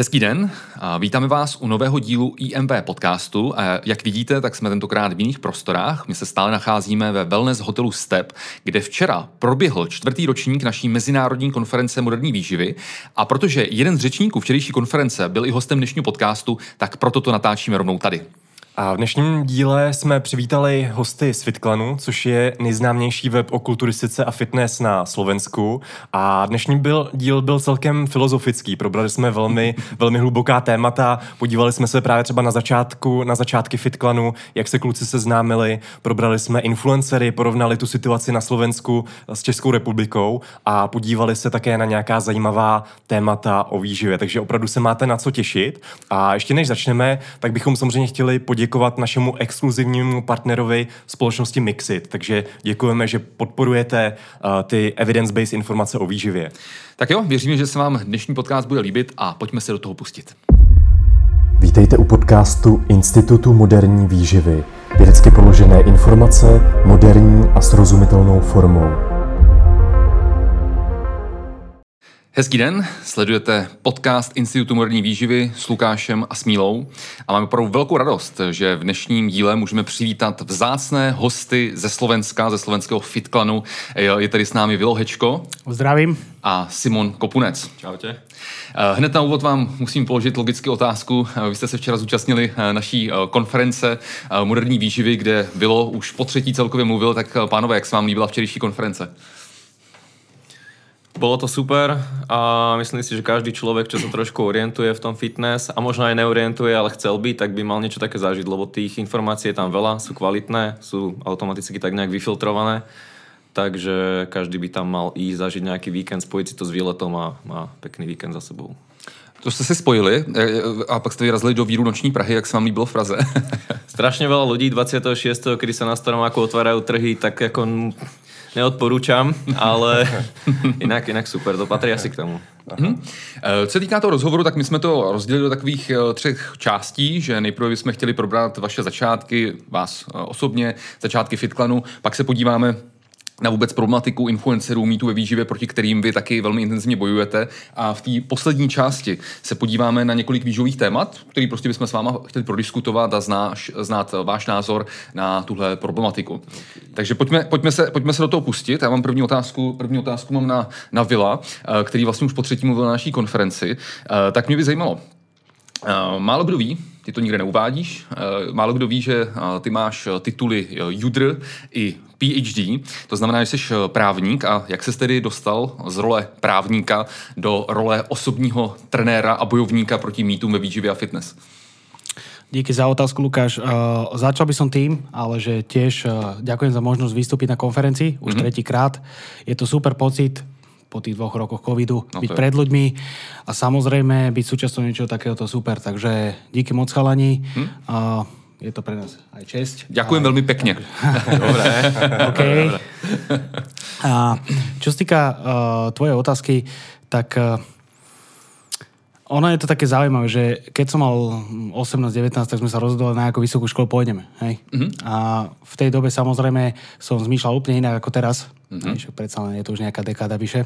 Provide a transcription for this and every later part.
Hezký den, vítáme vás u nového dílu IMV podcastu. Jak vidíte, tak jsme tentokrát v jiných prostorách. My se stále nacházíme ve wellness hotelu Step, kde včera proběhl čtvrtý ročník naší mezinárodní konference moderní výživy. A protože jeden z řečníků včerejší konference byl i hostem dnešního podcastu, tak proto to natáčíme rovnou tady. A v dnešním díle jsme přivítali hosty z Fitklanu, což je nejznámější web o kulturistice a fitness na Slovensku. A dnešní byl, díl byl celkem filozofický. Probrali jsme velmi, velmi hluboká témata. Podívali jsme se právě třeba na začátku, na začátky Fitklanu, jak se kluci seznámili. Probrali jsme influencery, porovnali tu situaci na Slovensku s Českou republikou a podívali se také na nějaká zajímavá témata o výživě. Takže opravdu se máte na co těšit. A ještě než začneme, tak bychom samozřejmě chtěli poděkovat poděkovat našemu exkluzivnímu partnerovi společnosti Mixit. Takže děkujeme, že podporujete uh, ty evidence-based informace o výživě. Tak jo, věříme, že se vám dnešní podcast bude líbit a pojďme se do toho pustit. Vítejte u podcastu Institutu moderní výživy. Vědecky položené informace moderní a srozumitelnou formou. Hezký den, sledujete podcast Institutu moderní výživy s Lukášem a Smílou a máme opravdu velkou radost, že v dnešním díle můžeme přivítat vzácné hosty ze Slovenska, ze slovenského Fitklanu. Je tady s námi Vilo Hečko. Zdravím. A Simon Kopunec. Čaute. Eh, hned na úvod vám musím položit logicky otázku. Eh, vy jste se včera zúčastnili eh, naší konference moderní výživy, kde bylo už po třetí celkově mluvil, tak pánové, jak se vám líbila včerejší konference? Bolo to super a myslím si, že každý človek, čo sa trošku orientuje v tom fitness a možno aj neorientuje, ale chcel by, tak by mal niečo také zažiť, lebo tých informácií je tam veľa, sú kvalitné, sú automaticky tak nejak vyfiltrované, takže každý by tam mal ísť zažiť nejaký víkend, spojiť si to s výletom a má pekný víkend za sebou. To jste si spojili e, e, a pak jste vyrazili do víru noční Prahy, jak se vám líbilo v Praze. Strašne veľa ľudí 26. kedy sa na Staromáku otvárajú trhy, tak ako neodporúčam, ale jinak, jinak super, to patří asi k tomu. Hmm. Co se týká toho rozhovoru, tak my jsme to rozdělili do takových eh, třech částí, že nejprve bychom chtěli probrat vaše začátky, vás eh, osobně, začátky Fitklanu, pak se podíváme na vůbec problematiku influencerů, mýtu ve výživě, proti kterým vy taky velmi intenzivně bojujete. A v té poslední části se podíváme na několik výživových témat, který prostě bychom s váma chtěli prodiskutovat a znáš, znát váš názor na tuhle problematiku. Okay. Takže pojďme, pojďme, se, pojďme se do toho pustit. Já mám první otázku, první otázku mám na, na Vila, eh, který vlastně už po třetí mluvil na naší konferenci. Eh, tak mě by zajímalo, eh, málo kdo ví, ty to nikde neuvádíš. Málo kdo ví, že ty máš tituly JUDR i PhD, to znamená, že jsi eh, právník a jak se tedy dostal z role právníka do role osobního trenéra a bojovníka proti mýtům ve výživě a fitness? Díky za otázku, Lukáš. Uh, začal by som tým, ale že tiež uh, ďakujem za možnosť vystúpiť na konferencii už mm-hmm. tretíkrát. Je to super pocit po tých dvoch rokoch covidu no byť pred ľuďmi a samozrejme byť súčasťou niečoho takéhoto super. Takže díky moc chalani. Hm? Uh, je to pre nás aj česť. Ďakujem a, veľmi pekne. Dobre. OK. A čo sa týka uh, tvojej otázky, tak uh, ono je to také zaujímavé, že keď som mal 18-19, tak sme sa rozhodovali, na akú vysokú školu pôjdeme. Hej? Mm-hmm. A v tej dobe samozrejme som zmýšľal úplne inak ako teraz. Mm-hmm. predsa len je to už nejaká dekáda vyše.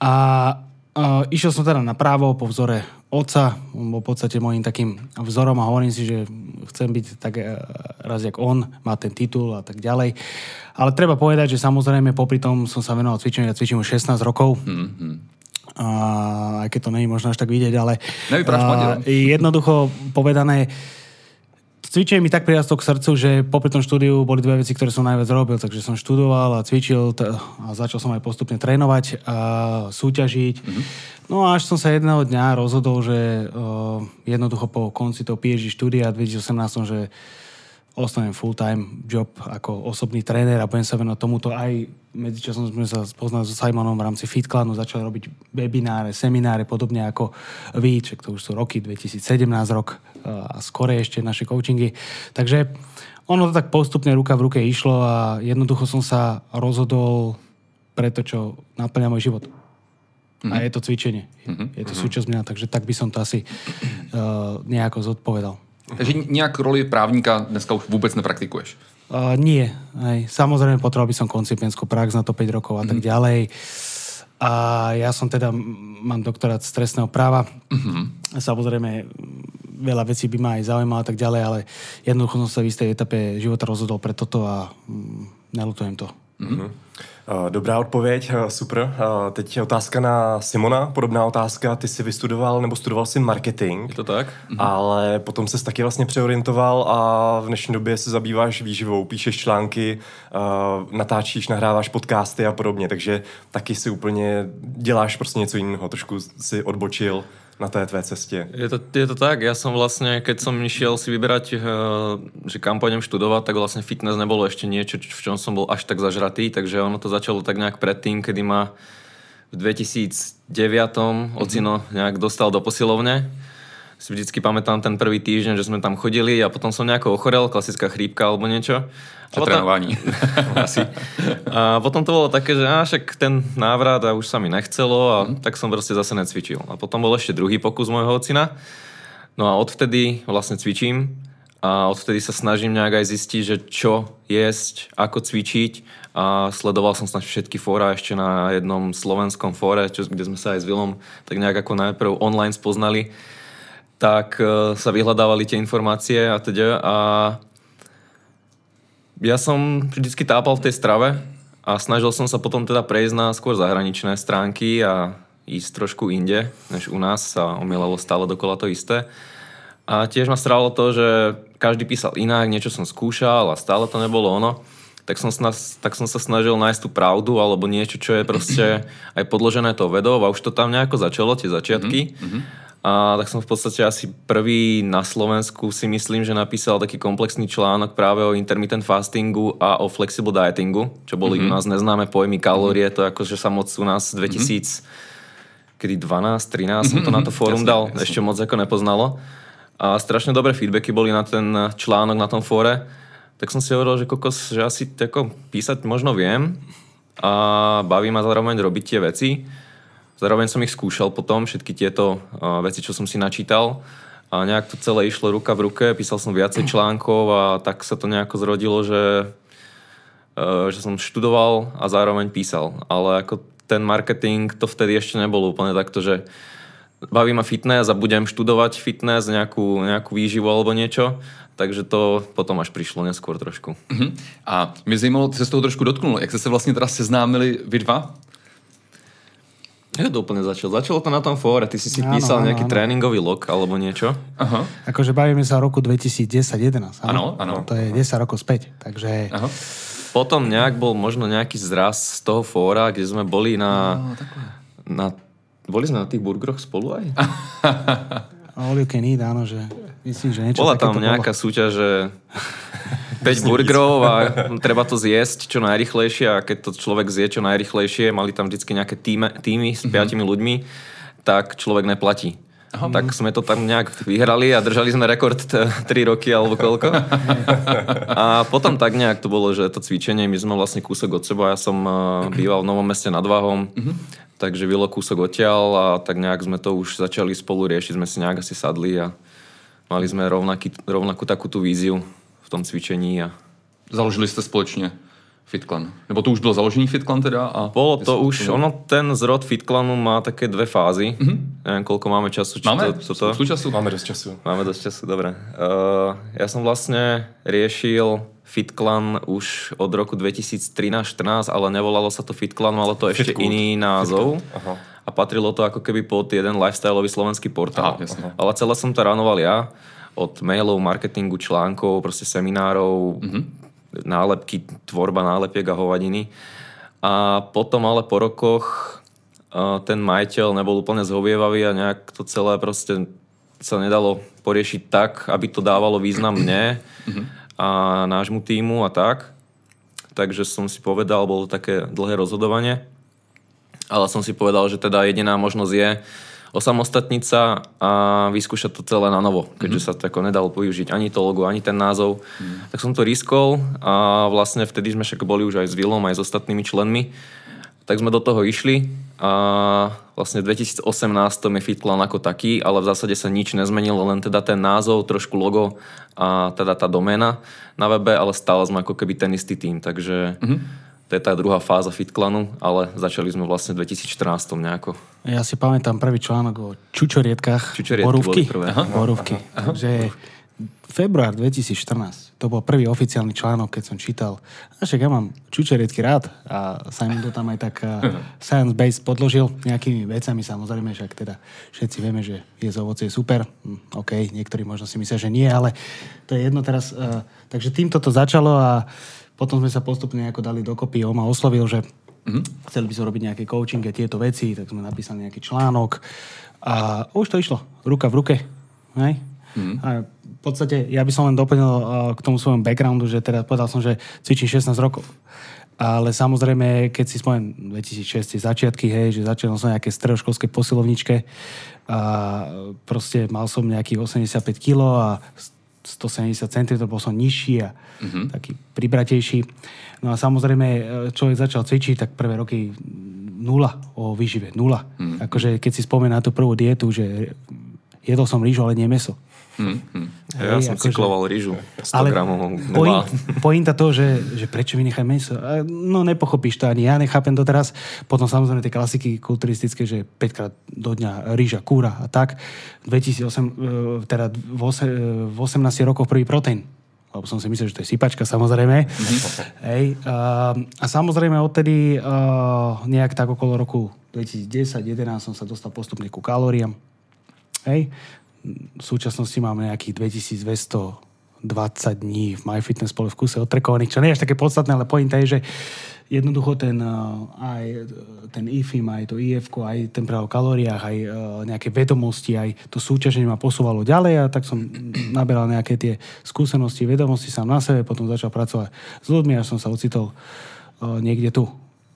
A Uh, išiel som teda na právo po vzore otca, on bol v podstate môjim takým vzorom a hovorím si, že chcem byť tak uh, raz jak on, má ten titul a tak ďalej. Ale treba povedať, že samozrejme popri tom som sa venoval cvičeniu, ja cvičím už 16 rokov. Mm-hmm. A, aj keď to není možno až tak vidieť, ale uh, jednoducho povedané, cvičenie mi tak prirastlo k srdcu, že popri tom štúdiu boli dve veci, ktoré som najviac robil, takže som študoval a cvičil t- a začal som aj postupne trénovať a súťažiť. Mm-hmm. No a až som sa jedného dňa rozhodol, že uh, jednoducho po konci toho PhD štúdia 2018, že ostanem full-time job ako osobný tréner a budem sa venovať tomuto aj medzičasom sme sa spoznali so Simonom v rámci FitClanu, začali robiť webináre, semináre, podobne ako vy, čak to už sú roky, 2017 rok a skore ešte naše coachingy. Takže ono to tak postupne ruka v ruke išlo a jednoducho som sa rozhodol pre to, čo naplňa môj život. Mm-hmm. A mhm. je to cvičenie. Mm-hmm. Je to mhm. súčasť mňa, takže tak by som to asi uh, nejako zodpovedal. Takže nějak roli právníka dneska už vůbec nepraktikuješ? Uh, nie. Hej. Samozrejme, potreboval by som koncipientskú prax na to 5 rokov a mm. tak mhm. ďalej. A ja som teda, mám doktorát z trestného práva. Mm-hmm. Samozrejme, veľa vecí by ma aj zaujímalo a tak ďalej, ale jednoducho som sa v istej etape života rozhodol pre toto a mm, nelutujem to. Eh, Dobrá odpověď, eh, super. Eh, Teď je otázka na Simona, podobná otázka. Ty jsi vystudoval nebo studoval si marketing, Je to tak? ale potom se taky vlastně přeorientoval a v dnešní době se zabýváš výživou, píšeš články, eh, natáčíš, nahráváš podcasty a podobně, takže taky si úplně děláš prostě něco jiného, trošku si odbočil na té tvé cestě. Je to, je to tak, ja som vlastne, keď som išiel si vyberať, eh, že kam pôjdem študovať, tak vlastne fitness nebolo ešte niečo, v čom som bol až tak zažratý, takže ono to začalo tak nejak predtým, kedy ma v 2009 ocino nejak dostal do posilovne. Si vždycky pamätám ten prvý týždeň, že sme tam chodili a potom som nejako ochorel, klasická chrípka alebo niečo. Potom- trénování. asi. A potom to bolo také, že á, však ten návrat a už sa mi nechcelo a Mhm. tak som proste zase necvičil. A potom bol ešte druhý pokus môjho ocina. No a odvtedy vlastne cvičím a odvtedy sa snažím nejak aj zistiť, že čo jesť, ako cvičiť a sledoval som snad všetky fóra ešte na jednom slovenskom fóre, čo, kde sme sa aj s Vilom tak nejak ako najprv online spoznali tak e, sa vyhľadávali tie informácie a teda a ja som vždycky tápal v tej strave a snažil som sa potom teda prejsť na skôr zahraničné stránky a ísť trošku inde, než u nás sa omielalo stále dokola to isté. A tiež ma strálo to, že každý písal inak, niečo som skúšal a stále to nebolo ono. Tak som, sna- tak som sa snažil nájsť tú pravdu alebo niečo, čo je proste aj podložené tou vedou a už to tam nejako začalo, tie začiatky. A tak som v podstate asi prvý na Slovensku si myslím, že napísal taký komplexný článok práve o intermittent fastingu a o flexible dietingu, čo boli u nás neznáme pojmy kalórie, to akože sa moc u nás 2000 kedy 12, 13 som to na to fórum jasne, dal, jasne. ešte moc ako nepoznalo. A strašne dobré feedbacky boli na ten článok na tom fóre. Tak som si hovoril, že kokos, že asi ako písať možno viem a baví ma zároveň robiť tie veci. Zároveň som ich skúšal potom, všetky tieto uh, veci, čo som si načítal. A nejak to celé išlo ruka v ruke, písal som viacej článkov a tak sa to nejako zrodilo, že uh, že som študoval a zároveň písal. Ale ako ten marketing, to vtedy ešte nebolo úplne takto, že baví ma fitness a budem študovať fitness, nejakú, nejakú výživu alebo niečo. Takže to potom až prišlo neskôr trošku. Mhm. A mě zajímalo, ty se z toho trošku dotknul, jak jste se vlastně teda seznámili vy dva? Ja to úplne začal. Začalo to na tom fóre. Ty si si Áno, písal áno, nejaký áno. tréningový log alebo niečo. Aha. Akože bavíme sa o roku 2010-11. Áno, áno. To je 10 rokov späť. Takže Aha. Potom nejak bol možno nejaký zraz z toho fóra, kde sme boli na... na boli sme na tých burgeroch spolu aj? all you can eat, áno, že myslím, že niečo Bola tam nejaká súťaž, že 5 burgerov a treba to zjesť čo najrychlejšie a keď to človek zje čo najrychlejšie, mali tam vždy nejaké týme, týmy s piatimi ľuďmi, tak človek neplatí. Tak sme to tam nejak vyhrali a držali sme rekord 3 roky alebo koľko. A potom tak nejak to bolo, že to cvičenie, my sme vlastne kúsok od seba, ja som eh, býval v Novom meste nad Váhom, takže bylo kúsok odtiaľ a tak nejak sme to už začali spolu riešiť, sme si nejak asi sadli a mali sme rovnaký, rovnakú takú tú víziu v tom cvičení a Založili jste společně FitClan. Nebo to už bylo založený FitClan teda? A bolo to už, ono ten zrod FitClanu má také dve fázy. Neviem, koľko máme času. Či Máme? to, toto? Času. Máme dost času. Máme dosť času, dobre. Uh, ja som vlastne riešil FitClan už od roku 2013-14, ale nevolalo sa to FitClan, malo to ešte Fitcult. iný názov. Aha. A patrilo to ako keby pod jeden lifestyleový slovenský portál. Aha, jasne. Ale celé som to ranoval ja. Od mailov, marketingu, článkov, proste seminárov, nálepky, tvorba nálepiek a hovadiny. A potom ale po rokoch ten majiteľ nebol úplne zhovievavý a nejak to celé proste sa nedalo poriešiť tak, aby to dávalo význam mne a nášmu týmu a tak. Takže som si povedal, bolo také dlhé rozhodovanie, ale som si povedal, že teda jediná možnosť je osamostatniť sa a vyskúšať to celé na novo, keďže sa to ako nedalo využiť ani to logo, ani ten názov. Tak som to riskol a vlastne vtedy sme však boli už aj s Vilom, aj s ostatnými členmi. Tak sme do toho išli a vlastne v 2018 je FitClan ako taký, ale v zásade sa nič nezmenilo, len teda ten názov, trošku logo a teda tá doména na webe, ale stále sme ako keby ten istý tým, takže to je tá druhá fáza FitClanu, ale začali sme vlastne v 2014 nejako. Ja si pamätám prvý článok o čučorietkách. Čučoriedky borúvky. prvé. Aha, borúvky. Takže február 2014. To bol prvý oficiálny článok, keď som čítal. A však ja mám čučoriedky rád a im to tam aj tak uh, science base podložil nejakými vecami, samozrejme, však teda všetci vieme, že je z ovocie super. Hm, OK, niektorí možno si myslia, že nie, ale to je jedno teraz. Uh, takže týmto to začalo a potom sme sa postupne nejako dali dokopy. On ma oslovil, že mm-hmm. chceli by sme robiť nejaké coaching a tieto veci, tak sme napísali nejaký článok a už to išlo. Ruka v ruke. Hej? Mm-hmm. A v podstate ja by som len doplnil uh, k tomu svojom backgroundu, že teda povedal som, že cvičím 16 rokov. Ale samozrejme, keď si spomeniem 2006 začiatky, hej, že začal som nejaké stredoškolské posilovničke a proste mal som nejakých 85 kg a 170 cm, bol som nižší a mm-hmm. taký pribratejší. No a samozrejme, e, človek začal cvičiť, tak prvé roky nula o výžive, nula. Mm-hmm. Akože keď si spomenú na tú prvú dietu, že jedol som rýžu, ale nie meso. Mm-hmm. Ja Hej, som akože, cykloval rýžu, 100 ale gramov. Point, pointa to, že, že prečo vynechaj meso. No nepochopíš to, ani ja nechápem to teraz. Potom samozrejme tie klasiky kulturistické, že 5 krát do dňa rýža, kúra a tak. 2008, e, teda v 18 rokoch prvý proteín lebo som si myslel, že to je sypačka, samozrejme. Mm-hmm. Hej, a, a samozrejme odtedy uh, nejak tak okolo roku 2010-2011 som sa dostal postupne ku kalóriám. Hej, v súčasnosti máme nejakých 2220 dní v MyFitnessPole v kuse odtrekovaných, čo nie je až také podstatné, ale pointa je, že jednoducho ten, aj ten IFIM, aj to IF, aj ten pre o kalóriách, aj eh, nejaké vedomosti, aj to súťaženie ma posúvalo ďalej a tak som naberal nejaké tie skúsenosti, vedomosti sám na sebe, potom začal pracovať s ľuďmi a som sa ocitol eh, niekde tu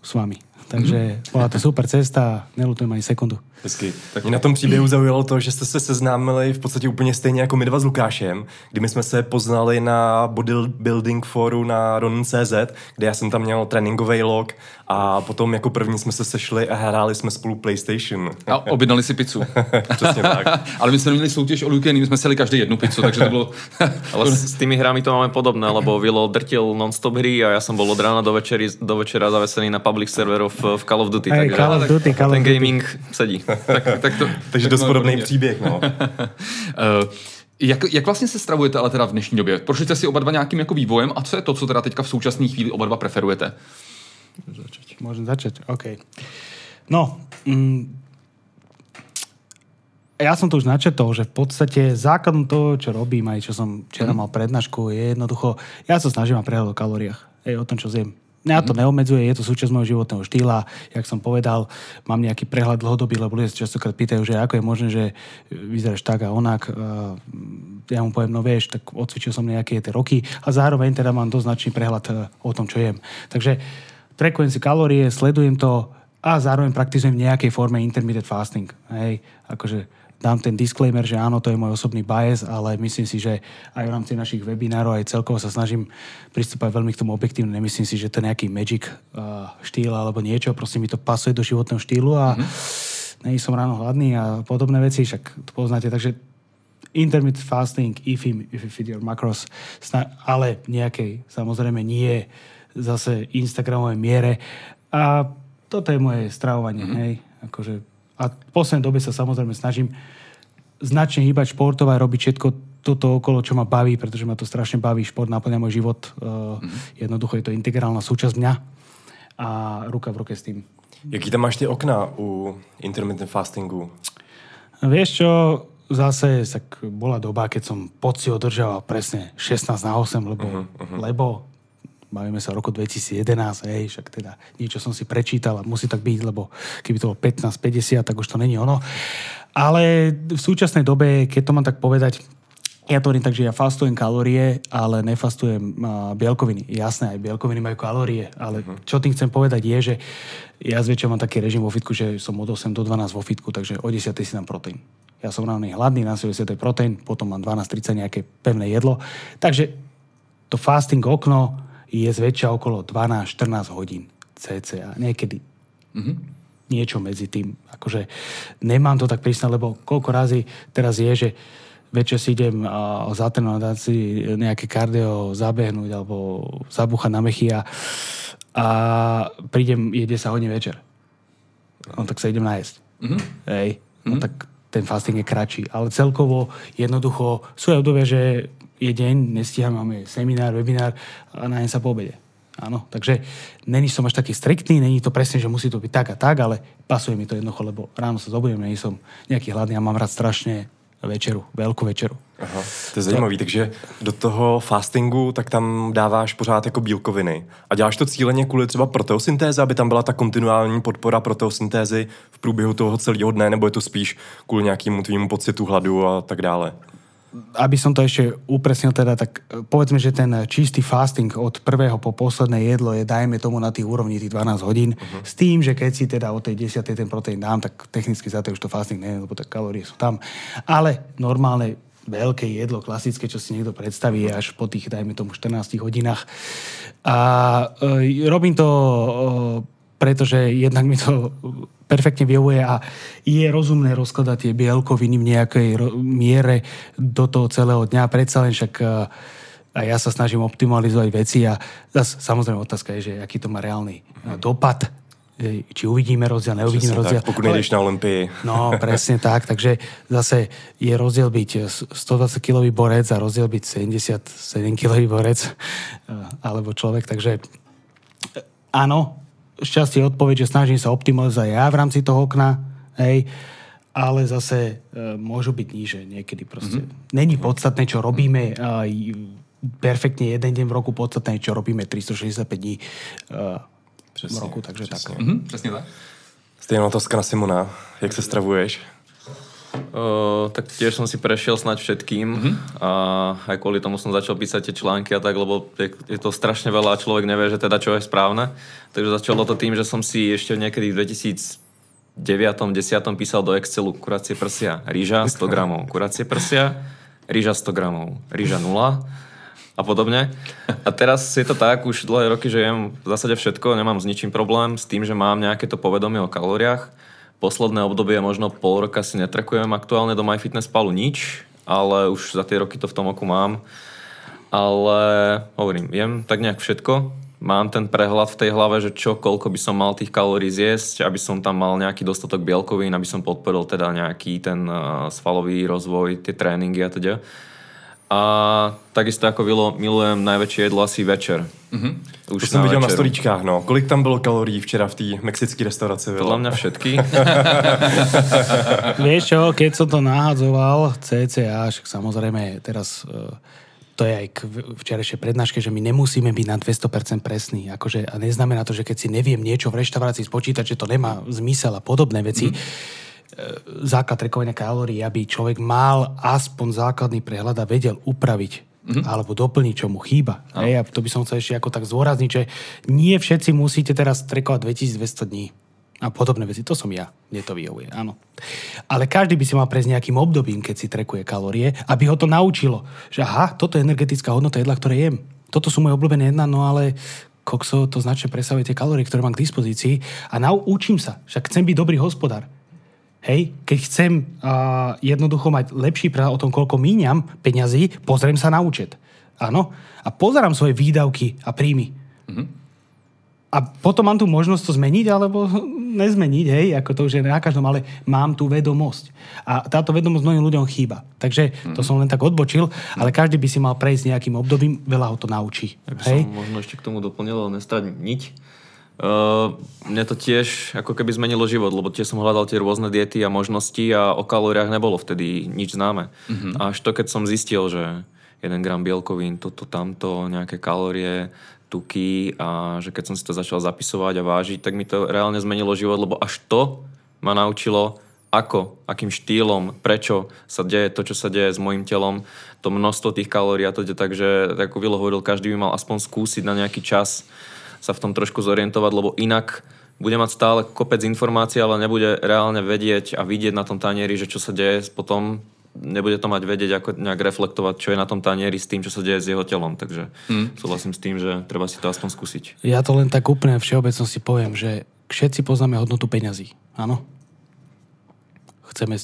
s vami. Takže mm-hmm. bola to super cesta, nelutujem ani sekundu. Hezky. Tak mě na tom příběhu zaujalo to, že jste se seznámili v podstatě úplně stejně jako my dva s Lukášem, kdy my jsme se poznali na bodybuilding foru na Ronin.cz, kde já jsem tam měl tréninkový log a potom jako první jsme se sešli a hráli jsme spolu PlayStation. A objednali si pizzu. Přesně tak. Ale my jsme měli soutěž o Luke, my jsme si každý jednu pizzu, takže to bylo... Ale s tými hrami to máme podobné, lebo Vilo drtil non-stop hry a ja som bol od rána do, večeri, do večera zavesený na public serverov v Call of Duty. Hey, takže Call of Duty, Call ten of Duty. gaming sedí. Tak, tak to, takže dost podobný příběh, no. uh, jak, jak vlastně se stravujete ale teda v dnešní době? Prošli jste si oba dva nějakým jako vývojem a co je to, co teda teďka v současné chvíli oba dva preferujete? Začať. Môžem začať? OK. No, mm, ja som to už načetol, že v podstate základom toho, čo robím, aj čo som včera mal prednášku, je jednoducho, ja sa snažím mať prehľad o kalóriách, aj o tom, čo zjem. Mňa to neobmedzuje, je to súčasť môjho životného štýla. Jak som povedal, mám nejaký prehľad dlhodobý, lebo ľudia sa častokrát pýtajú, že ako je možné, že vyzeráš tak a onak. Ja mu poviem, no vieš, tak odcvičil som nejaké tie roky a zároveň teda mám dosť značný prehľad e, o tom, čo jem. Takže trekujem si kalórie, sledujem to a zároveň praktizujem v nejakej forme intermittent fasting. Hej, akože dám ten disclaimer, že áno, to je môj osobný bias, ale myslím si, že aj v rámci našich webinárov, aj celkovo sa snažím pristúpať veľmi k tomu objektívne. Nemyslím si, že to je nejaký magic uh, štýl alebo niečo, proste mi to pasuje do životného štýlu a mm-hmm. nej som ráno hladný a podobné veci, však to poznáte. Takže intermittent fasting, if you feed your macros, ale nejakej, samozrejme nie zase Instagramovej miere. A toto je moje stravovanie, mm-hmm. hej. Akože a v poslednej dobe sa samozrejme snažím značne hýbať športovať, robiť všetko toto okolo, čo ma baví, pretože ma to strašne baví. Šport naplňa môj život. Mm-hmm. Jednoducho je to integrálna súčasť mňa a ruka v ruke s tým. Jaký tam máš tie okna u intermittent fastingu? Vieš čo, zase tak bola doba, keď som poci održával presne 16 na 8, lebo, uh-huh, uh-huh. lebo bavíme sa o roku 2011, hej, však teda niečo som si prečítal a musí tak byť, lebo keby to bolo 15-50, tak už to není ono. Ale v súčasnej dobe, keď to mám tak povedať, ja to hovorím tak, že ja fastujem kalórie, ale nefastujem uh, bielkoviny. Jasné, aj bielkoviny majú kalórie, ale uh-huh. čo tým chcem povedať je, že ja zväčšia mám taký režim vo fitku, že som od 8 do 12 vo fitku, takže o 10 si dám proteín. Ja som ráno hladný, na 70 proteín, potom mám 12-30 nejaké pevné jedlo. Takže to fasting okno je zväčša okolo 12-14 hodín cca. Niekedy mm-hmm. niečo medzi tým. Akože nemám to tak prísne, lebo koľko razy teraz je, že večer si idem uh, zatrénovať si nejaké kardio zabehnúť alebo zabúchať na mechy a a prídem, je 10 hodín večer. No tak sa idem nájsť. Mm-hmm. Hej, no mm-hmm. tak ten fasting je kratší. Ale celkovo jednoducho sú aj obdobia, že je deň, nestíham, máme seminár, webinár a nájem sa po obede. Áno, takže není som až taký striktný, není to presne, že musí to byť tak a tak, ale pasuje mi to jednoducho, lebo ráno sa zobudím, není som nejaký hladný a mám rád strašne večeru, veľkú večeru. Aha, to je zajímavý, takže do toho fastingu tak tam dáváš pořád jako bílkoviny. A děláš to cíleně kvůli třeba proteosyntéze, aby tam byla ta kontinuální podpora proteosyntézy v průběhu toho celého dne, nebo je to spíš kvůli nějakému tvýmu pocitu hladu a tak dále? Aby som to ešte upresnil, teda, tak e, povedzme, že ten čistý fasting od prvého po posledné jedlo je, dajme tomu na tých úrovni tých 12 hodín, uh-huh. s tým, že keď si teda od tej 10. ten proteín dám, tak technicky za to už to fasting neviem, lebo tak kalórie sú tam. Ale normálne veľké jedlo, klasické, čo si niekto predstaví, až po tých, dajme tomu, 14 hodinách. A e, robím to e, pretože jednak mi to perfektne vyhovuje a je rozumné rozkladať tie bielkoviny v nejakej miere do toho celého dňa. Predsa len však e, a ja sa snažím optimalizovať veci a zase samozrejme otázka je, že aký to má reálny mm. dopad či uvidíme rozdiel, neuvidíme presne rozdiel. Tak, pokud nejdeš na Olympii. No, presne tak. Takže zase je rozdiel byť 120-kilový borec a rozdiel byť 77-kilový borec alebo človek. Takže áno, šťastie odpoveď, že snažím sa optimalizovať ja v rámci toho okna, hej, ale zase e, môžu byť níže niekedy proste. Mm-hmm. Není podstatné, čo robíme e, perfektne jeden deň v roku, podstatné, čo robíme 365 dní e, v roku, takže tak. Mm-hmm, přesně tak. Stejná otázka na Simona. Jak se stravuješ? Uh, tak tiež som si prešiel snať všetkým mm-hmm. a aj kvôli tomu som začal písať tie články a tak, lebo je, je to strašne veľa a človek nevie, že teda čo je správne. Takže začalo to tým, že som si ešte niekedy v 2009 10 písal do Excelu kuracie prsia, rýža 100 gramov, kuracie prsia, rýža 100 gramov, rýža 0 a podobne. A teraz je to tak, už dlhé roky, že jem v zásade všetko, nemám s ničím problém, s tým, že mám nejaké to povedomie o kalóriách posledné obdobie, možno pol roka si netrakujem aktuálne do MyFitnessPalu nič, ale už za tie roky to v tom oku mám. Ale hovorím, jem tak nejak všetko. Mám ten prehľad v tej hlave, že čo, koľko by som mal tých kalórií zjesť, aby som tam mal nejaký dostatok bielkovín, aby som podporil teda nejaký ten uh, svalový rozvoj, tie tréningy a teda. A takisto ako Vilo, milujem najväčšie jedlo asi večer. Mm-hmm. Už to jsem viděl na stolíčkách, no. Kolik tam bylo kalorií včera v té mexické restauraci? Podľa mňa všetky. Vieš čo, keď som to nahádzoval, CCA, však samozrejme teraz uh, to je aj k včerajšej prednáške, že my nemusíme byť na 200% presní. Akože, a neznamená to, že keď si neviem niečo v reštaurácii spočítať, že to nemá zmysel a podobné veci. Mm E, základ trekovania kalórií, aby človek mal aspoň základný prehľad a vedel upraviť mm-hmm. alebo doplniť, čo mu chýba. Hej, a to by som chcel ešte ako tak zdôrazniť, že nie všetci musíte teraz trekovať 2200 dní a podobné veci. To som ja. Mne to vyhovuje, áno. Ale každý by si mal prejsť nejakým obdobím, keď si trekuje kalórie, aby ho to naučilo, že aha, toto je energetická hodnota jedla, ktoré jem. Toto sú moje obľúbené jedná, no ale kokso, to značne presahuje tie kalórie, ktoré mám k dispozícii a naučím sa. Však chcem byť dobrý hospodár. Hej, keď chcem uh, jednoducho mať lepší prehľad o tom, koľko míňam peňazí, pozriem sa na účet. Áno. A pozerám svoje výdavky a príjmy. Mm-hmm. A potom mám tu možnosť to zmeniť, alebo nezmeniť, hej, ako to už je na každom, ale mám tú vedomosť. A táto vedomosť mnohým ľuďom chýba. Takže to mhm. som len tak odbočil, ale každý by si mal prejsť nejakým obdobím, veľa ho to naučí. Ja by hej? som možno ešte k tomu doplnil, nestať niť Uh, mne to tiež ako keby zmenilo život, lebo tiež som hľadal tie rôzne diety a možnosti a o kalóriách nebolo vtedy nič známe. Mm-hmm. Až to, keď som zistil, že 1 gram bielkovín, toto, tamto, nejaké kalórie, tuky a že keď som si to začal zapisovať a vážiť, tak mi to reálne zmenilo život, lebo až to ma naučilo, ako, akým štýlom, prečo sa deje to, čo sa deje s mojim telom, to množstvo tých kalórií a to, takže ako Vilo hovoril, každý by mal aspoň skúsiť na nejaký čas sa v tom trošku zorientovať, lebo inak bude mať stále kopec informácií, ale nebude reálne vedieť a vidieť na tom tanieri, že čo sa deje potom nebude to mať vedieť, ako nejak reflektovať, čo je na tom tanieri s tým, čo sa deje s jeho telom. Takže mm. súhlasím s tým, že treba si to aspoň skúsiť. Ja to len tak úplne všeobecnosti poviem, že všetci poznáme hodnotu peňazí. Áno? Chceme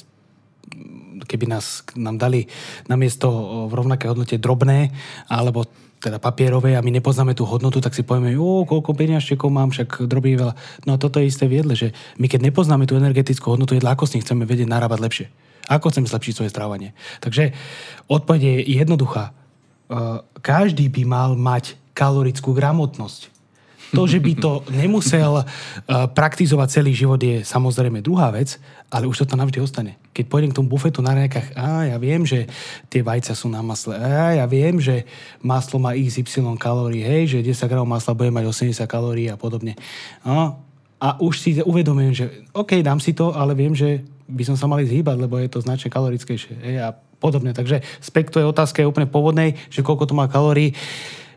keby nás, nám dali namiesto v rovnaké hodnote drobné, alebo teda papierové a my nepoznáme tú hodnotu, tak si povieme, o, koľko peniažčekov mám, však drobí veľa. No a toto je isté v jedle, že my keď nepoznáme tú energetickú hodnotu jedla, ako s ním chceme vedieť narábať lepšie. Ako chceme zlepšiť svoje strávanie. Takže odpoveď je jednoduchá. Uh, každý by mal mať kalorickú gramotnosť. To, že by to nemusel uh, praktizovať celý život je samozrejme druhá vec, ale už to tam navždy ostane. Keď pôjdem k tomu bufetu na nejakách, a ja viem, že tie vajcia sú na masle, a ja viem, že maslo má XY kalórií, hej, že 10 gramov masla bude mať 80 kalórií a podobne. A, a už si uvedomujem, že OK, dám si to, ale viem, že by som sa mali zhýbať, lebo je to značne kalorickejšie. Hej, a podobne. Takže späť to je otázka je úplne pôvodnej, že koľko to má kalórií.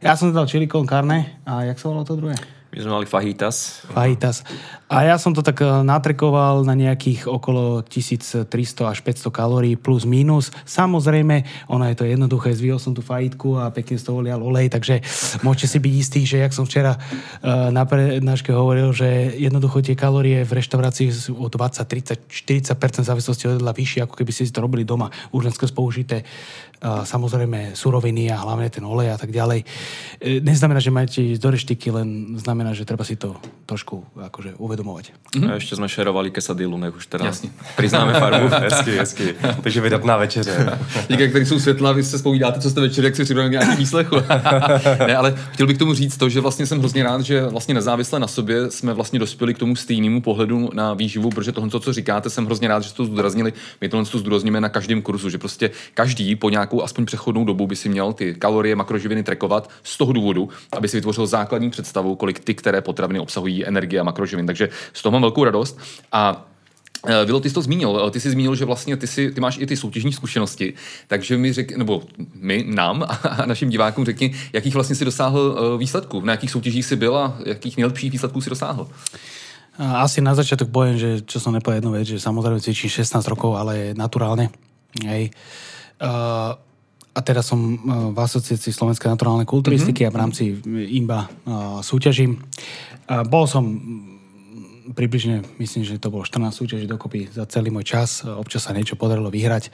Ja som dal chili con carne a jak sa volalo to druhé? My sme mali fajitas. Fajitas. A ja som to tak eh, natrekoval na nejakých okolo 1300 až 500 kalórií plus minus. Samozrejme, ono je to jednoduché, zvihol som tú fajitku a pekne z toho lial olej, takže môžete si byť istí, že jak som včera uh, na prednáške hovoril, že jednoducho tie kalórie v reštaurácii sú o 20, 30, 40% závislosti od jedla vyššie, ako keby ste si to robili doma. Už len skrz použité samozrejme suroviny a hlavne ten olej a tak ďalej. E, neznamená, že máte ísť do reštiky, len znamená, že treba si to trošku akože uvedomovať. Mm-hmm. A ešte sme šerovali kesadilu, nech už teraz Jasně. priznáme farbu. hezky, hezky. Takže vydatná večeře. Díky, který jsou světla, vy se spovídáte, co jste večer, jak si připravili nějaký výslechu. ne, ale chtěl bych k tomu říct to, že vlastně jsem hrozně rád, že vlastně nezávisle na sobě jsme vlastně dospěli k tomu stejnému pohledu na výživu, protože tohle, co říkáte, jsem hrozně rád, že jste to zdůraznili. My tohle to zdůrazníme na každém kurzu, že prostě každý po nějakou aspoň přechodnou dobu by si měl ty kalorie, makroživiny trekovat z toho důvodu, aby si vytvořil základní představu, kolik ty, které potraviny obsahují energie a makroživin. Takže z toho mám velkou radost. A eh, Vilo, ty jsi to zmínil. Ty jsi zmínil, že vlastně ty, si, ty máš i ty soutěžní zkušenosti, takže mi řek, nebo my, nám a našim divákům řekni, jakých vlastně si dosáhl eh, výsledků, na jakých soutěžích si byl a jakých nejlepších výsledků si dosáhl. Asi na začiatok poviem, že čo som nepovedal jednu vec, že samozrejme cvičím 16 rokov, ale naturálne. Hej. Uh, a teraz som uh, v asociácii Slovenskej naturálnej kulturistiky mm-hmm. a v rámci IMBA uh, súťažím. Uh, bol som približne, myslím, že to bolo 14 súťaží dokopy za celý môj čas. Občas sa niečo podarilo vyhrať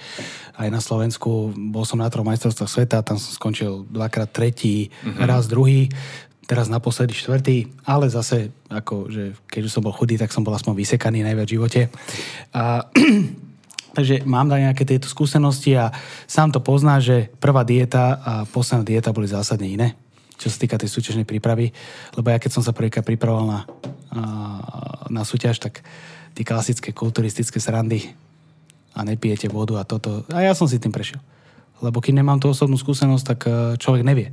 aj na Slovensku. Bol som na troch majstrovstvách sveta, tam som skončil dvakrát tretí, mm-hmm. raz druhý teraz naposledy štvrtý, ale zase, ako, že keď už som bol chudý, tak som bol aspoň vysekaný najviac v živote. A, takže mám tam nejaké tieto skúsenosti a sám to pozná, že prvá dieta a posledná dieta boli zásadne iné, čo sa týka tej súťažnej prípravy. Lebo ja keď som sa prvýkrát pripravoval na, na súťaž, tak tie klasické kulturistické srandy a nepijete vodu a toto. A ja som si tým prešiel. Lebo keď nemám tú osobnú skúsenosť, tak e, človek nevie.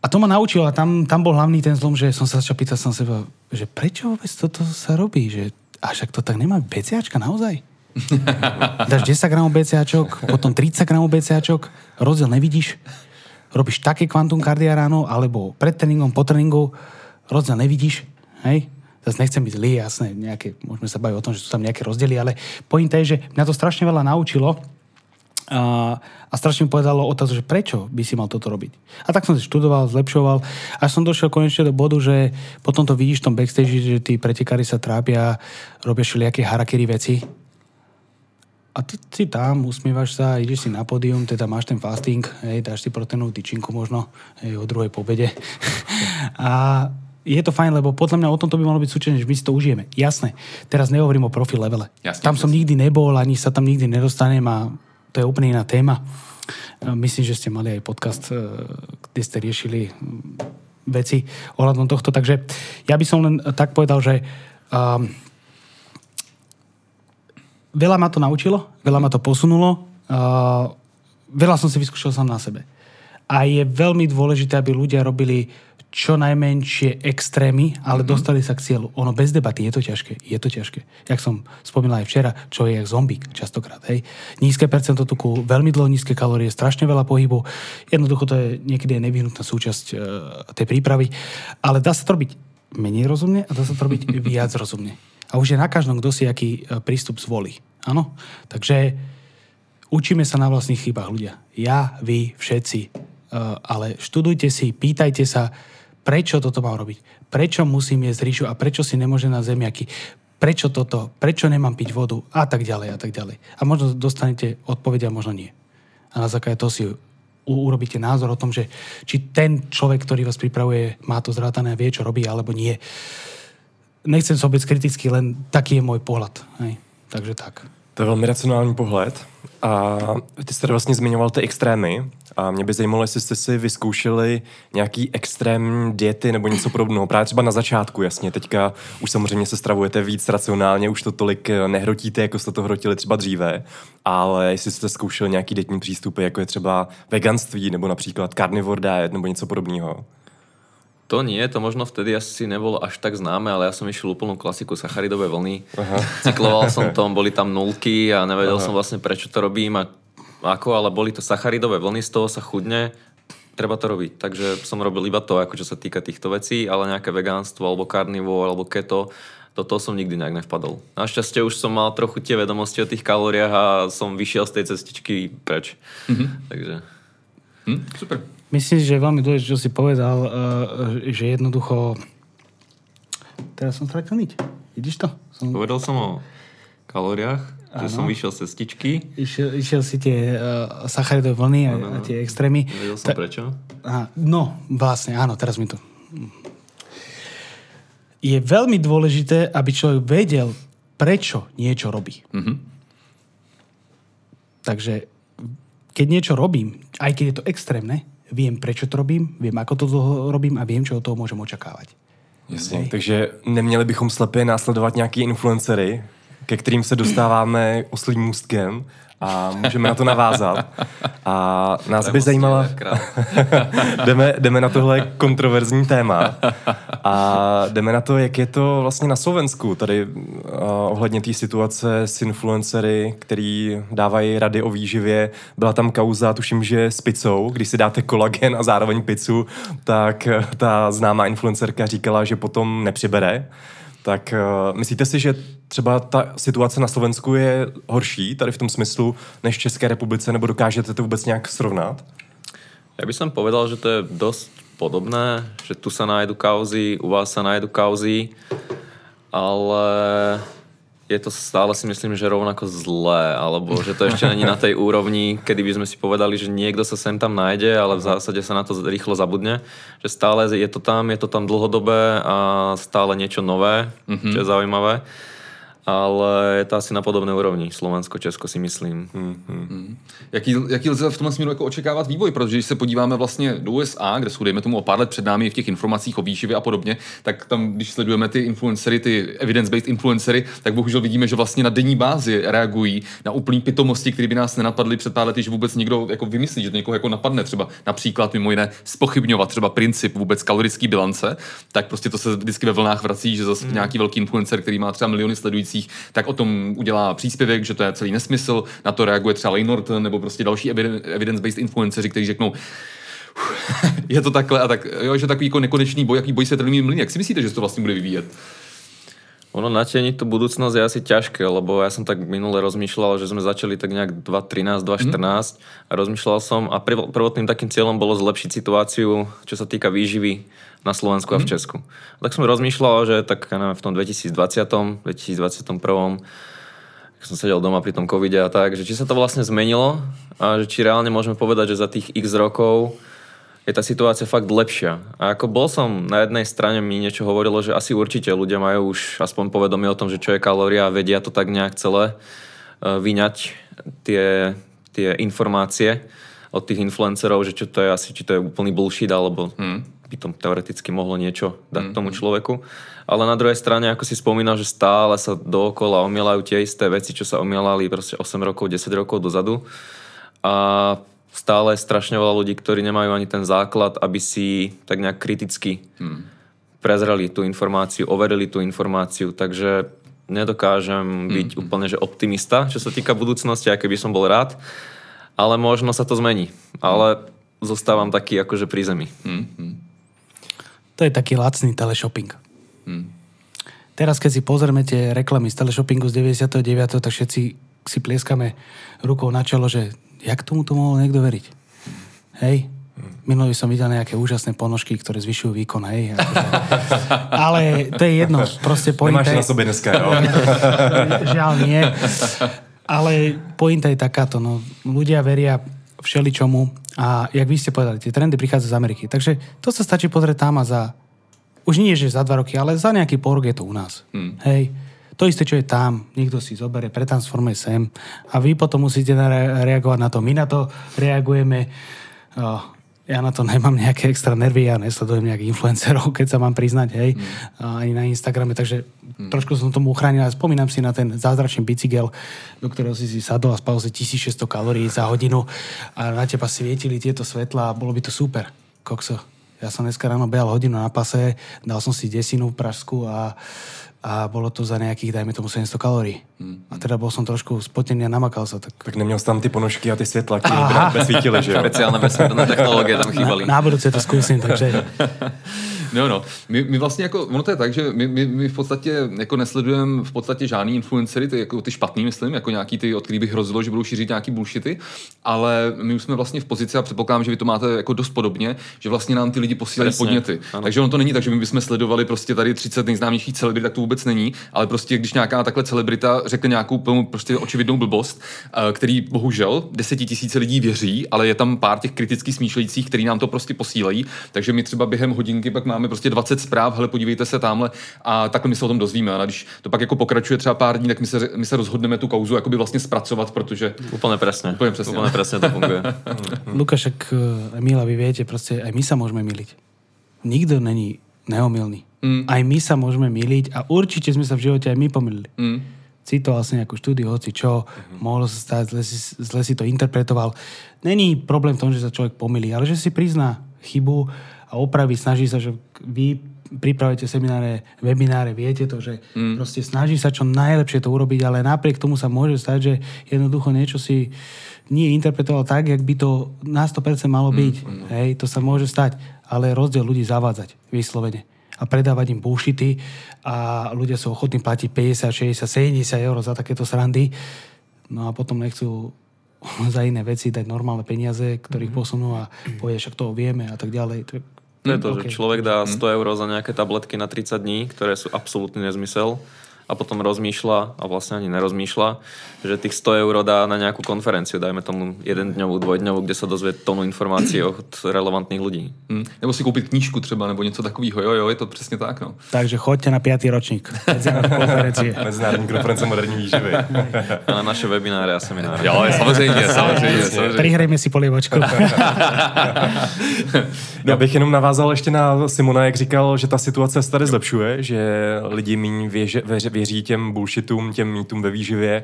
A to ma naučilo a tam, tam bol hlavný ten zlom, že som sa začal pýtať som seba, že prečo vôbec toto sa robí? Že, a však to tak nemá BCAčka naozaj? Dáš 10 gramov BCAčok, potom 30 gramov BCAčok, rozdiel nevidíš, robíš také kvantum kardia ráno, alebo pred tréningom, po tréningu, rozdiel nevidíš, hej? Zase nechcem byť zlý, jasné, nejaké, môžeme sa baviť o tom, že sú tam nejaké rozdiely, ale pointa je, že mňa to strašne veľa naučilo, a, a strašne mi povedalo otázku, že prečo by si mal toto robiť. A tak som si študoval, zlepšoval, až som došiel konečne do bodu, že potom to vidíš v tom backstage, že tí pretekári sa trápia, robia všelijaké harakiri veci. A ty si tam, usmievaš sa, ideš si na pódium, teda máš ten fasting, hej, dáš si proteinovú tyčinku možno, hej, o druhej pobede. a je to fajn, lebo podľa mňa o tom to by malo byť súčasne, že my si to užijeme. Jasné, teraz nehovorím o profil levele. Jasne, tam som jasne. nikdy nebol, ani sa tam nikdy nedostanem a to je úplne iná téma. Myslím, že ste mali aj podcast, e, kde ste riešili veci ohľadom tohto. Takže ja by som len tak povedal, že um, veľa ma to naučilo, veľa ma to posunulo, uh, veľa som si vyskúšal sám na sebe. A je veľmi dôležité, aby ľudia robili čo najmenšie extrémy, ale mm-hmm. dostali sa k cieľu. Ono bez debaty je to ťažké. Je to ťažké. Jak som spomínal aj včera, čo je jak zombík častokrát. Hej. Nízke percento tuku, veľmi dlho nízke kalórie, strašne veľa pohybu. Jednoducho to je niekedy je nevyhnutná súčasť e, tej prípravy. Ale dá sa to robiť menej rozumne a dá sa to robiť viac rozumne. A už je na každom, kto si aký e, prístup zvolí. Áno? Takže učíme sa na vlastných chybách ľudia. Ja, vy, všetci. E, ale študujte si, pýtajte sa, prečo toto mám robiť, prečo musím jesť ríšu a prečo si nemôžem na zemiaky, prečo toto, prečo nemám piť vodu a tak ďalej a tak ďalej. A možno dostanete odpovede a možno nie. A na základe toho si urobíte názor o tom, že či ten človek, ktorý vás pripravuje, má to zrátané a vie, čo robí, alebo nie. Nechcem sa byť kritický, len taký je môj pohľad. Hej. Takže tak. To je velmi racionální pohled. A ty jste vlastně zmiňoval ty extrémy. A mě by zajímalo, jestli jste si vyzkoušeli nějaký extrém diety nebo něco podobného. Právě třeba na začátku, jasně. Teďka už samozřejmě se stravujete víc racionálně, už to tolik eh, nehrotíte, jako jste to hrotili třeba dříve. Ale jestli jste zkoušeli nějaký dietní přístupy, jako je třeba veganství nebo například carnivore diet nebo něco podobného. To nie, to možno vtedy asi nebolo až tak známe, ale ja som išiel úplnú klasiku sacharidové vlny. Aha. Cykloval som tom, boli tam nulky a nevedel Aha. som vlastne prečo to robím a ako, ale boli to sacharidové vlny, z toho sa chudne, treba to robiť. Takže som robil iba to, ako čo sa týka týchto vecí, ale nejaké vegánstvo alebo carnivore alebo keto, do toho som nikdy nejak nevpadol. Našťastie už som mal trochu tie vedomosti o tých kalóriách a som vyšiel z tej cestičky preč. Mm-hmm. Takže... Hm, super. Myslím si, že je veľmi dôležité, čo si povedal, uh, že jednoducho... Teraz som stratil niť. Vidíš to? Som... Povedal som o kalóriách, ano. že som vyšiel z cestičky. Išiel, išiel si tie uh, sacharidové vlny a, a tie extrémy. Vedel som Ta... prečo? Aha, no, vlastne, áno, teraz mi to... Je veľmi dôležité, aby človek vedel, prečo niečo robí. Mm-hmm. Takže keď niečo robím, aj keď je to extrémne, viem, prečo to robím, viem, ako to robím a viem, čo od toho môžem očakávať. Jasně, takže neměli bychom slepě následovat nějaký influencery, ke kterým se dostáváme oslým můstkem a můžeme na to navázat. A nás by zajímala... jdeme, jdeme na tohle kontroverzní téma a jdeme na to, jak je to vlastně na Slovensku, tady uh, ohledně té situace s influencery, který dávají rady o výživě. Byla tam kauza, tuším, že s pizzou, když si dáte kolagen a zároveň pizzu, tak ta známá influencerka říkala, že potom nepřibere. Tak uh, myslíte si, že třeba ta situace na Slovensku je horší tady v tom smyslu než v České republice, nebo dokážete to vůbec nějak srovnat? Ja by som povedal, že to je dosť podobné, že tu sa nájdu kauzy, u vás sa nájdu kauzy, ale je to stále si myslím, že rovnako zlé, alebo že to ešte není na tej úrovni, kedy by sme si povedali, že niekto sa sem tam nájde, ale v zásade sa na to rýchlo zabudne. Že stále je to tam, je to tam dlhodobé a stále niečo nové, mm-hmm. čo je zaujímavé ale je to asi na podobné úrovni. Slovensko, Česko si myslím. Mm-hmm. Jaký, jaký lze v tomhle směru jako očekávat vývoj? Protože když se podíváme vlastně do USA, kde jsou, dejme tomu, o pár let před námi v těch informacích o výživě a podobně, tak tam, když sledujeme ty influencery, ty evidence-based influencery, tak bohužel vidíme, že vlastně na denní bázi reagují na úplný pitomosti, které by nás nenapadly před pár lety, že vůbec někdo jako vymyslí, že to někoho jako napadne. Třeba například mimo jiné spochybňovat třeba princip vůbec kalorické bilance, tak prostě to se vždycky ve vlnách vrací, že zase mm. nějaký velký influencer, který má třeba miliony sledujících, informacích, tak o tom udělá příspěvek, že to je celý nesmysl, na to reaguje třeba Norton nebo prostě další evidence-based influenceři, kteří řeknou, je to takhle a tak, jo, že takový jako nekonečný boj, jaký boj se tady mlín. Jak si myslíte, že se to vlastně bude vyvíjet? Ono natieniť tú budúcnosť je asi ťažké, lebo ja som tak minule rozmýšľal, že sme začali tak nejak 2013, 2014 mm. a rozmýšľal som a prvotným takým cieľom bolo zlepšiť situáciu, čo sa týka výživy na Slovensku mm. a v mhm. Česku. A tak som rozmýšľal, že tak neviem, v tom 2020, 2021 keď som sedel doma pri tom covide a tak, že či sa to vlastne zmenilo a že či reálne môžeme povedať, že za tých x rokov je tá situácia fakt lepšia. A ako bol som na jednej strane mi niečo hovorilo, že asi určite ľudia majú už aspoň povedomie o tom, že čo je kalória a vedia to tak nejak celé uh, vyňať tie, tie informácie od tých influencerov, že čo to je asi, či to je úplný bullshit, alebo hmm. By to teoreticky mohlo niečo dať hmm. tomu človeku. Ale na druhej strane, ako si spomínal, že stále sa dookola omielajú tie isté veci, čo sa omielali proste 8 rokov, 10 rokov dozadu. A stále strašne veľa ľudí, ktorí nemajú ani ten základ, aby si tak nejak kriticky hmm. prezreli tú informáciu, overili tú informáciu, takže nedokážem byť hmm. úplne že optimista, čo sa týka budúcnosti, aj keby som bol rád, ale možno sa to zmení. Ale zostávam taký akože pri zemi. Hmm. To je taký lacný teleshopping. Hmm. Teraz, keď si pozrieme tie reklamy z teleshoppingu z 99., tak všetci si plieskame rukou na čelo, že jak tomu to mohol niekto veriť? Hej? Minulý som videl nejaké úžasné ponožky, ktoré zvyšujú výkon, hej. Akože. Ale to je jedno, proste pointa... Nemáš na sobe dneska, jo? Žiaľ nie. Ale pointa je takáto, no. Ľudia veria všeličomu a jak vy ste povedali, tie trendy prichádzajú z Ameriky. Takže to sa stačí pozrieť tam a za... Už nie, že za dva roky, ale za nejaký pol rok je to u nás. Hmm. Hej. To isté, čo je tam, niekto si zoberie, pretransformuje sem a vy potom musíte reagovať na to. My na to reagujeme oh, ja na to nemám nejaké extra nervy, ja nesledujem nejakých influencerov, keď sa mám priznať, hej, mm. ani na Instagrame, takže mm. trošku som tomu uchránil a spomínam si na ten zázračný bicykel, do ktorého si si sadol a spal si 1600 kalórií za hodinu a na teba svietili tieto svetla a bolo by to super. Kokso, ja som dneska ráno behal hodinu na pase, dal som si desinu v Pražsku a a bolo to za nejakých, dajme tomu, 700 kalórií. Hmm. A teda bol som trošku spotený a namakal sa. Tak, tak neměl tam ty ponožky a ty světla, které besvítily, že jo? Speciálne vesmírne technológie tam chýbali. Na, na budúce to skúsim, takže... No, no. My, my vlastně jako, ono to je tak, že my, my, my v podstatě jako nesledujeme v podstatě žádný influencery, ty, jako ty špatný, myslím, jako nějaký ty, od kterých bych hrozilo, že budou šířit nějaký bullshity, ale my už jsme vlastně v pozici a předpokládám, že vy to máte jako dost podobně, že vlastně nám ty lidi posílají podněty. Ano. Takže ono to není tak, že my bychom sledovali prostě tady 30 nejznámějších celebrit, tak to vůbec není, ale prostě když nějaká takhle celebrita řekne nějakou prostě očividnou blbost, eh, který bohužel desetitisíce lidí věří, ale je tam pár těch kriticky smýšlejících, kteří nám to prostě posílají, takže my třeba během hodinky pak máme prostě 20 zpráv, hele, podívejte se tamhle a takhle my se o tom dozvíme. A když to pak jako pokračuje třeba pár dní, tak my se, my se rozhodneme tu kauzu jakoby vlastně zpracovat, protože... Úplně presne. Úplně přesně. Úplně presne to funguje. Lukáš, ak Emila, vy viete, proste aj my sa môžeme miliť. Nikto není neomilný. Mm. Aj my sa môžeme miliť a určite sme sa v živote aj my pomýlili. Mm. Citoval si nejakú štúdiu, hoci čo, mm-hmm. mohlo sa stať, zle si, zle si to interpretoval. Není problém v tom, že sa človek pomýli, ale že si prizná chybu a opraví, snaží sa, že vy pripravujete semináre, webináre, viete to, že mm. proste snaží sa čo najlepšie to urobiť, ale napriek tomu sa môže stať, že jednoducho niečo si nie interpretoval tak, jak by to na 100% malo mm, byť. Mm. Hej, to sa môže stať, ale rozdiel ľudí zavádzať vyslovene a predávať im bullshity a ľudia sú ochotní platiť 50, 60, 70 eur za takéto srandy. No a potom nechcú za iné veci dať normálne peniaze, ktorých mm-hmm. posunú a povie, však toho vieme a tak ďalej. To je to, okay. že človek dá 100 mhm. eur za nejaké tabletky na 30 dní, ktoré sú absolútny nezmysel a potom rozmýšľa a vlastne ani nerozmýšľa, že tých 100 eur dá na nejakú konferenciu, dajme tomu jeden dňovú, dvojdňovú, kde sa dozvie tonu informácií od relevantných ľudí. Hmm. Nebo si kúpiť knižku třeba, nebo něco takového. Jo, jo, je to přesně tak. No. Takže choďte na 5. ročník konferencie. Mezinárodní konference moderní výživy. a na naše webináre a semináře. Jo, samozřejmě, samozřejmě. samozřejmě. Prihrejme si polievočku. Já bych jenom navázal ještě na Simona, jak říkal, že ta situace se tady zlepšuje, že lidi méně věře, věří těm bullshitům, těm mýtům ve výživě.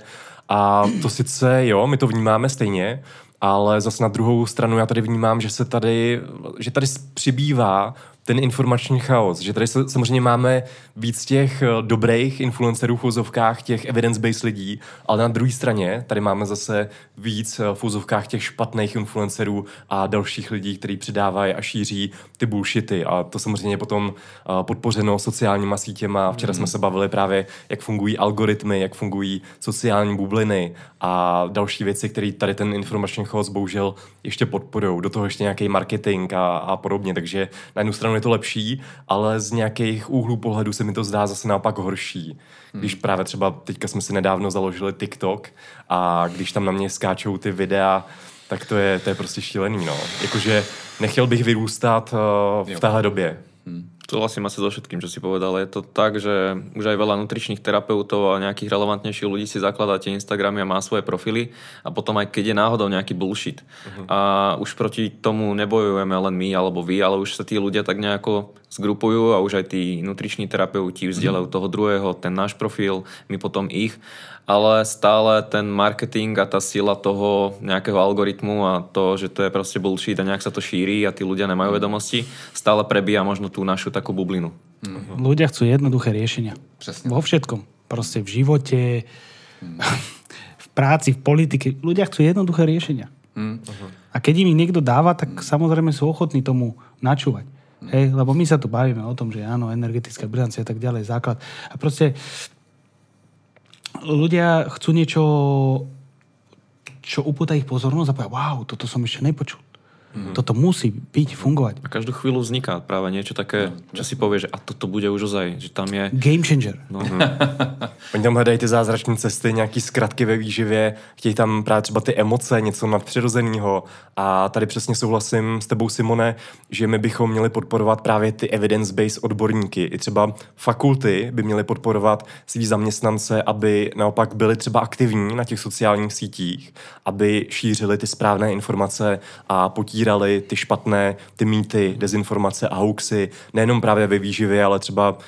A to sice, jo, my to vnímáme stejně, ale zase na druhou stranu já tady vnímám, že se tady, že tady přibývá ten informační chaos, že tady samozřejmě máme víc těch eh, dobrých influencerů v úzovkách, těch evidence-based lidí, ale na druhé straně tady máme zase víc eh, v úzovkách těch špatných influencerů a dalších lidí, kteří přidávají a šíří ty bullshity a to samozřejmě potom eh, podpořeno sociálníma sítěma. Včera mm. jsme se bavili právě, jak fungují algoritmy, jak fungují sociální bubliny a další věci, které tady ten informační chaos bohužel ještě podporují. Do toho ještě nějaký marketing a, a podobně, takže na jednu stranu stranu je to lepší, ale z nějakých úhlů pohledu se mi to zdá zase naopak horší. Když hmm. právě třeba teďka jsme si nedávno založili TikTok a když tam na mě skáčou ty videa, tak to je, to je prostě šílený, no. Jakože nechtěl bych vyrůstat uh, v téhle době. Súhlasím asi so všetkým, čo si povedal. Je to tak, že už aj veľa nutričných terapeutov a nejakých relevantnejších ľudí si zakladá tie Instagramy a má svoje profily a potom aj keď je náhodou nejaký bullshit. Uh-huh. A už proti tomu nebojujeme len my alebo vy, ale už sa tí ľudia tak nejako zgrupujú a už aj tí nutriční terapeuti vzdielajú uh-huh. toho druhého, ten náš profil, my potom ich ale stále ten marketing a tá sila toho nejakého algoritmu a to, že to je proste bullshit a nejak sa to šíri a tí ľudia nemajú vedomosti, stále prebíja možno tú našu takú bublinu. Uh-huh. Ľudia chcú jednoduché riešenia. Presne. Vo všetkom. Proste v živote, uh-huh. v práci, v politike. Ľudia chcú jednoduché riešenia. Uh-huh. A keď im ich niekto dáva, tak samozrejme sú ochotní tomu načúvať. Uh-huh. Hej, lebo my sa tu bavíme o tom, že áno, energetická bilancia a tak ďalej, základ. A proste ľudia chcú niečo, čo upúta ich pozornosť a povedia, wow, toto som ešte nepočul. Mm-hmm. Toto musí byť, fungovať. A každú chvíľu vzniká práve niečo také, čo si povie, že a toto bude už ozaj, že tam je... Game changer. No. Oni tam hledají ty zázračné cesty, nějaký zkratky ve výživě, chtějí tam právě třeba ty emoce, něco nadpřirozeného. A tady přesně souhlasím s tebou, Simone, že my bychom měli podporovat právě ty evidence-based odborníky. I třeba fakulty by měly podporovat svý zaměstnance, aby naopak byli třeba aktivní na těch sociálních sítích, aby šířili ty správné informace a potírali ty špatné, ty mýty, dezinformace a hoaxy, nejenom právě ve výživě, ale třeba uh,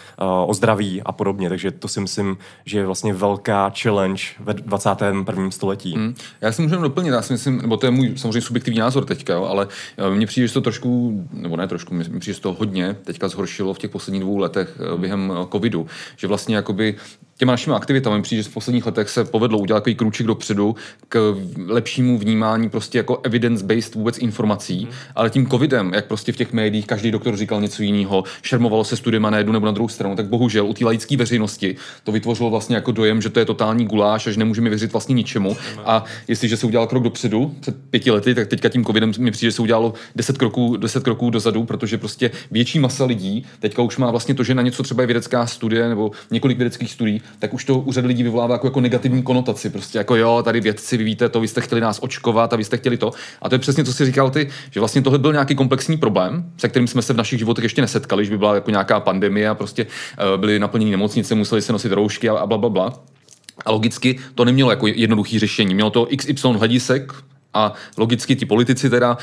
o zdraví a podobně. Takže to si myslím, že je vlastně velká challenge ve 21. století. Hmm. Já si můžu doplnit, já si myslím, nebo to je můj samozřejmě subjektivní názor teďka, jo, ale eh, mně přijde, že to trošku, nebo ne trošku, mně přijde, že to hodně teďka zhoršilo v těch posledních dvou letech eh, během covidu, že vlastně jakoby těma našimi aktivitami přijde, že v posledních letech se povedlo udělat takový krůček dopředu k lepšímu vnímání prostě jako evidence-based vůbec informací, mm. ale tím covidem, jak prostě v těch médiích každý doktor říkal něco jiného, šermovalo se studiem na jednu nebo na druhou stranu, tak bohužel u té laické veřejnosti to vytvořilo vlastně jako dojem, že to je totální guláš a že nemůžeme věřit vlastně ničemu. A jestliže se udělal krok dopředu před pěti lety, tak teďka tím covidem mi přijde, že se udělalo deset kroků, deset kroků dozadu, protože prostě větší masa lidí teďka už má vlastně to, že na něco třeba je vědecká studie nebo několik vědeckých studií, tak už to u řady lidí vyvolává jako, jako negativní konotaci. Prostě jako jo, tady vědci, vy víte to, vy jste chtěli nás očkovat a vy jste chtěli to. A to je přesně, co si říkal ty, že vlastně tohle byl nějaký komplexní problém, se kterým jsme se v našich životech ještě nesetkali, že by byla jako nějaká pandemie a prostě uh, byly naplněny nemocnice, museli se nosit roušky a, bla, bla, bla. A logicky to nemělo jako jednoduchý řešení. Mělo to XY hledisek, a logicky ti politici teda,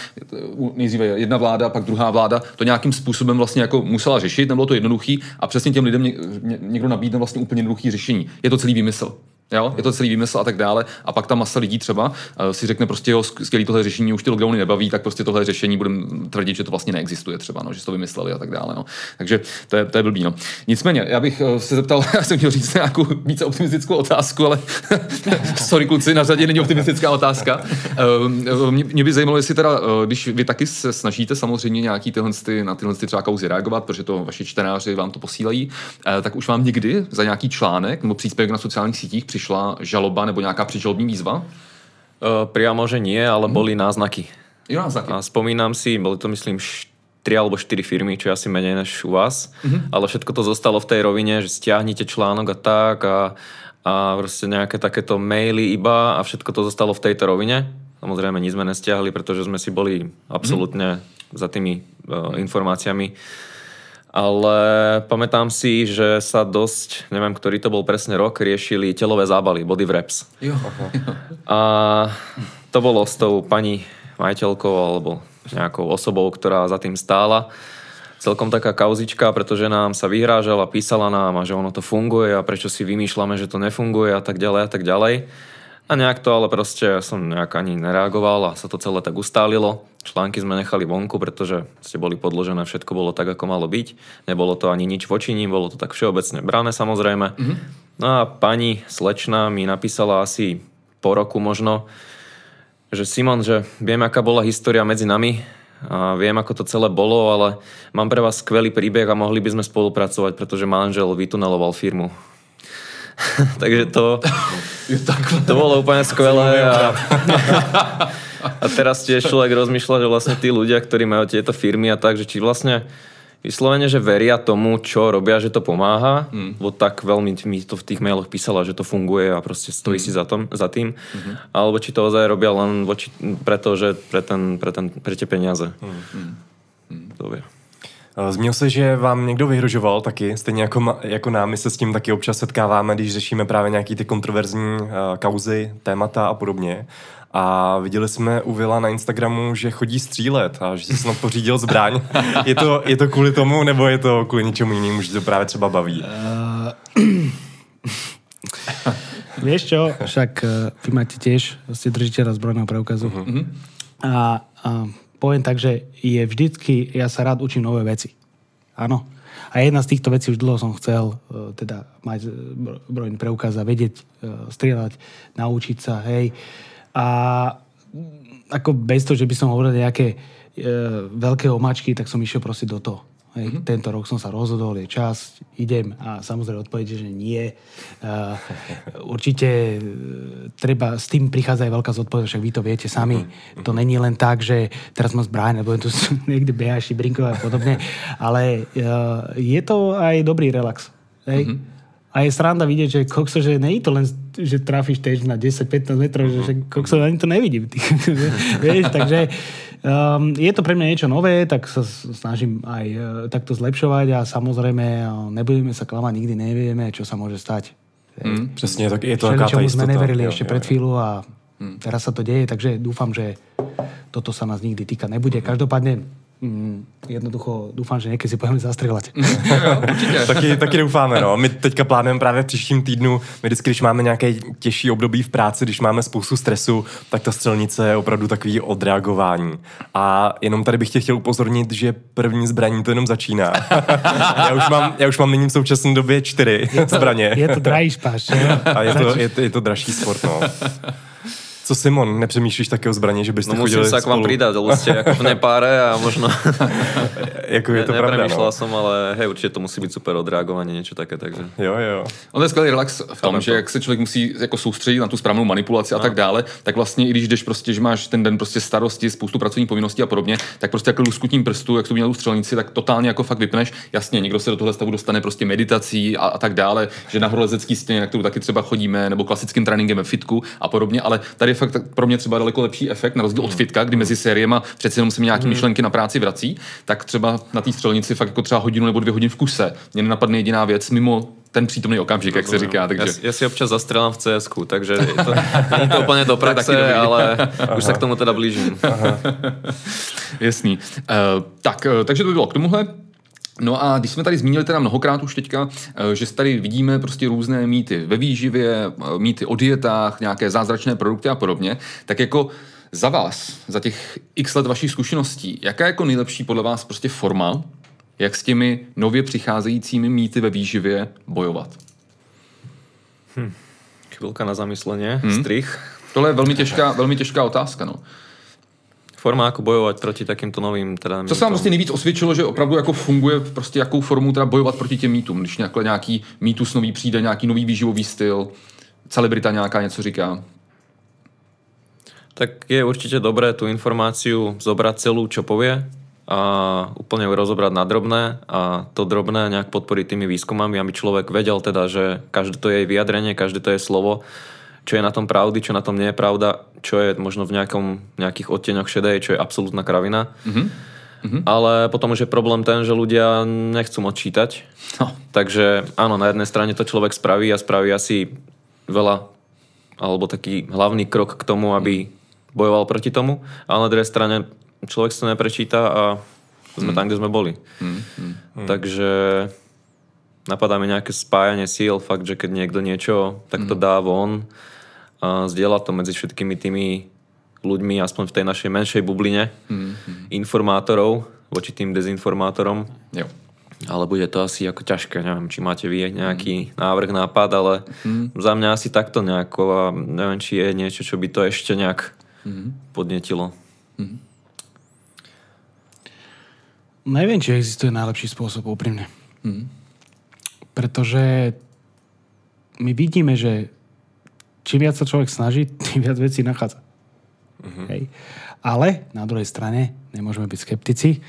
nejdříve jedna vláda, pak druhá vláda, to nějakým způsobem vlastně jako musela řešit, nebylo to jednoduchý a přesně těm lidem někdo nabídne vlastně úplně jednoduchý řešení. Je to celý výmysl. Jo? Je to celý výmysl a tak dále. A pak ta masa lidí třeba uh, si řekne prostě, jo, skvělý tohle řešení, už ty lockdowny nebaví, tak prostě tohle řešení budeme tvrdit, že to vlastně neexistuje třeba, no, že to vymysleli a tak dále. No. Takže to je, to je blbý. No. Nicméně, já bych uh, se zeptal, já jsem chtěl říct nějakou více optimistickou otázku, ale sorry kluci, na řadě není optimistická otázka. Uh, mě, mě, by zajímalo, jestli teda, když vy taky se snažíte samozřejmě nějaký tyhle, ty, na tyhle ty třeba kauzy reagovat, protože to vaši čtenáři vám to posílají, tak už vám někdy za nějaký článek nebo příspěvek na sociálních sítích prišla žaloba nebo nějaká předžalobní výzva? Uh, priamo, že nie, ale hmm. boli náznaky. Jo, náznaky. A spomínam si, boli to myslím tri alebo štyri firmy, čo je asi menej než u vás, mm-hmm. ale všetko to zostalo v tej rovine, že stiahnite článok a tak a, a proste nejaké takéto maily iba a všetko to zostalo v tejto rovine. Samozrejme, nič sme nestiahli, pretože sme si boli absolútne mm-hmm. za tými uh, informáciami ale pamätám si, že sa dosť, neviem, ktorý to bol presne rok, riešili telové zábaly, body wraps. Jo. A to bolo s tou pani majiteľkou alebo nejakou osobou, ktorá za tým stála. Celkom taká kauzička, pretože nám sa vyhrážala, písala nám a že ono to funguje a prečo si vymýšľame, že to nefunguje a tak ďalej a tak ďalej. A nejak to ale proste som nejak ani nereagoval a sa to celé tak ustálilo. Články sme nechali vonku, pretože ste boli podložené, všetko bolo tak, ako malo byť. Nebolo to ani nič voči ním, bolo to tak všeobecne brané samozrejme. Mm-hmm. No a pani slečna mi napísala asi po roku možno, že Simon, že viem, aká bola história medzi nami, a viem, ako to celé bolo, ale mám pre vás skvelý príbeh a mohli by sme spolupracovať, pretože manžel vytuneloval firmu. Takže to, to bolo úplne skvelé. A, a teraz tiež človek rozmýšľa, že vlastne tí ľudia, ktorí majú tieto firmy a tak, že či vlastne vyslovene, že veria tomu, čo robia, že to pomáha, mm. bo tak veľmi mi to v tých mailoch písala, že to funguje a proste stojí mm. si za, tom, za tým, mm-hmm. alebo či to ozaj robia len voči, preto, že pre, ten, pre, ten, pre tie peniaze. Mm. Mm. To vie. Eh, zmínil se, že vám někdo vyhrožoval taky, stejně jako, jako nám, my se s tím taky občas setkáváme, když řešíme právě nějaký ty kontroverzní uh, kauzy, témata a podobně. A viděli jsme u Vila na Instagramu, že chodí střílet a že si snad pořídil zbraň. je, to, je to kvůli tomu, nebo je to kvůli něčemu jinému, že to právě třeba baví? Uh, Vieš čo, však uh, vy máte tiež, ste držiteľa zbrojného preukazu. Uh-huh. A, a poviem tak, že je vždycky, ja sa rád učím nové veci. Áno. A jedna z týchto vecí už dlho som chcel uh, teda mať zbrojný preukaz a vedieť uh, strieľať, naučiť sa, hej. A ako bez toho, že by som hovoril nejaké uh, veľké omačky, tak som išiel proste do toho. Hej, mm-hmm. Tento rok som sa rozhodol, je čas, idem a samozrejme odpovedie, že nie. Uh, určite uh, treba, s tým prichádza aj veľká zodpovednosť, však vy to viete sami. Mm-hmm. To není len tak, že teraz mám zbráň, nebo tu niekde behaši, brinkovať a podobne, ale uh, je to aj dobrý relax. Hej? Mm-hmm. A je sranda vidieť, že kokso, že nie je to len, že trafíš tež na 10-15 metrov, že, že kokso, ani to nevidím. Vieš, takže um, je to pre mňa niečo nové, tak sa snažím aj uh, takto zlepšovať a samozrejme uh, nebudeme sa klamať, nikdy nevieme, čo sa môže stať. Mm, presne, tak je to taká tá sme neverili jo, ešte jo, pred chvíľu a mm. teraz sa to deje, takže dúfam, že toto sa nás nikdy týka nebude. Každopádne Mm, jednoducho doufám, že někdy si pojďme zastřelat. taky, taky doufáme, no. My teďka plánujeme právě v příštím týdnu, my vždycky, když máme nějaké těžší období v práci, když máme spoustu stresu, tak ta střelnice je opravdu takový odreagování. A jenom tady bych tě chtěl upozornit, že první zbraní to jenom začíná. já, už mám, já už mám nyní v současné době čtyři je to, zbraně. Je to drahý špáš. A je to, je, to, je to dražší sport, no. Co Simon, nepřemýšlíš také o zbraně, že byste no, chodili musím sa k vám pridať, lebo ste ako v nepáre a možno... jako je to ne, pravda, no. som, ale hej, určitě to musí být super odreagovanie, niečo také, takže... Jo, jo. On je skvělý relax v tom, že to. jak se člověk musí jako soustředit na tu správnou manipulaci a tak dále, tak vlastně i když jdeš prostě, že máš ten den prostě starosti, spoustu pracovních povinností a podobně, tak prostě jako luskutím prstu, jak to tu střelnici, tak totálně jako fakt vypneš. Jasně, někdo se do tohle stavu dostane prostě meditací a, a tak dále, že na horolezecký stěně, na kterou taky třeba chodíme, nebo klasickým tréninkem ve fitku a podobně, ale tady je fakt pro mě třeba daleko lepší efekt, na rozdíl od fitka, kdy mezi sériema přece jenom se mi nějaký myšlenky na práci vrací, tak třeba na té střelnici fakt jako třeba hodinu nebo dvě hodin v kuse. Mě nenapadne jediná věc mimo ten přítomný okamžik, jak se říká. Takže... Já, já si občas zastřelám v cs takže to, není to úplně do praxe, ale Aha. už se k tomu teda blížím. Jasný. Uh, tak, uh, takže to by bylo k tomuhle. No a když jsme tady zmínili teda mnohokrát už teďka, eh, že tady vidíme prostě různé mýty ve výživě, eh, mýty o dietách, nějaké zázračné produkty a podobně, tak jako za vás, za těch x let vašich zkušeností, jaká je jako nejlepší podle vás prostě forma, jak s těmi nově přicházejícími mýty ve výživě bojovat? Hm. Chvilka na zamyslenie, hm. strich. Tohle je velmi těžká, velmi těžká otázka, no forma, ako bojovat proti takýmto novým teda Co se vám vlastně nejvíc osvědčilo, že opravdu jako funguje prostě jakou formu teda bojovat proti těm mýtům, když nějaký, nějaký mýtus nový přijde, nějaký nový výživový styl, celebrita nějaká něco říká? Tak je určite dobré tú informáciu zobrať celú, čo povie a úplne ju rozobrať na drobné a to drobné nejak podporiť tými výskumami, aby človek vedel teda, že každé to je vyjadrenie, každé to je slovo čo je na tom pravdy, čo na tom nie je pravda, čo je možno v nejakom, nejakých odtieňoch šedej, čo je absolútna kravina. Mm-hmm. Mm-hmm. Ale potom už je problém ten, že ľudia nechcú moc čítať. No. Takže áno, na jednej strane to človek spraví a spraví asi veľa alebo taký hlavný krok k tomu, aby bojoval proti tomu, ale na druhej strane človek sa to neprečíta a sme mm. tam, kde sme boli. Mm. Mm. Takže napadá mi nejaké spájanie síl, fakt, že keď niekto niečo takto mm. dá von, a zdieľať to medzi všetkými tými ľuďmi, aspoň v tej našej menšej bubline mm-hmm. informátorov voči tým dezinformátorom. Jo. Ale bude to asi ako ťažké, neviem, či máte vy nejaký mm. návrh, nápad, ale mm. za mňa asi takto nejako a neviem, či je niečo, čo by to ešte nejak mm. podnetilo. Mm. Neviem, či existuje najlepší spôsob, úprimne. Mm. Pretože my vidíme, že čím viac sa človek snaží, tým viac vecí nachádza. Uh-huh. Hej. Ale na druhej strane nemôžeme byť skeptici.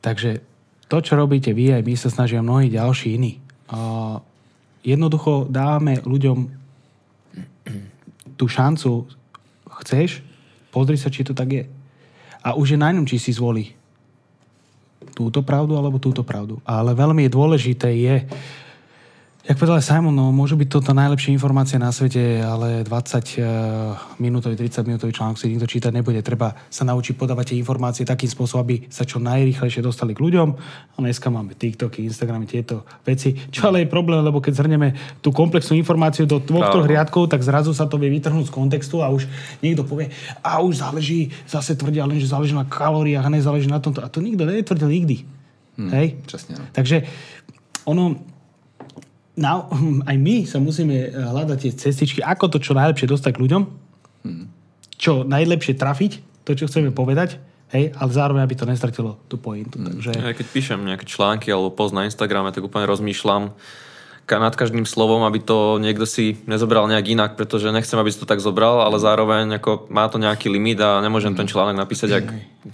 Takže to, čo robíte vy, aj my sa snažia mnohí ďalší iní. Uh, jednoducho dáme ľuďom tú šancu, chceš, pozri sa, či to tak je. A už je na ňom, či si zvolí túto pravdu alebo túto pravdu. Ale veľmi dôležité je, Jak povedal Simon, no, môžu byť toto najlepšie informácie na svete, ale 20 uh, minútový, 30 minútový článok si nikto čítať nebude. Treba sa naučiť podávať tie informácie takým spôsobom, aby sa čo najrýchlejšie dostali k ľuďom. A dneska máme TikToky, Instagramy, tieto veci. Čo ale je problém, lebo keď zhrneme tú komplexnú informáciu do dvoch, troch riadkov, tak zrazu sa to vie vytrhnúť z kontextu a už niekto povie, a už záleží, zase tvrdia len, že záleží na kalóriách a nezáleží na tomto. A to nikto netvrdil nikdy. Hmm, Hej? Časne, no. Takže ono, na, aj my sa musíme eh, hľadať tie cestičky, ako to čo najlepšie dostať k ľuďom, hmm. čo najlepšie trafiť, to, čo chceme povedať, Hej, ale zároveň, aby to nestratilo tú pointu. Takže... Ja keď píšem nejaké články alebo post na Instagrame, tak úplne rozmýšľam nad každým slovom, aby to niekto si nezobral nejak inak, pretože nechcem, aby si to tak zobral, ale zároveň ako má to nejaký limit a nemôžem ten článok napísať jak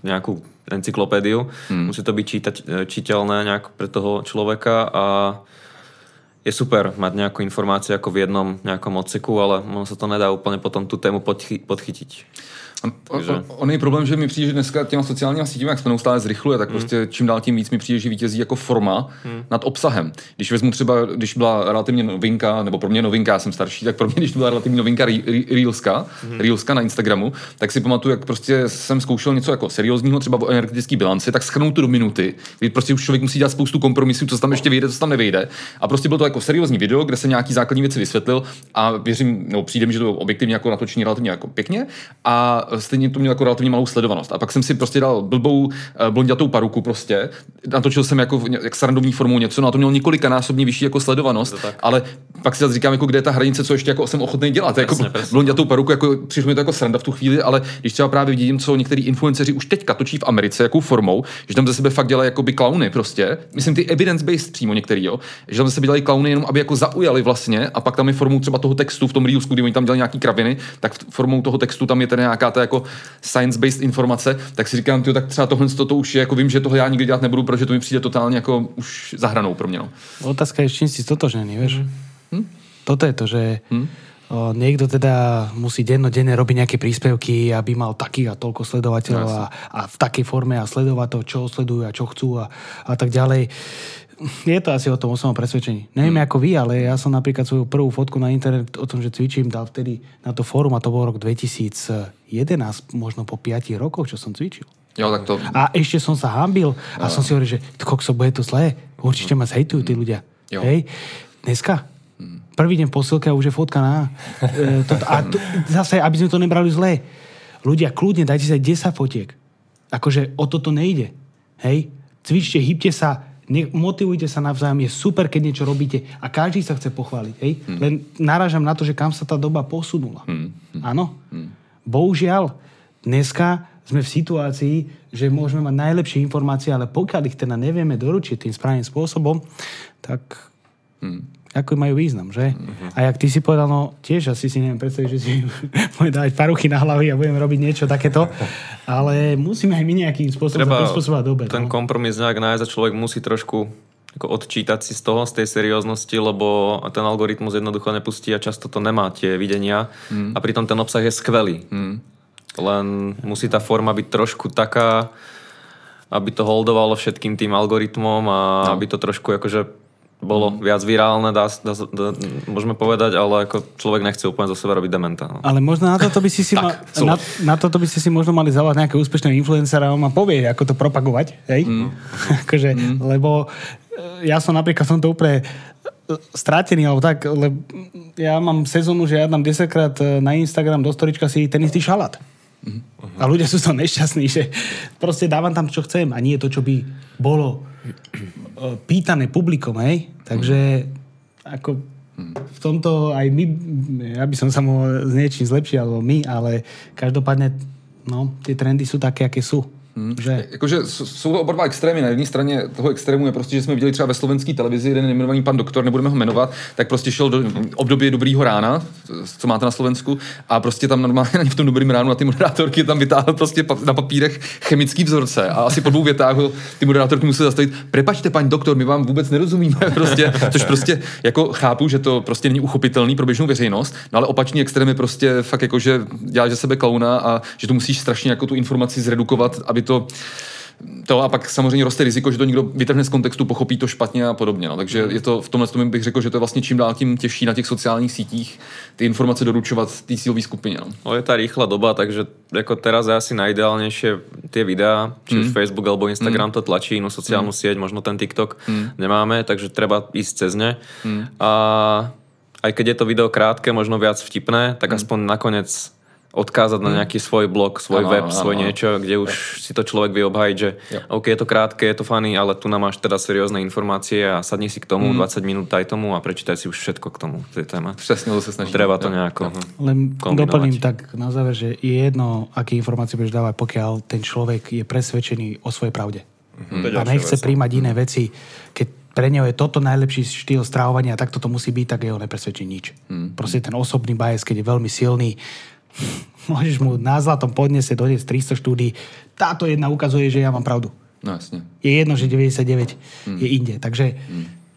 nejakú encyklopédiu. Musí to byť čítať, čiteľné nejak pre toho človeka a je super mať nejakú informáciu ako v jednom nejakom odseku, ale ono sa to nedá úplne potom tú tému podchy- podchytiť. On, on, on je problém, že mi přijde, že dneska těma sociálními sítěmi, jak se neustále zrychluje, tak prostě čím dál tím víc mi přijde, že vítězí jako forma nad obsahem. Když vezmu třeba, když byla relativně novinka, nebo pro mě novinka, já jsem starší, tak pro mě, když to byla relativní novinka Re- Re- Reelska, Reelska na Instagramu, tak si pamatuju, jak prostě jsem zkoušel něco jako seriózního, třeba o energetické bilanci, tak schrnout to do minuty, kdy prostě už člověk musí dělat spoustu kompromisů, co tam ještě vyjde, co tam nevyjde. A prostě bylo to jako seriózní video, kde se nějaký základní věci vysvětlil a věřím, no přijde mi, že to objektivně jako natočení relativně jako pěkně a stejně to mělo jako relativně malou sledovanost. A pak jsem si prostě dal blbou eh, blondětou paruku prostě, natočil jsem jako jak srandovní formou něco, no a to mělo několikanásobně vyšší jako sledovanost, ale pak si zase říkám, jako kde je ta hranice, co ještě jako jsem ochotný dělat. Jako Přesně, přesně. blondětou paruku, jako přišlo mi to jako sranda v tu chvíli, ale když třeba právě vidím, co některý influenceři už teďka točí v Americe, jakou formou, že tam ze sebe fakt dělají jakoby klauny prostě, myslím ty evidence-based přímo některý, jo, že tam ze sebe dělají klauny jenom, aby jako zaujali vlastně a pak tam je formou třeba toho textu v tom Reelsku, kdy oni tam dělají nějaký kraviny, tak formou toho textu tam je teda nějaká ta jako science-based informace, tak si říkám, tyjo, tak třeba tohle to, to už je, jako vím, že tohle já nikdy dělat nebudu, protože to mi přijde totálně jako už za hranou pro mě. No. Otázka je, s čím si stotožnený, vieš? Toto je to, že o, niekto teda musí dennodenne robiť nejaké príspevky, aby mal takých a toľko sledovateľov a, a v takej forme a sledovať to, čo sledujú a čo chcú a, a tak ďalej. Je to asi o tom osobnom presvedčení. Neviem ako vy, ale ja som napríklad svoju prvú fotku na internet o tom, že cvičím, dal vtedy na to fórum a to bol rok 2011, možno po 5 rokoch, čo som cvičil. Jo, tak to, A ešte som sa hambil a som si hovoril, že kokso, bude to zlé. Určite ma zhejtujú tí ľudia. Jo. Hej. Dneska, prvý deň posilke a už je fotka na... E, a to, zase, aby sme to nebrali zlé. Ľudia, kľudne, dajte sa 10 fotiek. Akože o toto nejde. Hej. Cvičte, hýbte sa, ne, motivujte sa navzájom. Je super, keď niečo robíte a každý sa chce pochváliť. Hej. Len narážam na to, že kam sa tá doba posunula. Áno. Bohužiaľ, dneska sme v situácii, že môžeme mať najlepšie informácie, ale pokiaľ ich teda nevieme doručiť tým správnym spôsobom, tak ako majú význam, že? A jak ty si povedal, no tiež asi si neviem predstaviť, že si budem dávať paruchy na hlavy a budem robiť niečo takéto, ale musíme aj my nejakým spôsobom prispôsobovať dobe. ten no. kompromis nejak nájsť a človek musí trošku ako odčítať si z toho, z tej serióznosti, lebo ten algoritmus jednoducho nepustí a často to nemá tie videnia Hmm. a pritom ten obsah je skvelý. Len musí tá forma byť trošku taká, aby to holdovalo všetkým tým algoritmom a No. aby to trošku akože bolo viac virálne, dá, dá, dá, môžeme povedať, ale ako človek nechce úplne zo seba robiť dementa. No. Ale možno na toto by si si ma, Tak, na, na toto by ste si možno mali zavolať nejakého úspešného influencera a on vám povie, ako to propagovať, hej? Mm. akože, lebo e, ja som napríklad som to úplne e, stratený, alebo tak, lebo ja mám sezónu, že ja dám 10 krát e, na Instagram do storička si ten istý šalát. A ľudia sú to nešťastní, že proste dávam tam, čo chcem a nie to, čo by bolo e, pýtané publikom, hej? Takže ako v tomto aj my, ja by som sa mohol s niečím zlepšiť, alebo my, ale každopádne no, tie trendy sú také, aké sú. Že, Jakože s- jsou to oba dva extrémy. Na jedné straně toho extrému je prostě, že jsme viděli třeba ve slovenské televizi jeden nejmenovaný pan doktor, nebudeme ho jmenovat, tak prostě šel do období dobrýho rána, co máte na Slovensku, a prostě tam normálně v tom dobrým ránu na ty moderátorky tam vytáhl prostě na papírech chemický vzorce a asi po dvou větách ho ty moderátorky museli zastavit. Prepačte, paní doktor, my vám vůbec nerozumíme, prostě, což prostě jako chápu, že to prostě není uchopitelný pro běžnou veřejnost, no ale opačný extrém je prostě fakt jako, že děláš ze sebe klauna a že to musíš strašně jako tu informaci zredukovat, aby to to a pak samozřejmě roste riziko, že to někdo vytrhne z kontextu, pochopí to špatně a podobně. No. Takže je to v tomhle tom bych řekl, že to je vlastně čím dál tím těžší na těch sociálních sítích ty informace doručovat té cílové skupině. No. No je tá rýchla doba, takže ako teraz je asi najideálnejšie tie videá, či už Facebook alebo Instagram to tlačí, no sociálnu sieť, možno ten TikTok nemáme, takže treba ísť cez ne. A aj keď je to video krátke, možno viac vtipné, tak aspoň nakoniec odkázať na nejaký svoj blog, svoj Áno, web, áno, svoj áno. niečo, kde už si to človek vie obhajiť, že Jo. OK, je to krátke, je to funny, ale tu nám máš teda seriózne informácie a sadni si k tomu, 20 minút daj tomu a prečítaj si už všetko k tomu, tej téme. Přesně to se snažíme. Treba to Jo. nejako. Len kombinovať. doplním tak na záver, že je jedno, aké informácie budeš dávať, pokiaľ ten človek je presvedčený o svojej pravde. Je A nechce no. príjmať iné veci. Keď pre neho je toto najlepší štýl strávovania a takto to musí byť, tak jeho nepresvedčí nič. Proste ten osobný bias, keď je veľmi silný, môžeš mu na zlatom podnese doniesť 300 štúdí. Táto jedna ukazuje, že ja mám pravdu. No jasně. Je jedno, že 99 je inde. Takže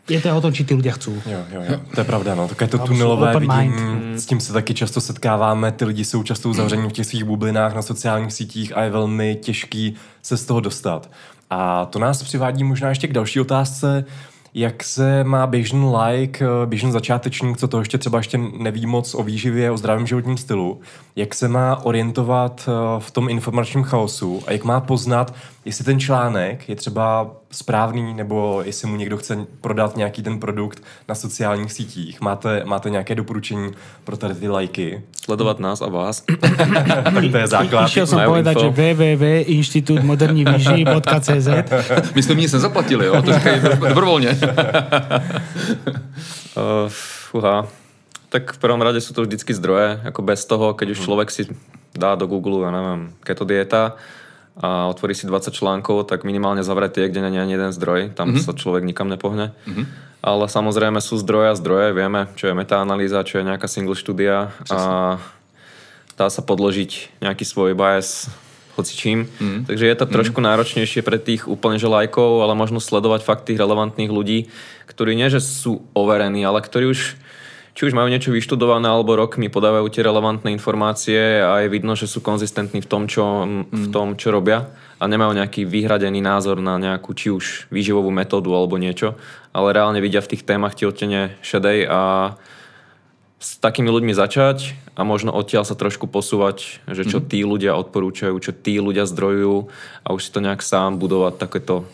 je to o tom, či tí ľudia chcú. Jo, jo, jo, to je pravda, no. Také to jsou tunelové vidění, mind. s tím se taky často setkáváme, ty lidi jsou často uzavření v těch svých bublinách na sociálních sítích a je velmi těžký se z toho dostat. A to nás přivádí možná ještě k další otázce, jak se má běžný like, eh, běžný začátečník, co to ještě třeba ještě neví moc o výživě, o zdravém životním stylu, jak se má orientovat eh, v tom informačním chaosu a jak má poznat, jestli ten článek je třeba správný, nebo jestli mu někdo chce prodat nějaký ten produkt na sociálních sítích. Máte, máte nějaké doporučení pro tady ty lajky? Sledovať nás a vás. to je základ. Išiel som povedať, info. že www.inštitútmodernívyživí.cz My jsme mi nic nezaplatili, jo? to říkají dobro- dobrovolně. Uh, fúha. Tak v prvom rade sú to vždycky zdroje, ako bez toho, keď už človek si dá do Google, ja neviem, keto dieta a otvorí si 20 článkov, tak minimálne zavre tie, kde nie je ani jeden zdroj, tam sa človek nikam nepohne. Ale samozrejme sú zdroje a zdroje, vieme, čo je metaanalýza, čo je nejaká single štúdia. A dá sa podložiť nejaký svoj bias hoci čím. Mm. Takže je to trošku náročnejšie pre tých úplne že lajkov, ale možno sledovať fakt tých relevantných ľudí, ktorí nie, že sú overení, ale ktorí už či už majú niečo vyštudované alebo rokmi podávajú tie relevantné informácie a je vidno, že sú konzistentní v tom, čo, v tom, čo robia a nemajú nejaký vyhradený názor na nejakú či už výživovú metódu alebo niečo, ale reálne vidia v tých témach tiotene šedej a s takými ľuďmi začať a možno odtiaľ sa trošku posúvať, že čo tí ľudia odporúčajú, čo tí ľudia zdrojujú a už si to nejak sám budovať takéto...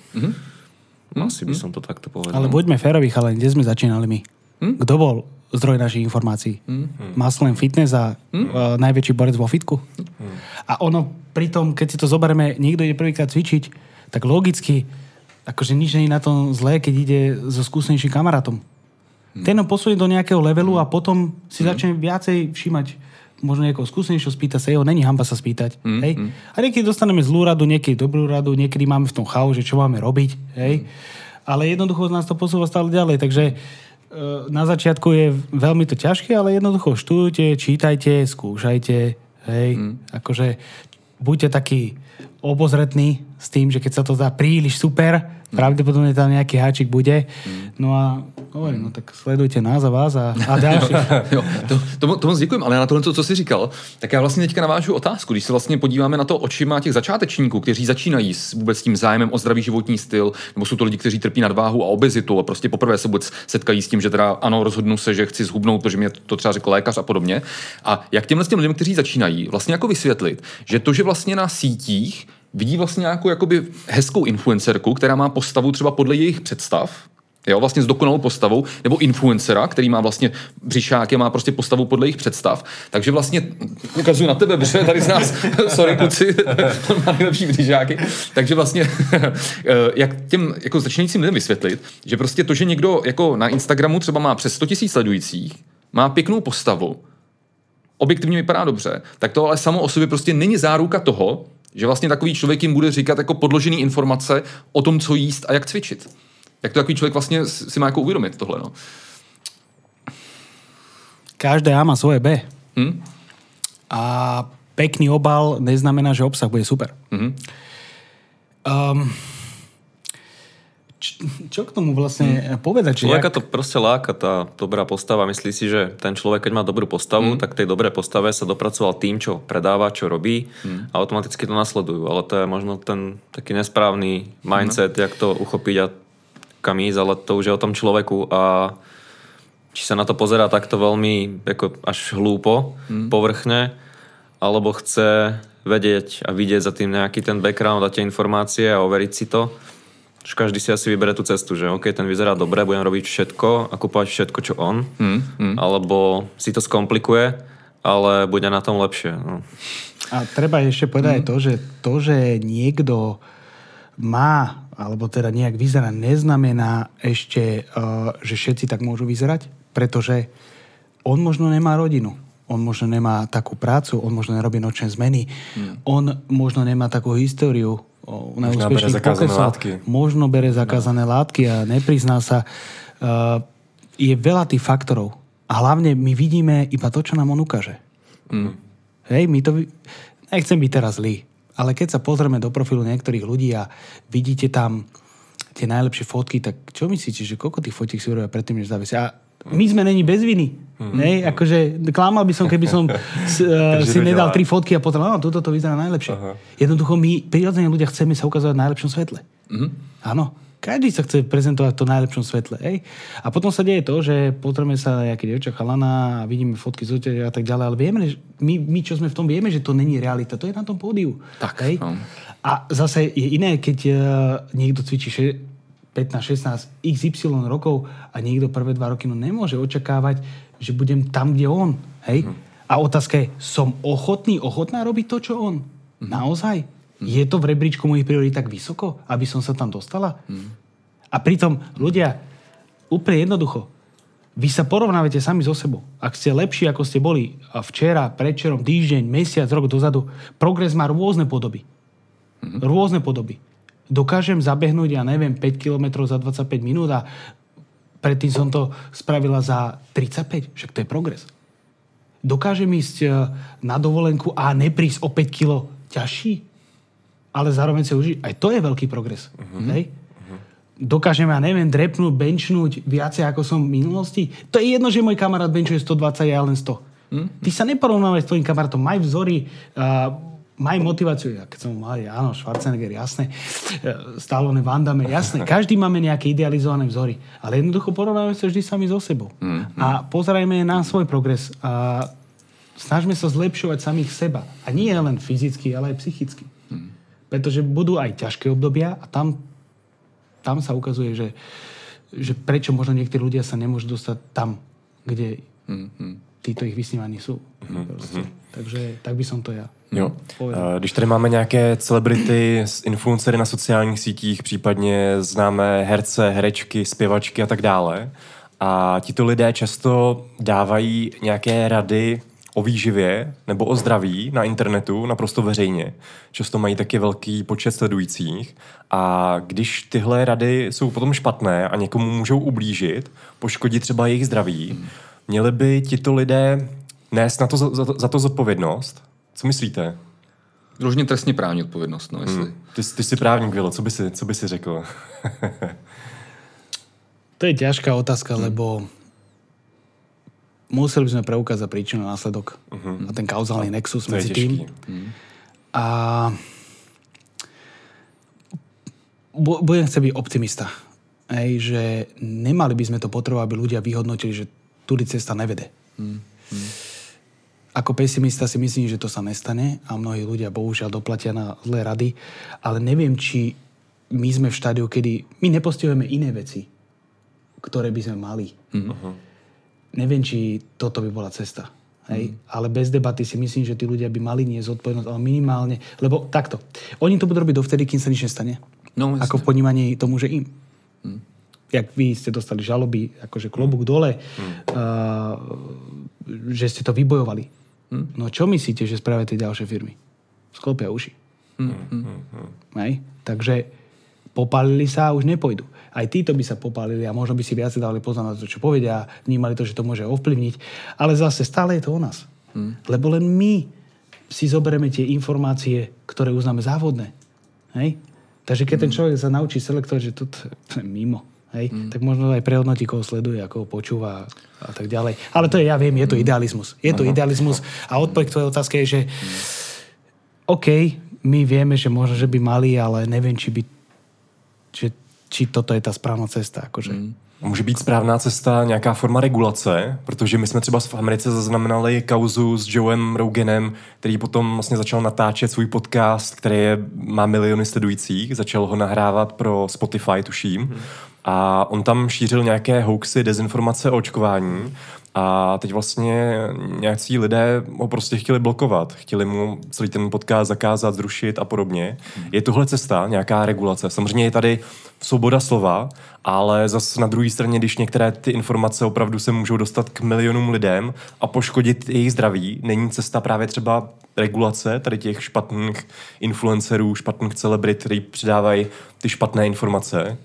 Asi by som to takto povedal. Ale buďme féroví, ale kde sme začínali my? Kto bol zdroj našich informácií? Muscle and Fitness a uh, najväčší borec vo fitku? A ono, pritom, keď si to zoberieme, niekto ide prvýkrát cvičiť, tak logicky, akože nič nie je na tom zlé, keď ide so skúsenejším kamarátom. Ten ho posunie do nejakého levelu a potom si začne viacej všímať možno niekoho skúsenejšieho spýtať sa jeho, není hamba sa spýtať. Mm, hej? A niekedy dostaneme zlú radu, niekedy dobrú radu, niekedy máme v tom chau, že čo máme robiť. Hej? Ale jednoducho nás to posúva stále ďalej, takže e, na začiatku je veľmi to ťažké, ale jednoducho študujte, čítajte, skúšajte, hej, akože buďte takí obozretní s tým, že keď sa to dá príliš super, pravdepodobne tam nejaký háčik bude. No a hovorím, no tak sledujte nás a vás a, a. Jo, to, to, to moc děkujem, ale na tohle, co jsi říkal, tak já vlastně teďka navážu otázku. Když se vlastně podíváme na to očima těch začátečníků, kteří začínají s vůbec tím zájmem o zdravý životní styl, nebo jsou to lidi, kteří trpí nadváhu a obezitu a prostě poprvé se vůbec setkají s tím, že teda ano, rozhodnu se, že chci zhubnout, protože mě to třeba řekl lékař a podobně. A jak těmhle těm lidem, kteří začínají, vlastně jako vysvětlit, že to, že vlastně na sítích vidí vlastně nějakou jakoby hezkou influencerku, která má postavu třeba podle jejich představ, Jo, vlastně s dokonalou postavou, nebo influencera, který má vlastně břišáky, má prostě postavu podle jejich představ. Takže vlastně ukazuju na tebe, protože tady z nás, sorry kluci, on má nejlepší břišáky. Takže vlastně, eh, jak těm jako začínajícím lidem vysvětlit, že prostě to, že někdo jako na Instagramu třeba má přes 100 000 sledujících, má pěknou postavu, objektivně vypadá dobře, tak to ale samo o sobě prostě není záruka toho, že vlastně takový člověk jim bude říkat jako podložený informace o tom, co jíst a jak cvičit. Jak to takový člověk vlastně si má jako uvědomit tohle, no. Každé A má svoje B. Hm? A pekný obal neznamená, že obsah bude super. Mhm. Um, čo k tomu vlastne povedať? Že Človeka jak- to proste láka, tá dobrá postava. Myslí si, že ten človek, keď má dobrú postavu, mm. tak tej dobrej postave sa dopracoval tým, čo predáva, čo robí mm. a automaticky to nasledujú. Ale to je možno ten taký nesprávny mindset, mm. jak to uchopiť a kam ísť, ale to už je o tom človeku a či sa na to pozerá takto veľmi ako až hlúpo, mm. povrchne, alebo chce vedieť a vidieť za tým nejaký ten background a tie informácie a overiť si to. Že každý si asi vybere tú cestu, že OK, ten vyzerá dobre, budem robiť všetko a kúpovať všetko, čo on. Mm, mm. Alebo si to skomplikuje ale bude na tom lepšie. No. A treba ešte povedať mm. to, že to, že niekto má, alebo teda nejak vyzerá, neznamená ešte, uh, že všetci tak môžu vyzerať, pretože on možno nemá rodinu, on možno nemá takú prácu, on možno nerobí nočné zmeny, mm. on možno nemá takú históriu zakázané pokesov, látky. Možno bere zakázané no. látky a neprizná sa. Uh, je veľa tých faktorov. A hlavne my vidíme iba to, čo nám on ukáže. Mm. Hej, my to... Nechcem byť teraz zlý, ale keď sa pozrieme do profilu niektorých ľudí a vidíte tam tie najlepšie fotky, tak čo myslíte, že koľko tých fotiek si urobia predtým, než zavisia? A my sme není bez viny. Mm-hmm. Ne? Akože klamal by som, keby som s, uh, si nedal tri fotky a potom, no, toto to vyzerá najlepšie. Aha. Jednoducho my, prirodzene ľudia, chceme sa ukazovať v najlepšom svetle. Mm-hmm. Áno. Každý sa chce prezentovať v tom najlepšom svetle. Ej? A potom sa deje to, že potrebujeme sa nejaké dievča chalana a vidíme fotky z a tak ďalej, ale vieme, že my, my, čo sme v tom, vieme, že to není realita. To je na tom pódiu. Tak. Ej? No. A zase je iné, keď uh, niekto cvičí 15, 16, XY rokov a niekto prvé dva roky no nemôže očakávať, že budem tam, kde on. Hej? Mm. A otázka je, som ochotný, ochotná robiť to, čo on? Mm. Naozaj? Mm. Je to v rebríčku mojich priorít tak vysoko, aby som sa tam dostala? Mm. A pritom, ľudia, úplne jednoducho, vy sa porovnávate sami so sebou. Ak ste lepší, ako ste boli včera, predčerom, týždeň, mesiac, rok dozadu, progres má rôzne podoby. Mm. Rôzne podoby. Dokážem zabehnúť, ja neviem, 5 km za 25 minút a predtým som to spravila za 35. Však to je progres. Dokážem ísť e, na dovolenku a neprísť o 5 kg ťažší? ale zároveň sa užiť. Aj to je veľký progres. Uh-huh. Hej? Uh-huh. Dokážem, ja neviem, drepnúť, benchnúť viacej ako som v minulosti. To je jedno, že môj kamarát benchuje 120, ja len 100. Uh-huh. Ty sa neporovnávaj s tvojim kamarátom, maj vzory, uh, maj motiváciu. Ja keď som mal, áno, Schwarzenegger, jasné, uh, Stallone, Van Damme, jasné. Každý máme nejaké idealizované vzory. Ale jednoducho porovnávame sa vždy sami so sebou. Uh-huh. A pozerajme na svoj progres. A snažme sa zlepšovať samých seba. A nie len fyzicky, ale aj psychicky. Pretože budú aj ťažké obdobia a tam, tam sa ukazuje, že, že prečo možno niektorí ľudia sa nemôžu dostať tam, kde mm-hmm. Títo ich vysnívaní sú. Mm-hmm. Takže tak by som to ja Jo. Povedal. Když tady máme nějaké celebrity, influencery na sociálních sítích, případně známé herce, herečky, zpěvačky a tak dále, a tito lidé často dávají nějaké rady o výživě nebo o zdraví na internetu naprosto veřejně. Často mají taky velký počet sledujících a když tyhle rady jsou potom špatné a někomu můžou ublížit, poškodit třeba jejich zdraví, hmm. Měli by tito lidé nést na to, za, za to zodpovědnost? Co myslíte? Vložně trestně právní odpovědnost, no jestli. Hmm. Ty, ty jsi právník, Vilo, co by si, co by si řekl? to je ťažká otázka, hmm. lebo museli by sme preukázať príčinu a následok uh-huh. a ten kauzálny no, nexus medzi tým. Uh-huh. A budem chcieť byť optimista. Hej, že nemali by sme to potrebovať, aby ľudia vyhodnotili, že tudy cesta nevede. Uh-huh. Ako pesimista si myslím, že to sa nestane a mnohí ľudia bohužiaľ doplatia na zlé rady, ale neviem, či my sme v štádiu, kedy my nepostihujeme iné veci, ktoré by sme mali. Uh-huh neviem, či toto by bola cesta. Hej? Mm. Ale bez debaty si myslím, že tí ľudia by mali nie zodpovednosť, ale minimálne, lebo takto. Oni to budú robiť dovtedy, kým sa nič nestane. No, ako v ponímaní tomu, že im. Mm. Jak vy ste dostali žaloby, akože klobúk mm. dole, mm. Uh, že ste to vybojovali. Mm. No čo myslíte, že spravia tie ďalšie firmy? Sklopia uši. Mm. Mm. Hej? Takže popálili sa a už nepojdu aj títo by sa popálili a možno by si viac dávali pozor na to, čo povedia, vnímali to, že to môže ovplyvniť. Ale zase stále je to o nás. Hmm. Lebo len my si zoberieme tie informácie, ktoré uznáme závodné. Hej? Takže keď hmm. ten človek sa naučí selektovať, že to je mimo, hej? Hmm. tak možno aj prehodnotí, koho sleduje, ako ho počúva a tak ďalej. Ale to je, ja viem, je to hmm. idealizmus. Je to Aha. idealizmus a odpoveď k tvojej otázke je, že hmm. OK, my vieme, že možno, že by mali, ale neviem, či by že či toto je ta správná cesta. Akože. Mm. Může být správná cesta nějaká forma regulace, protože my jsme třeba v Americe zaznamenali kauzu s Joeem Roganem, který potom vlastně začal natáčet svůj podcast, který je, má miliony sledujících, začal ho nahrávat pro Spotify, tuším. Mm. A on tam šířil nějaké hoaxy, dezinformace o očkování a teď vlastně nějací lidé ho prostě chtěli blokovat. Chtěli mu celý ten podcast zakázat, zrušit a podobně. Je tohle cesta, nějaká regulace? Samozřejmě je tady svoboda slova, ale zase na druhé straně, když některé ty informace opravdu se můžou dostat k milionům lidem a poškodit jejich zdraví, není cesta právě třeba regulace tady těch špatných influencerů, špatných celebrit, kteří přidávají ty špatné informace.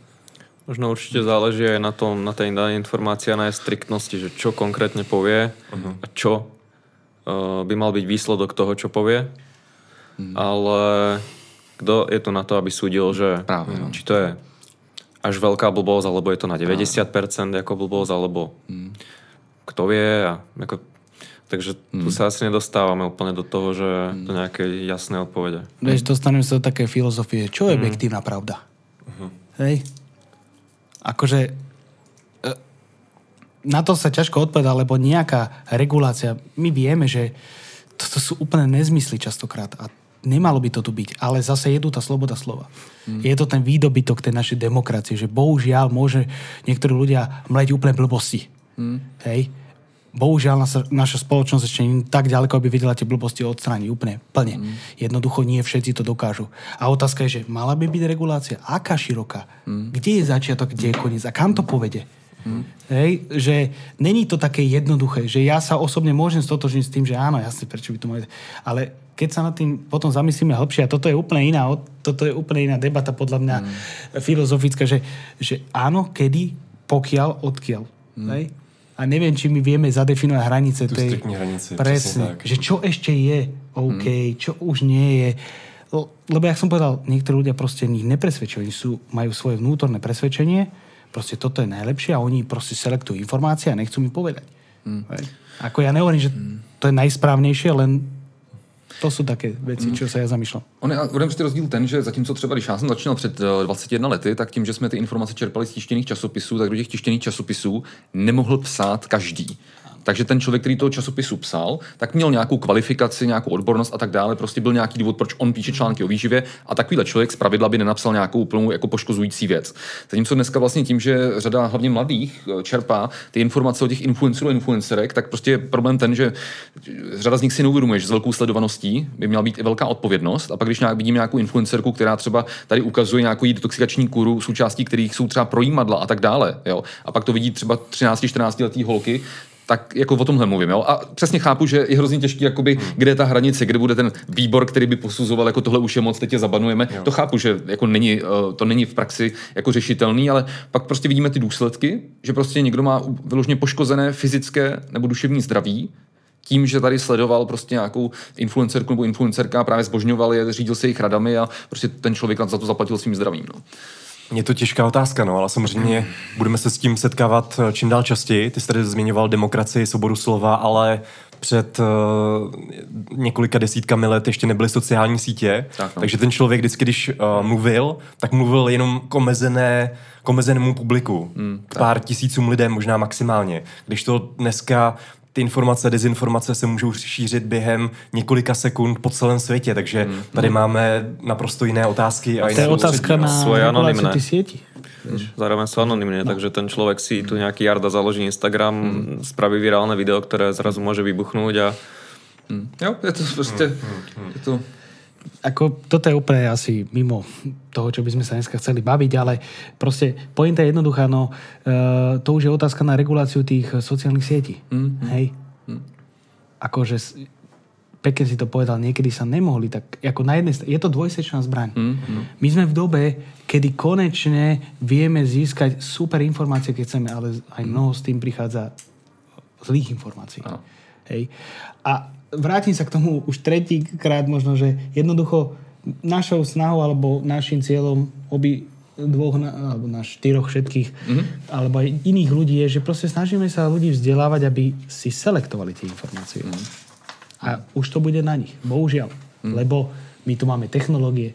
Možno určite záleží aj na tom, na tej danej informácii a na jej striktnosti, že čo konkrétne povie uh-huh. a čo uh, by mal byť výsledok toho, čo povie. Uh-huh. Ale kto je tu na to, aby súdil, že Práve, no. či to je až veľká blbosť, alebo je to na 90% ako blbosť, alebo uh-huh. kto vie. A ako, takže tu sa asi nedostávame úplne do toho, že do nejakej jasnej odpovede. Vieš, dostaneme sa do také filozofie, čo je objektívna pravda? Hej? Akože e, na to sa ťažko odpovedá, lebo nejaká regulácia, my vieme, že toto sú úplne nezmysly častokrát a nemalo by to tu byť, ale zase je tu tá sloboda slova. Mm. Je to ten výdobytok tej našej demokracie, že bohužiaľ môže niektorí ľudia mleť úplne blbosti. Mm. Hej? Bohužiaľ naša, naša spoločnosť ešte nie tak ďaleko, aby vedela tie blbosti odstrániť úplne, plne. Mm. Jednoducho nie všetci to dokážu. A otázka je, že mala by byť regulácia? Aká široká? Mm. Kde je začiatok, kde je koniec? A kam to povede? Mm. Hej, že není to také jednoduché, že ja sa osobne môžem stotožniť s tým, že áno, jasne, prečo by to mohli... Ale keď sa nad tým potom zamyslíme hlbšie, a toto je úplne iná, toto je úplne iná debata podľa mňa mm. filozofická, že, že áno, kedy, pokiaľ, odkiaľ. Mm. Hej? A neviem, či my vieme zadefinovať hranice Tu tej... hranice, Presne. presne. Že čo ešte je OK, mm. čo už nie je. Lebo, jak som povedal, niektorí ľudia proste nich nepresvedčujú. Oni sú, majú svoje vnútorné presvedčenie, proste toto je najlepšie a oni proste selektujú informácie a nechcú mi povedať. Mm. Ako ja nehovorím, že to je najsprávnejšie, len to sú také čo sa ja zamýšľam. On je, on je prostě rozdíl ten, že zatímco třeba, když já jsem začínal před eh, 21 lety, tak tím, že jsme ty informace čerpali z tištěných časopisů, tak do těch tištěných časopisů nemohl psát každý. Takže ten člověk, který toho časopisu psal, tak měl nějakou kvalifikaci, nějakou odbornost a tak dále. Prostě byl nějaký důvod, proč on píše články o výživě a takovýhle člověk z pravidla by nenapsal nějakou úplnou jako poškozující věc. Zatímco dneska vlastně tím, že řada hlavně mladých eh, čerpá ty informace o těch influencerů a influencerek, tak prostě je problém ten, že řada z nich si neuvědomuje, že s velkou sledovaností by měla být i velká odpovědnost. A pak, když nějak vidím nějakou influencerku, která třeba tady ukazuje nějakou detoxikační kuru, součástí kterých jsou třeba projímadla a tak dále, jo, a pak to vidí třeba 13-14 letý holky, tak jako o tomhle mluvím. Jo? A přesně chápu, že je hrozně těžký, jakoby, kde je ta hranice, kde bude ten výbor, který by posuzoval, jako tohle už je moc, teď je zabanujeme. Jo. To chápu, že jako není, eh, to není v praxi jako řešitelný, ale pak prostě vidíme ty důsledky, že prostě někdo má vyloženě poškozené fyzické nebo duševní zdraví, tím, že tady sledoval prostě nějakou influencerku nebo influencerka, právě zbožňoval je, řídil se jejich radami a prostě ten člověk za to zaplatil svým zdravím. No. Je to těžká otázka, no, ale samozřejmě budeme se s tím setkávat eh, čím dál častěji. Ty jsi tady zmiňoval demokracii, svobodu slova, ale před uh, několika desítkami let ještě nebyly sociální sítě, Tak, no. takže ten člověk vždycky, když uh, mluvil, tak mluvil jenom k omezené, k omezenému publiku. Mm, Pár tisícům lidem možná maximálně. Když to dneska ty informace, dezinformace se můžou šířit během několika sekund po celém světě, takže Mm. tady máme naprosto jiné otázky. A To jiné je otázka na Svoje tých sietí. Zároveň sú anonimné, no. takže ten človek si tu nejaký Jarda založí Instagram, mm. spraví virálne video, ktoré zrazu môže vybuchnúť a Jo, je to prostě, je to, Ako, toto je úplne asi mimo toho, čo by sme sa dneska chceli baviť, ale proste pointa je jednoduchá, no uh, to už je otázka na reguláciu tých sociálnych sietí. Mm, Hej? Mm. Akože pekne si to povedal, niekedy sa nemohli, tak ako na jednej je to dvojsečná zbraň. Mm, mm. My sme v dobe, kedy konečne vieme získať super informácie, keď chceme, ale aj mnoho s tým prichádza zlých informácií. Áno. Hej. A vrátim sa k tomu už tretíkrát možno, že jednoducho našou snahou alebo našim cieľom obi dvoch, na- alebo na štyroch všetkých, mm-hmm. alebo aj iných ľudí je, že proste snažíme sa ľudí vzdelávať, aby si selektovali tie informácie. Mm-hmm. A už to bude na nich, bohužiaľ. Mm-hmm. Lebo my tu máme technológie.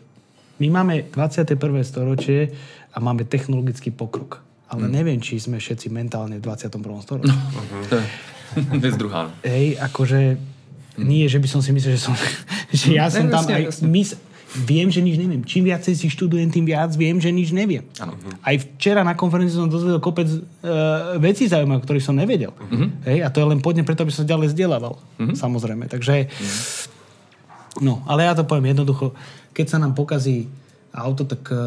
My máme 21. storočie a máme technologický pokrok. Ale mm. neviem, či sme všetci mentálne v 21. storočí. to je druhá. No. Hej, akože nie, že by som si myslel, že som, že ja som tam aj mys- viem, že nič neviem. Čím viacej si študujem, tým viac viem, že nič neviem. Ano. Aj včera na konferencii som dozvedel kopec uh, vecí zaujímavých, ktorých som nevedel. Uh-huh. Hej, a to je len podne preto, aby som ďalej vzdelával. Uh-huh. Samozrejme. Takže, uh-huh. no, ale ja to poviem jednoducho. Keď sa nám pokazí auto, tak uh,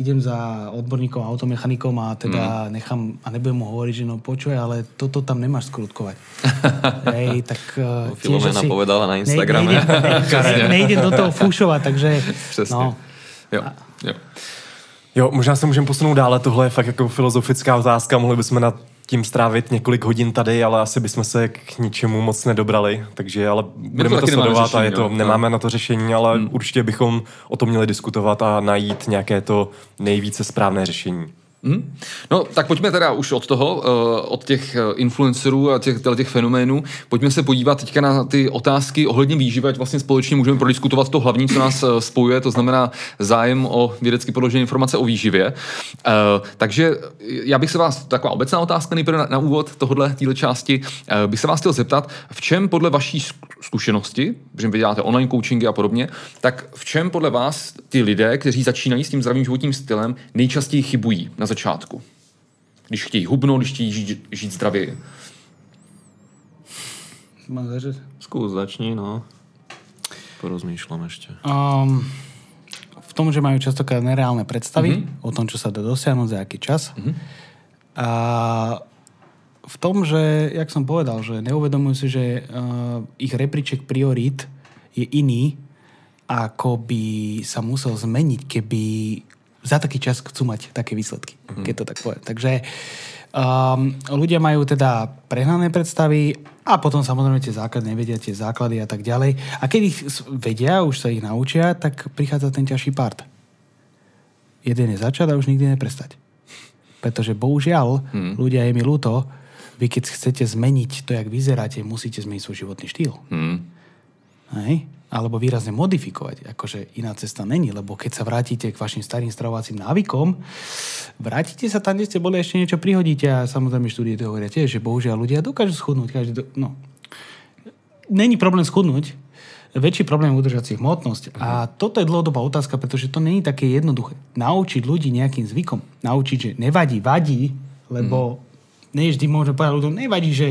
idem za odborníkom, automechanikom a teda mm. nechám, a nebudem mu hovoriť, že no počuj, ale toto tam nemáš skrutkovať. Hej, tak... Uh, Filomena asi, povedala na Instagrame. Nejdem, nejdem do toho fúšovať, takže... Přesně. No. Jo, jo. Jo, možná se můžeme posunout dále, tohle je fakt jako filozofická otázka, mohli bychom na tím strávit několik hodin tady, ale asi bychom se k ničemu moc nedobrali, takže ale budeme to, to sledovat řešení, a je to, jo. nemáme na to řešení, ale hmm. určitě bychom o tom měli diskutovat a najít nějaké to nejvíce správné řešení. Hmm? No, tak pojďme teda už od toho, eh, od těch eh, influencerů a těch, těch fenoménů, pojďme se podívat teďka na ty otázky ohledně výživy, ať vlastně společně můžeme prodiskutovat to hlavní, co nás eh, spojuje, to znamená zájem o vědecky podložené informace o výživě. Takže já bych se vás, taková obecná otázka nejprve na, na úvod tohohle téhle části, bych se vás chtěl zeptat, v čem podle vaší zkušenosti, že vy děláte online coachingy a podobně, tak v čem podle vás ty lidé, kteří začínají s tím zdravým životním stylem, nejčastěji chybují na začátku. Když chtějí hubnout, když chtějí žít, žít zdravě. Začať? Skús, začni, no. Porozmýšľam ešte. Um, v tom, že majú častokrát nereálne predstavy mm-hmm. o tom, čo sa dá dosiahnuť za aký čas. Mm-hmm. A v tom, že, jak som povedal, že neuvedomujú si, že uh, ich repríček priorít je iný, ako by sa musel zmeniť, keby za taký čas chcú mať také výsledky, mm-hmm. keď to tak poviem. Takže um, ľudia majú teda prehnané predstavy a potom samozrejme tie základy nevedia, tie základy a tak ďalej. A keď ich vedia, už sa ich naučia, tak prichádza ten ťažší part. Jeden je začať a už nikdy neprestať. Pretože bohužiaľ, mm. ľudia je mi ľúto, vy keď chcete zmeniť to, jak vyzeráte, musíte zmeniť svoj životný štýl. Mm. Hej? Alebo výrazne modifikovať. Akože iná cesta není, lebo keď sa vrátite k vašim starým stravovacím návykom, vrátite sa tam, kde ste boli, ešte niečo prihodíte a samozrejme štúdie to hovoria tiež, že bohužiaľ ľudia dokážu schudnúť. Každý do... no. Není problém schudnúť, väčší problém je udržať si hmotnosť. A toto je dlhodobá otázka, pretože to není také jednoduché. Naučiť ľudí nejakým zvykom. Naučiť, že nevadí, vadí, lebo mm. nie vždy môžeme povedať ľuďom, nevadí, že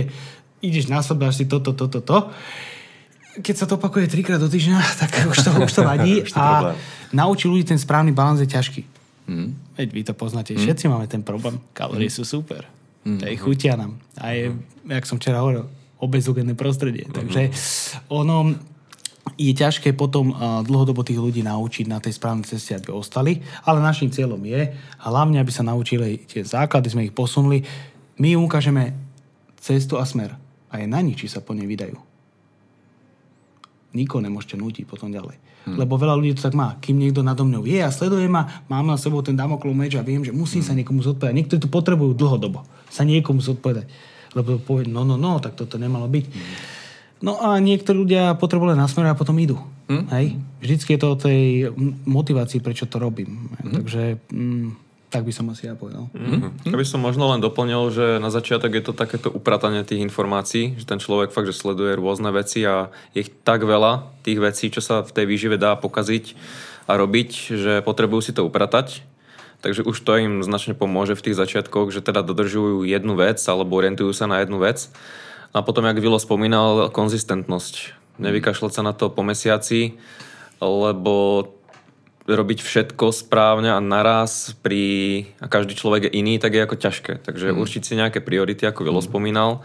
ideš na sebe si toto, toto, toto. To keď sa to opakuje trikrát do týždňa, tak už to, už to vadí. už to a naučiť ľudí ten správny balans je ťažký. Mm. Veď vy to poznáte, mm. všetci máme ten problém. Kalórie mm. sú super. Mm. Je chutia nám. A je, mm. jak som včera hovoril, obezogénne prostredie. Mm. Takže ono je ťažké potom dlhodobo tých ľudí naučiť na tej správnej ceste, aby ostali. Ale našim cieľom je, hlavne, aby sa naučili tie základy, sme ich posunuli. My ukážeme cestu a smer. A je na nich, či sa po nej vydajú nikoho nemôžete nútiť potom ďalej. Hmm. Lebo veľa ľudí to tak má. Kým niekto nado mnou je a sleduje ma, mám na sebou ten damoklov meč a viem, že musím hmm. sa niekomu zodpovedať. Niektorí to potrebujú dlhodobo. Sa niekomu zodpovedať. Lebo povie, no, no, no, tak toto nemalo byť. Hmm. No a niektorí ľudia potrebujú len nasmerovať a potom idú. Hmm. Hej? Vždycky je to o tej motivácii, prečo to robím. Hmm. Takže... Mm, tak by som asi ja povedal. Mm-hmm. Ja by som možno len doplnil, že na začiatok je to takéto upratanie tých informácií, že ten človek fakt, že sleduje rôzne veci a je ich tak veľa, tých vecí, čo sa v tej výžive dá pokaziť a robiť, že potrebujú si to upratať. Takže už to im značne pomôže v tých začiatkoch, že teda dodržujú jednu vec alebo orientujú sa na jednu vec. A potom, jak Vilo spomínal, konzistentnosť. Nevykašľať sa na to po mesiaci, lebo robiť všetko správne a naraz pri, a každý človek je iný, tak je ako ťažké. Takže mm. určiť si nejaké priority, ako Vilo mm. spomínal,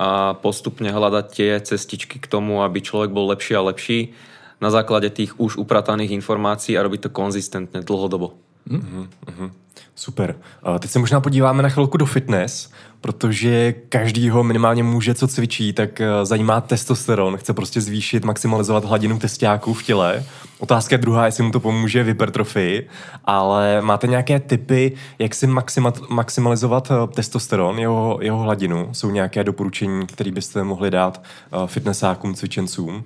a postupne hľadať tie cestičky k tomu, aby človek bol lepší a lepší na základe tých už uprataných informácií a robiť to konzistentne dlhodobo. Mm-hmm. Mm-hmm. Super. Teď se možná podíváme na chvilku do fitness, protože každýho minimálně může, co cvičí, tak eh, zajímá testosteron, chce prostě zvýšit, maximalizovat hladinu testiáků v těle. Otázka je druhá, jestli mu to pomůže v hypertrofii, ale máte nějaké typy, jak si maxima- maximalizovat eh, testosteron, jeho, jeho hladinu? Jsou nějaké doporučení, které byste mohli dát eh, fitnessákům, cvičencům?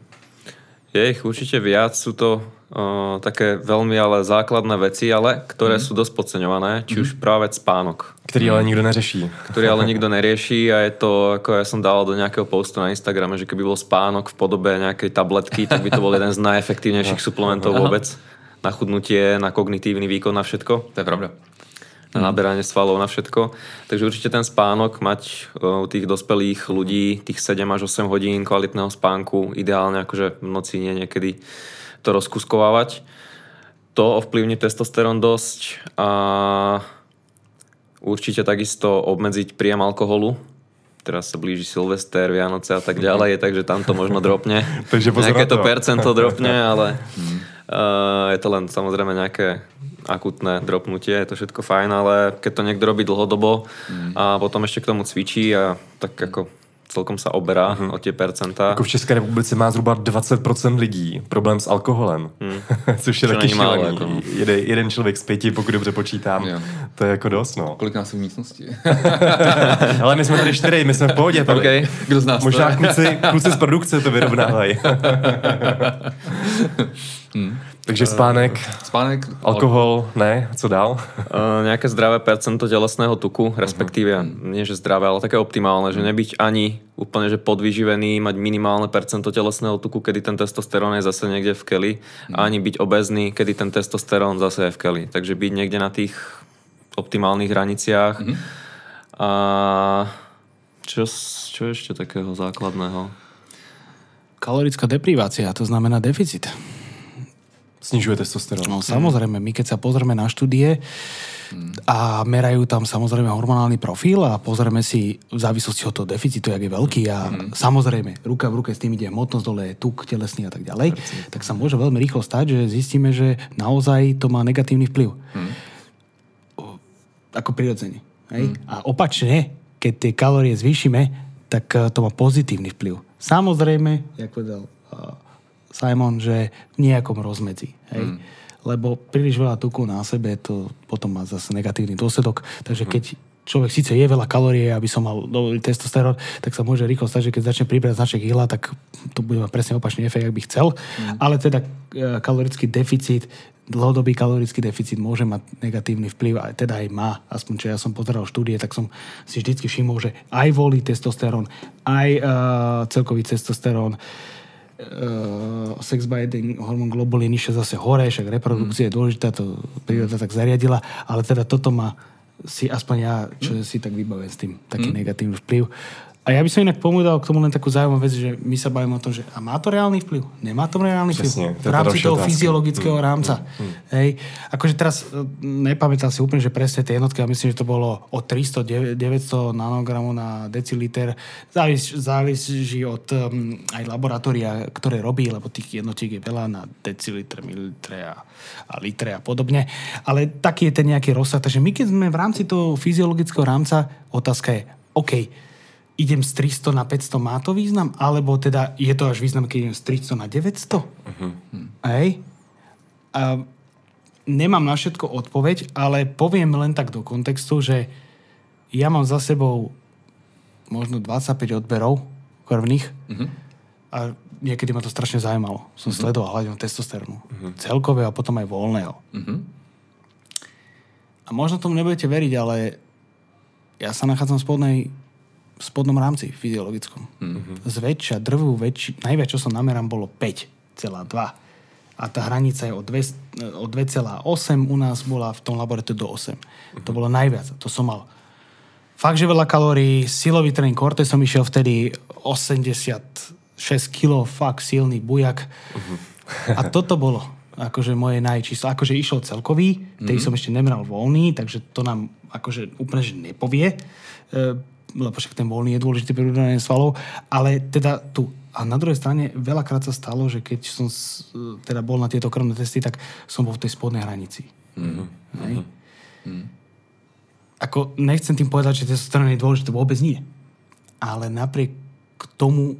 Je ich určite viac, sú to uh, také veľmi ale základné veci, ale ktoré mm. sú dosť podceňované, či mm. už práve spánok. Ktorý ale nikto neřeší. Ktorý ale nikto nerieši a je to, ako ja som dával do nejakého postu na Instagrame, že keby bol spánok v podobe nejakej tabletky, tak by to bol jeden z najefektívnejších suplementov vôbec. na chudnutie, na kognitívny výkon, na všetko To je pravda. Na naberanie svalov, na všetko. Takže určite ten spánok mať uh, u tých dospelých ľudí, tých 7 až 8 hodín kvalitného spánku, ideálne akože v noci nie niekedy to rozkuskovávať. To ovplyvní testosterón dosť a určite takisto obmedziť príjem alkoholu. Teraz sa blíži Silvester, Vianoce a tak ďalej, takže tam to možno dropne. Takže Nejaké to to. percento dropne, ale uh, je to len samozrejme nejaké akutné dropnutie, je to všetko fajn, ale keď to niekto robí dlhodobo a potom ešte k tomu cvičí a tak ako celkom sa oberá o tie percentá. Jako v České republice má zhruba 20% lidí problém s alkoholem, což je Čo taky šílený. jako. Jeden, jeden člověk z pěti, pokud dobře počítám. Jo. To je jako dost, no. Kolik nás je v místnosti? Ale my jsme tady čtyři, my jsme v pohodě tady. Okay. Kdo z nás to Možná je? kluci, kluci z produkce to vyrovnávají. Takže spánek, Spánek, alkohol, ne, co dál? Uh, nejaké zdravé percento telesného tuku, respektíve nie že zdravé, ale také optimálne, že nebyť ani úplne že podvyživený, mať minimálne percento telesného tuku, kedy ten testosterón je zase niekde v keli, a ani byť obezný, kedy ten testosterón zase je v keli. Takže byť niekde na tých optimálnych hraniciach. A čo, čo ešte takého základného? Kalorická deprivácia, to znamená deficit. Snižuje testosterón. No samozrejme, my keď sa pozrieme na štúdie a merajú tam samozrejme hormonálny profil a pozrieme si v závislosti od toho deficitu, jak je veľký a samozrejme ruka v ruke s tým ide hmotnosť dole, tuk telesný a tak ďalej, tak sa môže veľmi rýchlo stať, že zistíme, že naozaj to má negatívny vplyv. O- Ako prirodzene. Hej? A opačne, keď tie kalórie zvýšime, tak eh, to má pozitívny vplyv. Samozrejme, jak povedal eh, Simon, že v nejakom rozmedzi. Hej? Lebo príliš veľa tuku na sebe, to potom má zase negatívny dôsledok. Takže keď človek síce je veľa kalórie, aby som mal dobrý testosterón, tak sa môže rýchlo stať, že keď začne pribrať značek kila, tak to bude mať presne opačný efekt, ak by chcel. Ale teda e, kalorický deficit, dlhodobý kalorický deficit môže mať negatívny vplyv, a teda aj má. Aspoň čo ja som pozeral štúdie, tak som si vždycky všimol, že aj volí testosterón, aj uh, celkový testosterón, uh, sex binding hormón globulín nižšie zase hore, však reprodukcia je dôležitá, to príroda tak zariadila, ale teda toto má si aspoň ja, čo si tak vybavujem s tým, taký negatívny vplyv. A ja by som inak pomôdal k tomu len takú zaujímavú vec, že my sa bavíme o tom, že a má to reálny vplyv? Nemá to reálny vplyv? Presne, v rámci toho otázka. fyziologického rámca. Hej. Akože teraz e, nepamätám si úplne, že presne tie jednotky, ale myslím, že to bolo od 300, 900 nanogramov na deciliter. Závisí, závisí od um, aj laboratória, ktoré robí, lebo tých jednotiek je veľa na deciliter, mililitre a, a litre a podobne. Ale taký je ten nejaký rozsah. Takže my keď sme v rámci toho fyziologického rámca, otázka je, OK, idem z 300 na 500, má to význam? Alebo teda je to až význam, keď idem z 300 na 900? Uh-huh. Hej? A nemám na všetko odpoveď, ale poviem len tak do kontextu, že ja mám za sebou možno 25 odberov krvných uh-huh. a niekedy ma to strašne zaujímalo. Som uh-huh. sledoval hľadom testosterónu. Uh-huh. Celkového a potom aj voľného. Mhm. A možno tomu nebudete veriť, ale ja sa nachádzam v spodnej spodnom rámci fyziologickom. Mm-hmm. Zväčša, drvú, väčši, najviac, čo som namerám, bolo 5,2. A tá hranica je od, 2, od 2,8, u nás bola v tom laboratóriu do 8. Mm-hmm. To bolo najviac. To som mal fakt, že veľa kalórií, silový tréning, korte som išiel vtedy 86 kg, fakt silný bujak. A toto bolo akože moje najčíslo. Akože išiel celkový, tej som ešte nemeral voľný, takže to nám akože úplne že nepovie, e, lebo však ten voľný je dôležitý pri udržanie svalov, ale teda tu. A na druhej strane veľakrát sa stalo, že keď som teda bol na tieto krvné testy, tak som bol v tej spodnej hranici. Mm-hmm. Ako nechcem tým povedať, že testosterón je dôležité, vôbec nie. Ale napriek tomu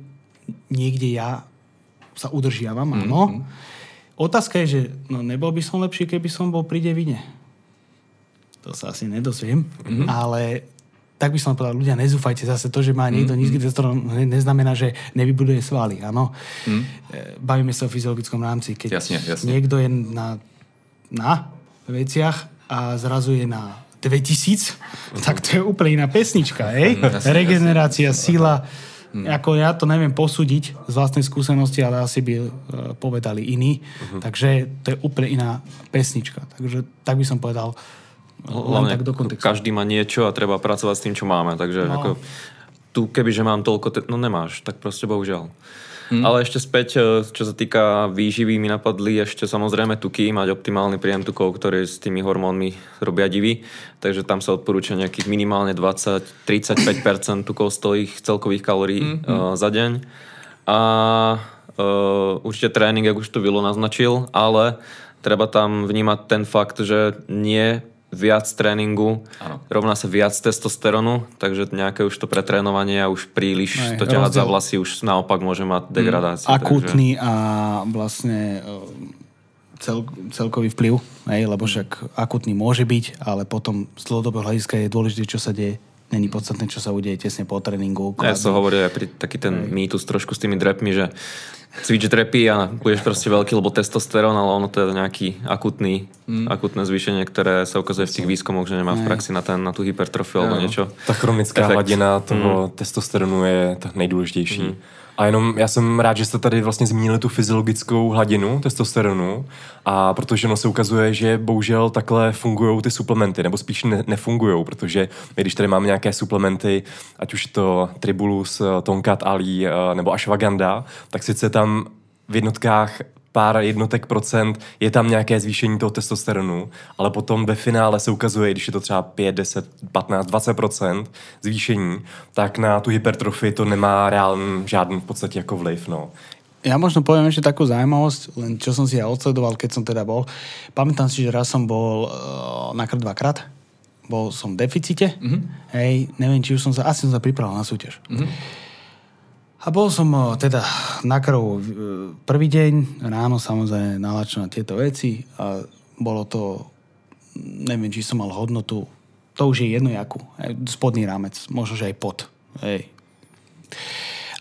niekde ja sa udržiavam, áno. Otázka je, že no, nebol by som lepší, keby som bol pri devine. To sa asi nedozviem, mm-hmm. ale tak by som povedal, ľudia, nezúfajte zase to, že má niekto mm-hmm. nízky testosterón, ne- neznamená, že nevybuduje svaly, áno. Mm. Bavíme sa o fyziologickom rámci. Keď Jasne, jasne. niekto je na, na veciach a zrazu je na 2000, tak to je úplne iná pesnička, hej? jasne, Regenerácia, sila, Hmm. Ako ja to neviem posúdiť z vlastnej skúsenosti, ale asi by uh, povedali iní. Uh-huh. Takže to je úplne iná pesnička. Takže tak by som povedal len tak do kontextu. Každý má niečo a treba pracovať s tým, čo máme. Takže no. ako, tu kebyže mám toľko, te- no nemáš, tak proste bohužiaľ. Hmm. Ale ešte späť, e, čo sa týka výživy, mi napadli ešte samozrejme tuky, mať optimálny príjem tukov, ktoré s tými hormónmi robia divy. Takže tam sa odporúča nejakých minimálne 20-35% tukov z tých celkových kalórií hmm. uh, za deň. A uh, určite tréning, ako už to Vilo naznačil, ale treba tam vnímať ten fakt, že nie viac tréningu ano. rovná sa viac testosteronu, takže nejaké už to pretrénovanie a už príliš Aj, to ťahať za vlasy už naopak môže mať degradáciu. Mm, akutný takže... a vlastne e, cel, celkový vplyv, hej, lebo však akutný môže byť, ale potom z dlhodobého hľadiska je dôležité, čo sa deje není podstatné, čo sa udeje tesne po tréningu. Ja som hovoril aj pri taký ten mýtus trošku s tými drepmi, že cvič drepy a budeš proste veľký, lebo testosterón, ale ono to je nejaký akutný, mm. akutné zvýšenie, ktoré sa ukazuje v tých výskumoch, že nemá v praxi na, ten, na tú hypertrofiu alebo niečo. Ta chronická Efekt. hladina toho mm. testosteronu je tak nejdůležitější. Mm. A jenom já jsem rád, že jste tady vlastně zmínili tu fyziologickou hladinu testosteronu. A protože no se ukazuje, že bohužel takhle fungují ty suplementy, nebo spíš ne, nefungují, protože my, když tady máme nějaké suplementy, ať už to Tribulus, Tonkat Ali nebo Ashwagandha, tak sice tam v jednotkách pár jednotek procent je tam nějaké zvýšení toho testosteronu, ale potom ve finále se ukazuje, když je to třeba 5, 10, 15, 20 procent zvýšení, tak na tu hypertrofii to nemá reálný žádný v podstatě jako vliv. No. Ja možno poviem ešte takú zaujímavosť, len čo som si ja odsledoval, keď som teda bol. Pamätám si, že raz som bol uh, nakrát dvakrát. Bol som v deficite. Mm-hmm. Hej, neviem, či už som sa... Asi som sa pripravil na súťaž. Mm-hmm. A bol som teda na krv e, prvý deň, ráno samozrejme nalačil na tieto veci a bolo to, neviem, či som mal hodnotu, to už je jedno jakú, spodný rámec, možno, že aj pod. Hej.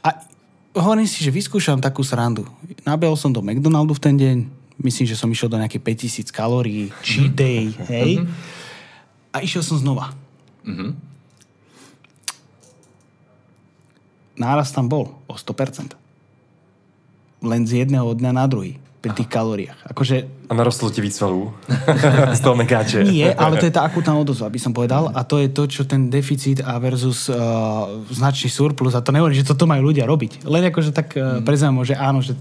A hovorím si, že vyskúšam takú srandu. Nabehol som do McDonaldu v ten deň, myslím, že som išiel do nejakých 5000 kalórií, cheat mhm. day, hej. A išiel som znova. Mm-hmm. Náraz tam bol o 100%. Len z jedného dňa na druhý pri tých kalóriách. Akože... A narostlo ti víc svalů z toho mekáče. Nie, ale to je tá akutná odozva, by som povedal. A to je to, čo ten deficit a versus uh, značný surplus. A to nehovorím, že toto majú ľudia robiť. Len akože tak uh, mm. že áno, že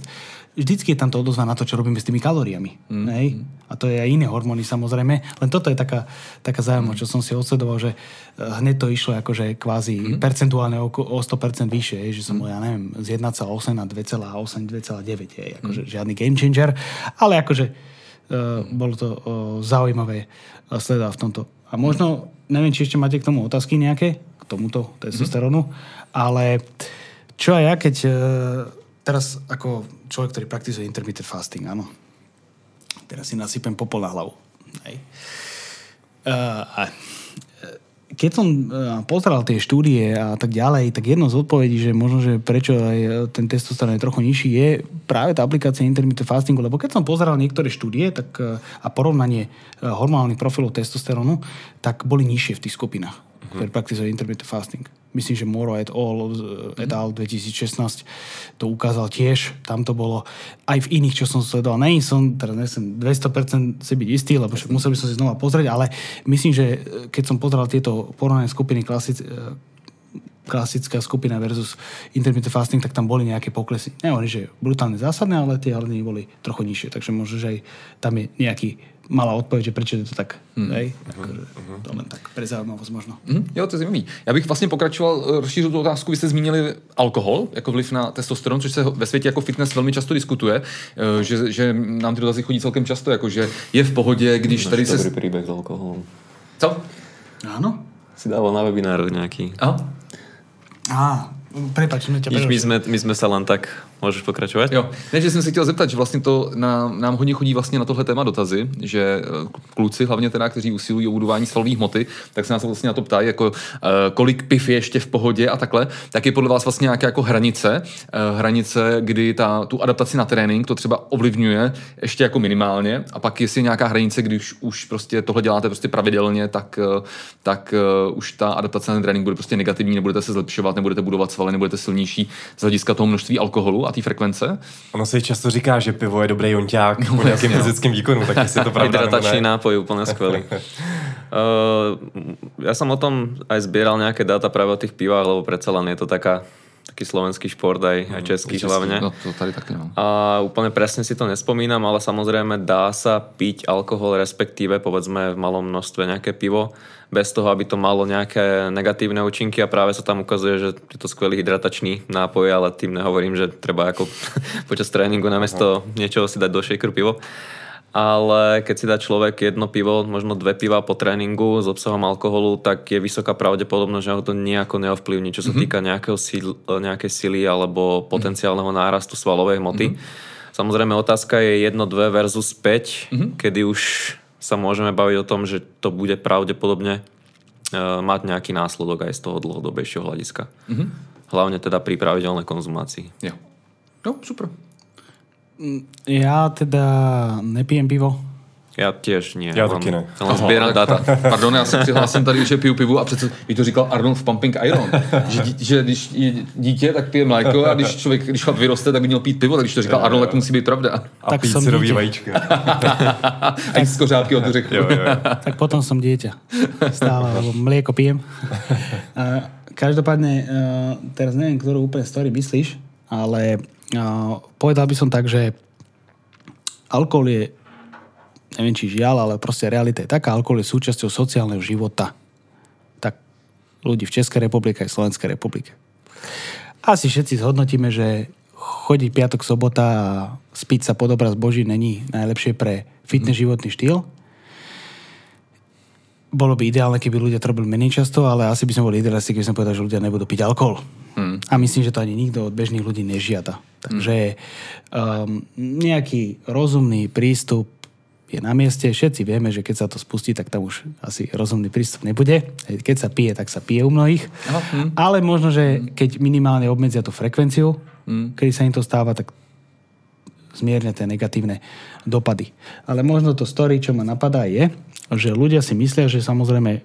vždycky je tam to odozva na to, čo robíme s tými kalóriami. Mm. Hej? A to je aj iné hormóny samozrejme. Len toto je taká, taká zaujímavosť, čo som si odsledoval, že eh, hneď to išlo akože kvázi mm. percentuálne o, o 100% vyššie, hej? že som bol, ja neviem, z 1,8 na 2,8, 2,9, hej? akože mm. žiadny game changer, ale akože uh, bolo to uh, zaujímavé uh, sledovať v tomto. A možno, neviem, či ešte máte k tomu otázky nejaké, k tomuto testosterónu, mm. ale čo aj ja, keď uh, teraz ako človek, ktorý praktizuje intermittent fasting, áno. Teraz si nasypem popol na hlavu. Hej. Uh, keď som pozeral tie štúdie a tak ďalej, tak jedno z odpovedí, že možno, že prečo aj ten testosterón je trochu nižší, je práve tá aplikácia intermittent fastingu, lebo keď som pozeral niektoré štúdie tak, a porovnanie hormonálnych profilov testosterónu, tak boli nižšie v tých skupinách, uh-huh. ktoré praktizujú intermittent fasting myslím, že Moro et al. et al. 2016 to ukázal tiež. Tam to bolo aj v iných, čo som sledoval. Nej som, teraz nesem 200% si byť istý, lebo však musel by som si znova pozrieť, ale myslím, že keď som pozeral tieto porovnané skupiny klasic, klasická skupina versus intermittent fasting, tak tam boli nejaké poklesy. Nehovorím, že brutálne zásadné, ale tie hladiny boli trochu nižšie, takže možno, že aj tam je nejaký malá odpověď, že proč je to tak. Hmm. Hej? uh-huh. To len tak pre zaujímavosť možno. Hmm. Jo, to je zajímavý. Já bych vlastně pokračoval, eh, rozšířil tu otázku, vy jste zmínili alkohol jako vliv na testosteron, což se ve světě jako fitness velmi často diskutuje, eh, že, že nám ty dotazy chodí celkem často, jako že je v pohodě, když tady se... Dobrý príbeh s alkoholem. Co? Áno. Si dával na webináru nejaký. Aha. Á, prepač, my ťa my sme, my sme sa len tak Můžeš pokračovat? Jo, ne, že jsem se chtěl zeptat, že vlastně to nám, nám hodně chodí vlastně na tohle téma dotazy, že eh, kluci hlavně teda, kteří usilují o budování svalových hmoty, tak se nás vlastně na to ptají, jako uh, kolik piv je ještě v pohodě a takhle, tak je podle vás vlastně nějaká jako hranice, uh, hranice, kdy ta, tu adaptaci na trénink to třeba ovlivňuje ještě jako minimálně? A pak jestli je nějaká hranice, když už prostě tohle děláte prostě pravidelně, tak, tak už ta adaptace na trénink bude prostě negativní, nebudete se zlepšovat, nebudete budovat svaly, nebudete silnější z hlediska toho množství alkoholu a té frekvence. Ono se často říká, že pivo je dobrý jonťák po nějakém fyzickém výkonu, tak jestli je to pravda Hydratačný nápoj, úplne skvelý. Uh, ja som o tom aj zbieral nejaké dáta práve o tých pivách, lebo predsa len je to taká, taký slovenský šport, aj, aj český hlavne. No, to tady taky, no. A úplne presne si to nespomínam, ale samozrejme dá sa piť alkohol, respektíve povedzme v malom množstve nejaké pivo, bez toho, aby to malo nejaké negatívne účinky a práve sa tam ukazuje, že je to skvelý hydratačný nápoj, ale tým nehovorím, že treba ako počas tréningu namiesto niečoho si dať do shakeru pivo. Ale keď si dá človek jedno pivo, možno dve piva po tréningu s obsahom alkoholu, tak je vysoká pravdepodobnosť, že ho to nejako neovplyvní, čo sa týka nejakého sil, nejakej sily alebo potenciálneho nárastu svalovej hmoty. Samozrejme otázka je 1, 2 versus 5, kedy už sa môžeme baviť o tom, že to bude pravdepodobne e, mať nejaký následok aj z toho dlhodobejšieho hľadiska. Hlavne teda pri pravidelnej konzumácii. Jo. No, super. Ja teda nepijem pivo. Ja tiež nie. Ja len, taky ne. Zbieram data. Pardon, já se přihlásím tady, že piju pivu a přece by to říkal Arnold v Pumping Iron, že, dí, že když je dítě, tak pije mléko a když člověk, když chlap vyroste, tak by měl pít pivo, tak když to říkal Arnold, tak to musí být pravda. A Tak pít syrový dítě. vajíčka. A jít z kořápky od řeku. Jo, jo, jo. Tak potom som dieťa. Stále, lebo mlieko pijem. Každopádne, eh, teraz neviem, ktorú úplne story myslíš, ale eh, povedal by som tak, že alkohol je, neviem či žiaľ, ale proste realita je taká, alkohol je súčasťou sociálneho života. Tak ľudí v Českej republike aj Slovenskej republike. Asi všetci zhodnotíme, že chodiť piatok, sobota a spiť sa pod obraz Boží není najlepšie pre fitness životný štýl. Bolo by ideálne, keby ľudia to robili menej často, ale asi by sme boli idealisti, keby sme povedali, že ľudia nebudú piť alkohol. Hmm. A myslím, že to ani nikto od bežných ľudí nežiada. Takže um, nejaký rozumný prístup je na mieste. Všetci vieme, že keď sa to spustí, tak tam už asi rozumný prístup nebude. Keď sa pije, tak sa pije u mnohých. Ale možno, že keď minimálne obmedzia tú frekvenciu, kedy sa im to stáva, tak zmierňa tie negatívne dopady. Ale možno to story, čo ma napadá, je, že ľudia si myslia, že samozrejme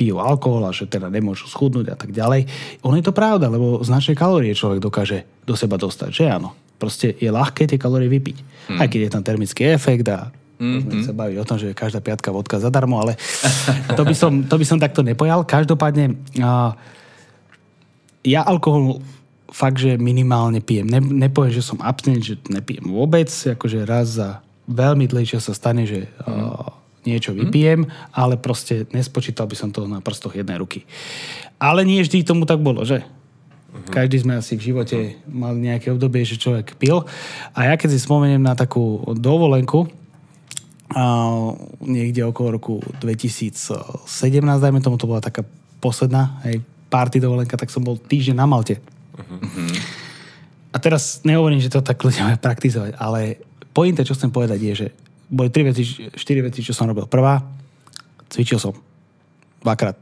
pijú alkohol a že teda nemôžu schudnúť a tak ďalej. Ono je to pravda, lebo značné kalórie človek dokáže do seba dostať, že áno. Proste je ľahké tie kalórie vypiť. Mm. Aj keď je tam termický efekt a môžeme sa baviť o tom, že každá piatka vodka zadarmo, ale to by som, to by som takto nepojal. Každopádne a, ja alkohol fakt, že minimálne pijem. Ne, nepoviem, že som abstinent, že nepijem vôbec, akože raz za veľmi čas sa stane, že mm. uh, niečo vypijem, ale proste nespočítal by som to na prstoch jednej ruky. Ale nie vždy tomu tak bolo, že? Každý sme asi v živote mali nejaké obdobie, že človek pil. A ja keď si spomeniem na takú dovolenku, a niekde okolo roku 2017, dajme tomu, to bola taká posledná hej, party dovolenka, tak som bol týždeň na Malte. A teraz nehovorím, že to tak ľudia majú praktizovať, ale pointa, čo chcem povedať, je, že boli tri veci, štyri veci, čo som robil. Prvá, cvičil som dvakrát.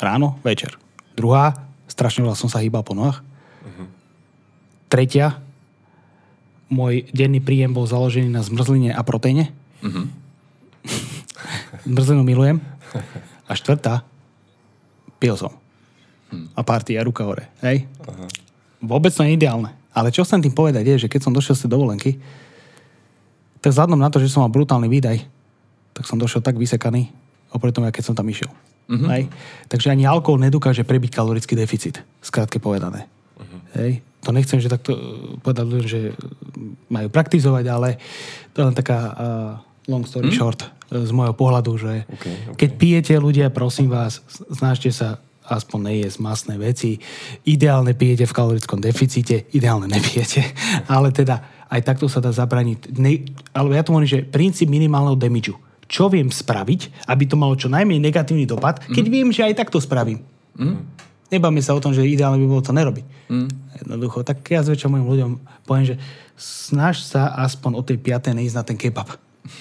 Ráno, večer. Druhá, strašne veľa som sa hýbal po nohách. Tretia, môj denný príjem bol založený na zmrzline a proteíne. Zmrzlinu milujem. A štvrtá, pil som. A party a ruka hore. Hej? Vôbec to nie je ideálne. Ale čo chcem tým povedať je, že keď som došiel z tej dovolenky, tak vzhľadom na to, že som mal brutálny výdaj, tak som došiel tak vysekaný, oproti tomu, keď som tam išiel. Mm-hmm. Hej? Takže ani alkohol nedokáže prebiť kalorický deficit, skrátke povedané. Mm-hmm. Hej? To nechcem, že takto eh, povedať ľuďom, že majú praktizovať, ale to je len taká uh, long story mm? short eh, z môjho pohľadu, že Okay, okay. keď pijete ľudia, prosím vás, snažte sa aspoň nejesť masné veci. Ideálne pijete v kalorickom deficite, ideálne nepijete. Ale teda aj takto sa dá zabraniť. Ne, alebo ja to hovorím, že princíp minimálneho damageu. Čo viem spraviť, aby to malo čo najmenej negatívny dopad, keď viem, že aj tak to spravím. Nebáme sa o tom, že ideálne by bolo to nerobiť. Mm. Jednoducho. Tak ja zväčša mojim ľuďom poviem, že snaž sa aspoň o tej 5. neísť na ten kebab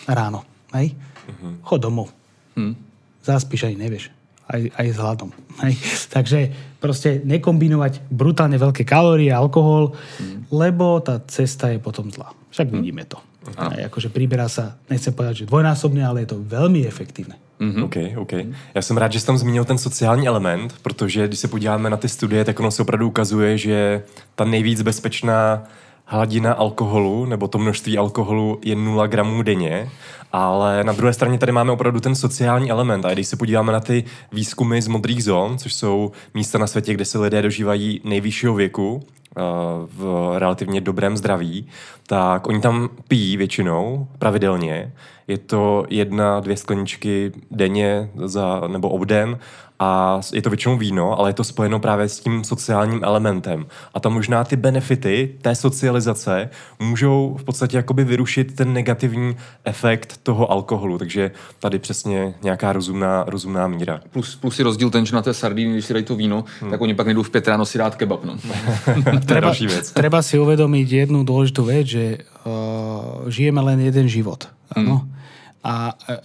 ráno. Hej? Mm-hmm. Chod domov. Mm. Zaspíš ani nevieš. Aj, aj s hladom. Hej? Takže proste nekombinovať brutálne veľké kalórie, alkohol, mm. lebo tá cesta je potom zlá. Však mm. vidíme to. Aj, akože príberá sa, nechcem povedať, že dvojnásobne, ale je to veľmi efektívne. Mm-hmm. OK, OK. Já jsem rád, že jsi tam zmínil ten sociální element, protože když se podíváme na ty studie, tak ono se opravdu ukazuje, že ta nejvíc bezpečná hladina alkoholu, nebo to množství alkoholu je 0 gramů denně, ale na druhé straně tady máme opravdu ten sociální element. A když se podíváme na ty výzkumy z modrých zón, což jsou místa na světě, kde se lidé dožívají nejvyššího věku, v relativně dobrém zdraví, tak oni tam pijí většinou, pravidelně. Je to jedna, dvě skleničky denně za, nebo obden a je to většinou víno, ale je to spojeno právě s tím sociálním elementem. A tam možná ty benefity té socializace můžou v podstatě jakoby vyrušit ten negativní efekt toho alkoholu. Takže tady přesně nějaká rozumná, rozumná míra. Plus, plus je rozdíl ten, že na té sardíny, když si dají to víno, hmm. tak oni pak nejdou v pět ráno si dát kebab. No. to je další věc. Treba si uvedomiť jednu dôležitú vec, že uh, žijeme len jeden život. Áno. Hmm. A uh,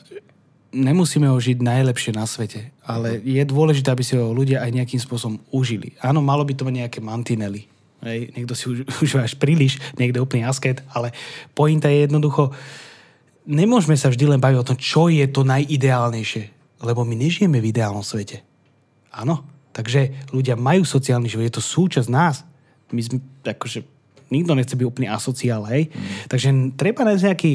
nemusíme ho žiť najlepšie na svete, ale je dôležité, aby si ho ľudia aj nejakým spôsobom užili. Áno, malo by to mať nejaké mantinely. Hej, niekto si už, už až príliš, niekto úplný asket, ale pointa je jednoducho, nemôžeme sa vždy len baviť o tom, čo je to najideálnejšie, lebo my nežijeme v ideálnom svete. Áno, takže ľudia majú sociálny život, je to súčasť nás. My sme, akože, nikto nechce byť úplný asociál, hej. Mm. Takže treba nájsť nejaký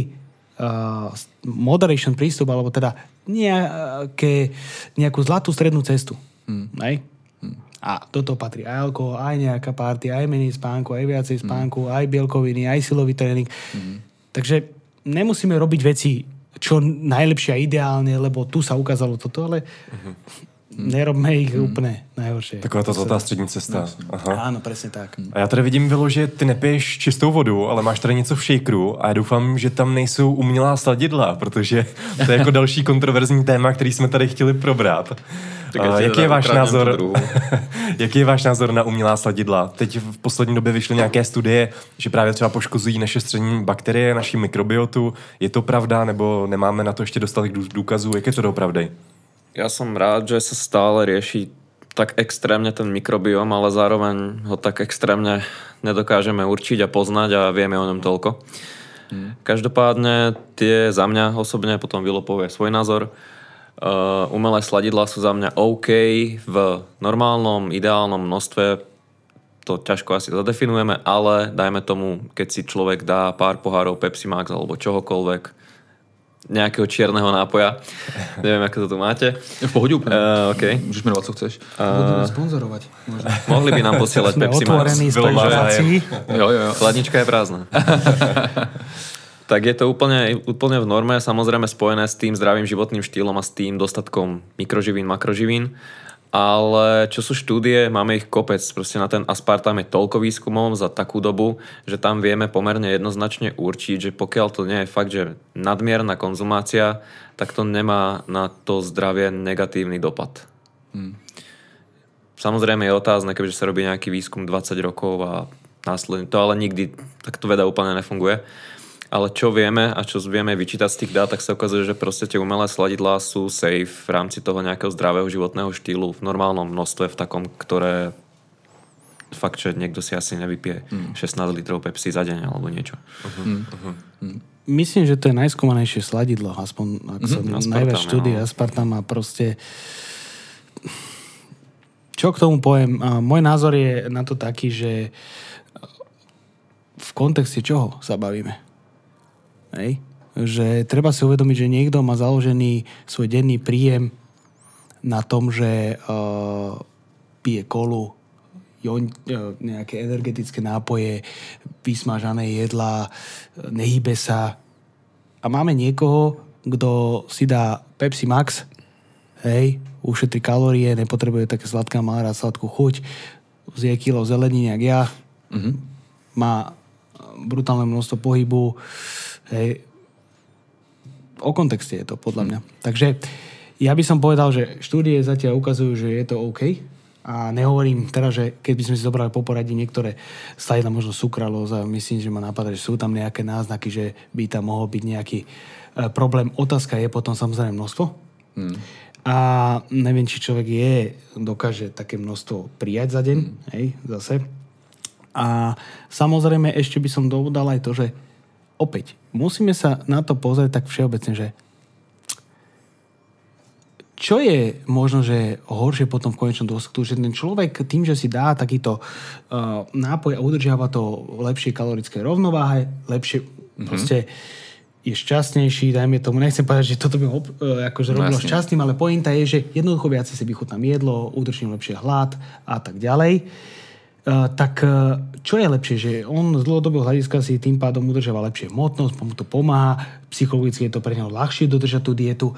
moderation prístup, alebo teda nejaké, nejakú zlatú strednú cestu. Hmm. Hej? Hmm. A do toho patrí aj alkohol, aj nejaká party, aj menej spánku, aj viacej spánku, hmm. aj bielkoviny, aj silový tréning. Hmm. Takže nemusíme robiť veci čo najlepšie a ideálne, lebo tu sa ukázalo toto, ale hmm nerobme ich hmm. úplne najhoršie. Taková ta zlatá střední cesta. Aha. Áno, presne tak. A já tady vidím, Vilo, že ty nepiješ čistou vodu, ale máš tady něco v shakeru a já doufám, že tam nejsou umělá sladidla, protože to je jako další kontroverzní téma, který jsme tady chtěli probrat. A jaký je váš názor? jaký je váš názor na umělá sladidla? Teď v poslední době vyšly nějaké studie, že právě třeba poškozují naše střední bakterie, naši mikrobiotu. Je to pravda, nebo nemáme na to ještě dostatek důkazů? Jak je to dopravdy? Ja som rád, že sa stále rieši tak extrémne ten mikrobióm, ale zároveň ho tak extrémne nedokážeme určiť a poznať a vieme o ňom toľko. Hmm. Každopádne tie za mňa osobne, potom Vilo povie svoj názor, uh, umelé sladidlá sú za mňa OK v normálnom, ideálnom množstve, to ťažko asi zadefinujeme, ale dajme tomu, keď si človek dá pár pohárov Pepsi Max alebo čohokoľvek, nejakého čierneho nápoja. Neviem, ako to tu máte. V pohode úplne. Uh, okay. Môžeš menovať, co chceš. Uh, sponzorovať. Možno. Mohli by nám posielať Sme Pepsi Max. spolupráci. Jo, jo, jo. Chladnička je prázdna. tak je to úplne, úplne v norme, samozrejme spojené s tým zdravým životným štýlom a s tým dostatkom mikroživín, makroživín ale čo sú štúdie, máme ich kopec. Proste na ten aspartám je toľko výskumov za takú dobu, že tam vieme pomerne jednoznačne určiť, že pokiaľ to nie je fakt, že nadmierna konzumácia, tak to nemá na to zdravie negatívny dopad. Hmm. Samozrejme je otázne, keďže sa robí nejaký výskum 20 rokov a následne to ale nikdy takto veda úplne nefunguje. Ale čo vieme a čo vieme vyčítať z tých dát, tak sa ukazuje, že proste tie umelé sladidlá sú safe v rámci toho nejakého zdravého životného štýlu v normálnom množstve, v takom, ktoré fakt, že niekto si asi nevypije mm. 16 litrov Pepsi za deň alebo niečo. Uh-huh. Uh-huh. Myslím, že to je najskúmanejšie sladidlo, aspoň ak uh-huh. som najviac štúdie no. Aspartam a proste čo k tomu poviem? Môj názor je na to taký, že v kontexte čoho sa bavíme? Hej? Že treba si uvedomiť, že niekto má založený svoj denný príjem na tom, že uh, pije kolu, jon, uh, nejaké energetické nápoje, vysmažané jedlá, nehybe sa. A máme niekoho, kto si dá Pepsi Max, hej, ušetrí kalórie, nepotrebuje také sladká, má rád sladkú chuť, zje kilo zeleniny, jak ja, mm-hmm. má brutálne množstvo pohybu, Hej. O kontexte je to, podľa mňa. Takže ja by som povedal, že štúdie zatiaľ ukazujú, že je to OK. A nehovorím teraz, že keď by sme si zobrali po poradí niektoré slajdla, možno sukralóza, myslím, že ma napadá, že sú tam nejaké náznaky, že by tam mohol byť nejaký e, problém. Otázka je potom samozrejme množstvo. Hmm. A neviem, či človek je, dokáže také množstvo prijať za deň, hmm. hej, zase. A samozrejme ešte by som dodal aj to, že opäť, musíme sa na to pozrieť tak všeobecne, že čo je možno, že horšie potom v konečnom dôsledku, že ten človek tým, že si dá takýto uh, nápoj a udržiava to lepšie kalorické rovnováhe, lepšie mm-hmm. proste je šťastnejší, dajme tomu, nechcem povedať, že toto by ho uh, akože no, robilo jasne. šťastným, ale pointa je, že jednoducho viacej si vychutnám jedlo, udržím lepšie hlad a tak ďalej. Uh, tak uh, čo je lepšie, že on z dlhodobého hľadiska si tým pádom udržiava lepšie hmotnosť, mu to pomáha, psychologicky je to pre neho ľahšie dodržať tú dietu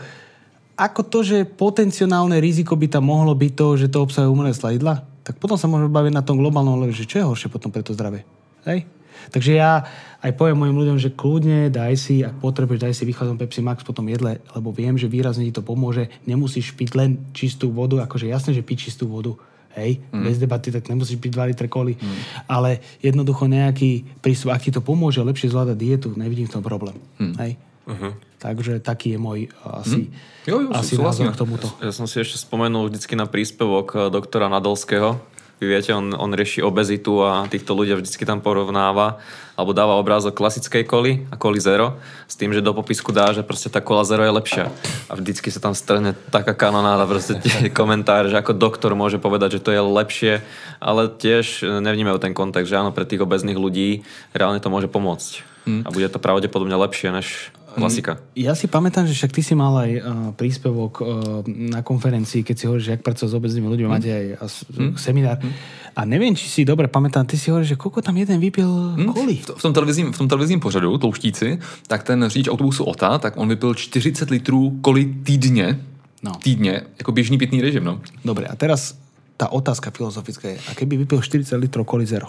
ako to, že potenciálne riziko by tam mohlo byť to, že to obsahuje umelé slajidla, tak potom sa môžeme baviť na tom globálnom leve, že čo je horšie potom pre to zdravie. Hej? Takže ja aj poviem mojim ľuďom, že kľudne daj si, ak potrebuješ, daj si vychádzam Pepsi Max po tom jedle, lebo viem, že výrazne ti to pomôže. Nemusíš piť len čistú vodu, akože jasné, že piť čistú vodu, hej, mm. bez debaty, tak nemusíš piť 2 litre koli. Mm. Ale jednoducho nejaký prístup, ak ti to pomôže lepšie zvládať dietu, nevidím v tom problém. Mm. Hej. Uh-huh. Takže taký je môj uh, asi, hmm. jo, jo, asi názor k tomuto. Ja som si ešte spomenul vždycky na príspevok uh, doktora Nadolského. Vy viete, on, on rieši obezitu a týchto ľudia vždycky tam porovnáva alebo dáva obrázok klasickej koly a koly zero s tým, že do popisku dá, že proste tá kola zero je lepšia. A vždycky sa tam strhne taká kanonáda, proste tie komentáre, že ako doktor môže povedať, že to je lepšie, ale tiež nevnímajú ten kontext, že áno, pre tých obezných ľudí reálne to môže pomôcť. Hmm. A bude to pravdepodobne lepšie než Klasika. Ja si pamätám, že však ty si mal aj uh, príspevok uh, na konferencii, keď si hovoríš, že jak pracovať s obeznými ľuďmi, mm. máte aj mm. seminár. Mm. A neviem, či si dobre pamätám, ty si hovoríš, že koľko tam jeden vypil mm. koli. V, v, tom televizním, v tom televizním pořadu, Tlouštíci, tak ten řidič autobusu OTA, tak on vypil 40 litrů koli týdně. No. Týdně, jako běžný pitný režim, no. Dobre, a teraz tá otázka filozofická je, a keby vypil 40 litrov koli zero?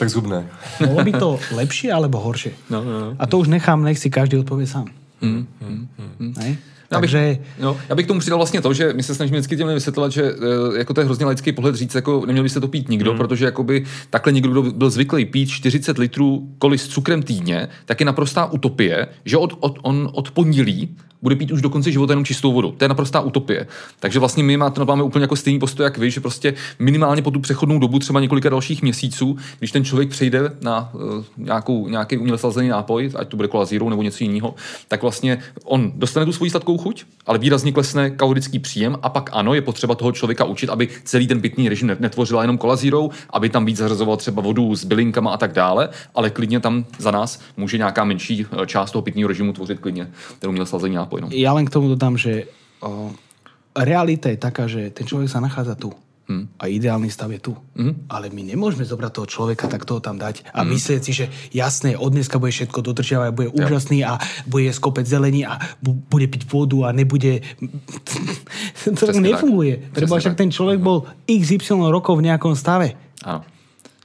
Tak zhubné. Bolo by to lepšie alebo horšie? No, no, no. A to už nechám, nech si každý odpovie sám. Mm, mm, mm. Ne? Já bych, Takže... no, já bych tomu přidal vlastně to, že my se snažíme vždycky těm vysvětlovat, že e, jako to je hrozně laický pohled říct, jako neměl by se to pít nikdo, mm. protože jakoby takhle někdo, kdo byl zvyklý pít 40 litrů koli s cukrem týdně, tak je naprostá utopie, že od, od, on od pondělí bude pít už do konce života jenom čistou vodu. To je naprostá utopie. Takže vlastně my máme, máme úplně jako stejný postoj, jak vy, že prostě minimálně po tu přechodnou dobu, třeba několika dalších měsíců, když ten člověk přejde na uh, nějakou, nějaký uměle slazený nápoj, ať to bude kola zero nebo něco jiného, tak vlastně on dostane tu svoji sladkou chuť, ale výrazně klesne kalorický příjem a pak ano, je potřeba toho člověka učit, aby celý ten pitný režim netvořila jenom kola zero, aby tam víc zařazoval třeba vodu s bylinkama a tak dále, ale klidně tam za nás může nějaká menší eh, část toho pitného režimu tvořit klidně ten uměle slazený nápoj. No. Ja len k tomu dodám, že o, realita je taká, že ten človek sa nachádza tu. Hmm. A ideálny stav je tu. Hmm. Ale my nemôžeme zobrať toho človeka, tak toho tam dať a hmm. myslieť si, že jasné, od dneska bude všetko dodržiavať, bude ja. úžasný a bude skopec zelení a bu- bude piť vodu a nebude... to Přesne nefunguje. Treba však ten človek bol XY rokov v nejakom stave. Áno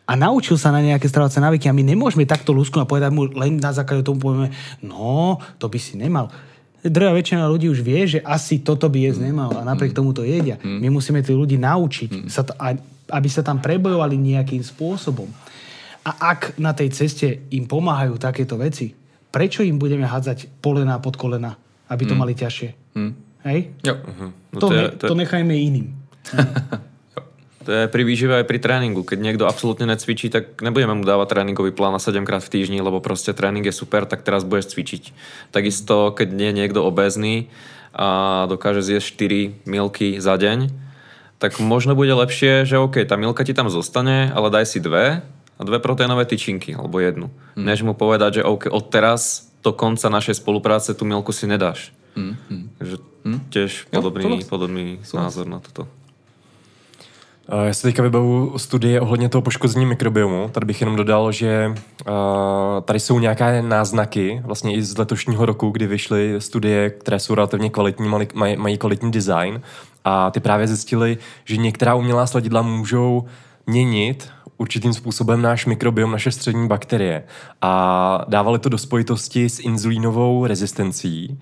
a naučil sa na nejaké stravovacie návyky a my nemôžeme takto lusknúť a povedať mu len na základe tomu povieme, no, to by si nemal drvá väčšina ľudí už vie, že asi toto by jesť nemal a napriek mm. tomu to jedia. Mm. My musíme tých ľudí naučiť, mm. sa t- aby sa tam prebojovali nejakým spôsobom. A ak na tej ceste im pomáhajú takéto veci, prečo im budeme hádzať polena pod kolena, aby to mali ťažšie? Hej? Jo. Uh-huh. No to, to, je, to, to nechajme iným. To je pri výžive aj pri tréningu. Keď niekto absolútne necvičí, tak nebudeme mu dávať tréningový plán na 7 krát v týždni, lebo proste tréning je super, tak teraz budeš cvičiť. Takisto, keď nie je niekto obézny a dokáže zjesť 4 milky za deň, tak možno bude lepšie, že OK, tá milka ti tam zostane, ale daj si dve a dve proteínové tyčinky, alebo jednu. Hmm. Než mu povedať, že OK, od teraz do konca našej spolupráce tú milku si nedáš. Hmm. Takže hmm. tiež podobný, jo, podobný názor na toto. Já si teďka vybavu studie ohledně toho poškození mikrobiomu. Tady bych jenom dodal, že uh, tady jsou nějaké náznaky, vlastně i z letošního roku, kdy vyšly studie, které jsou relativně kvalitní, mají, mají kvalitní design a ty právě zjistili, že některá umělá sladidla můžou měnit určitým způsobem náš mikrobiom, naše střední bakterie. A dávali to do spojitosti s inzulínovou rezistencí.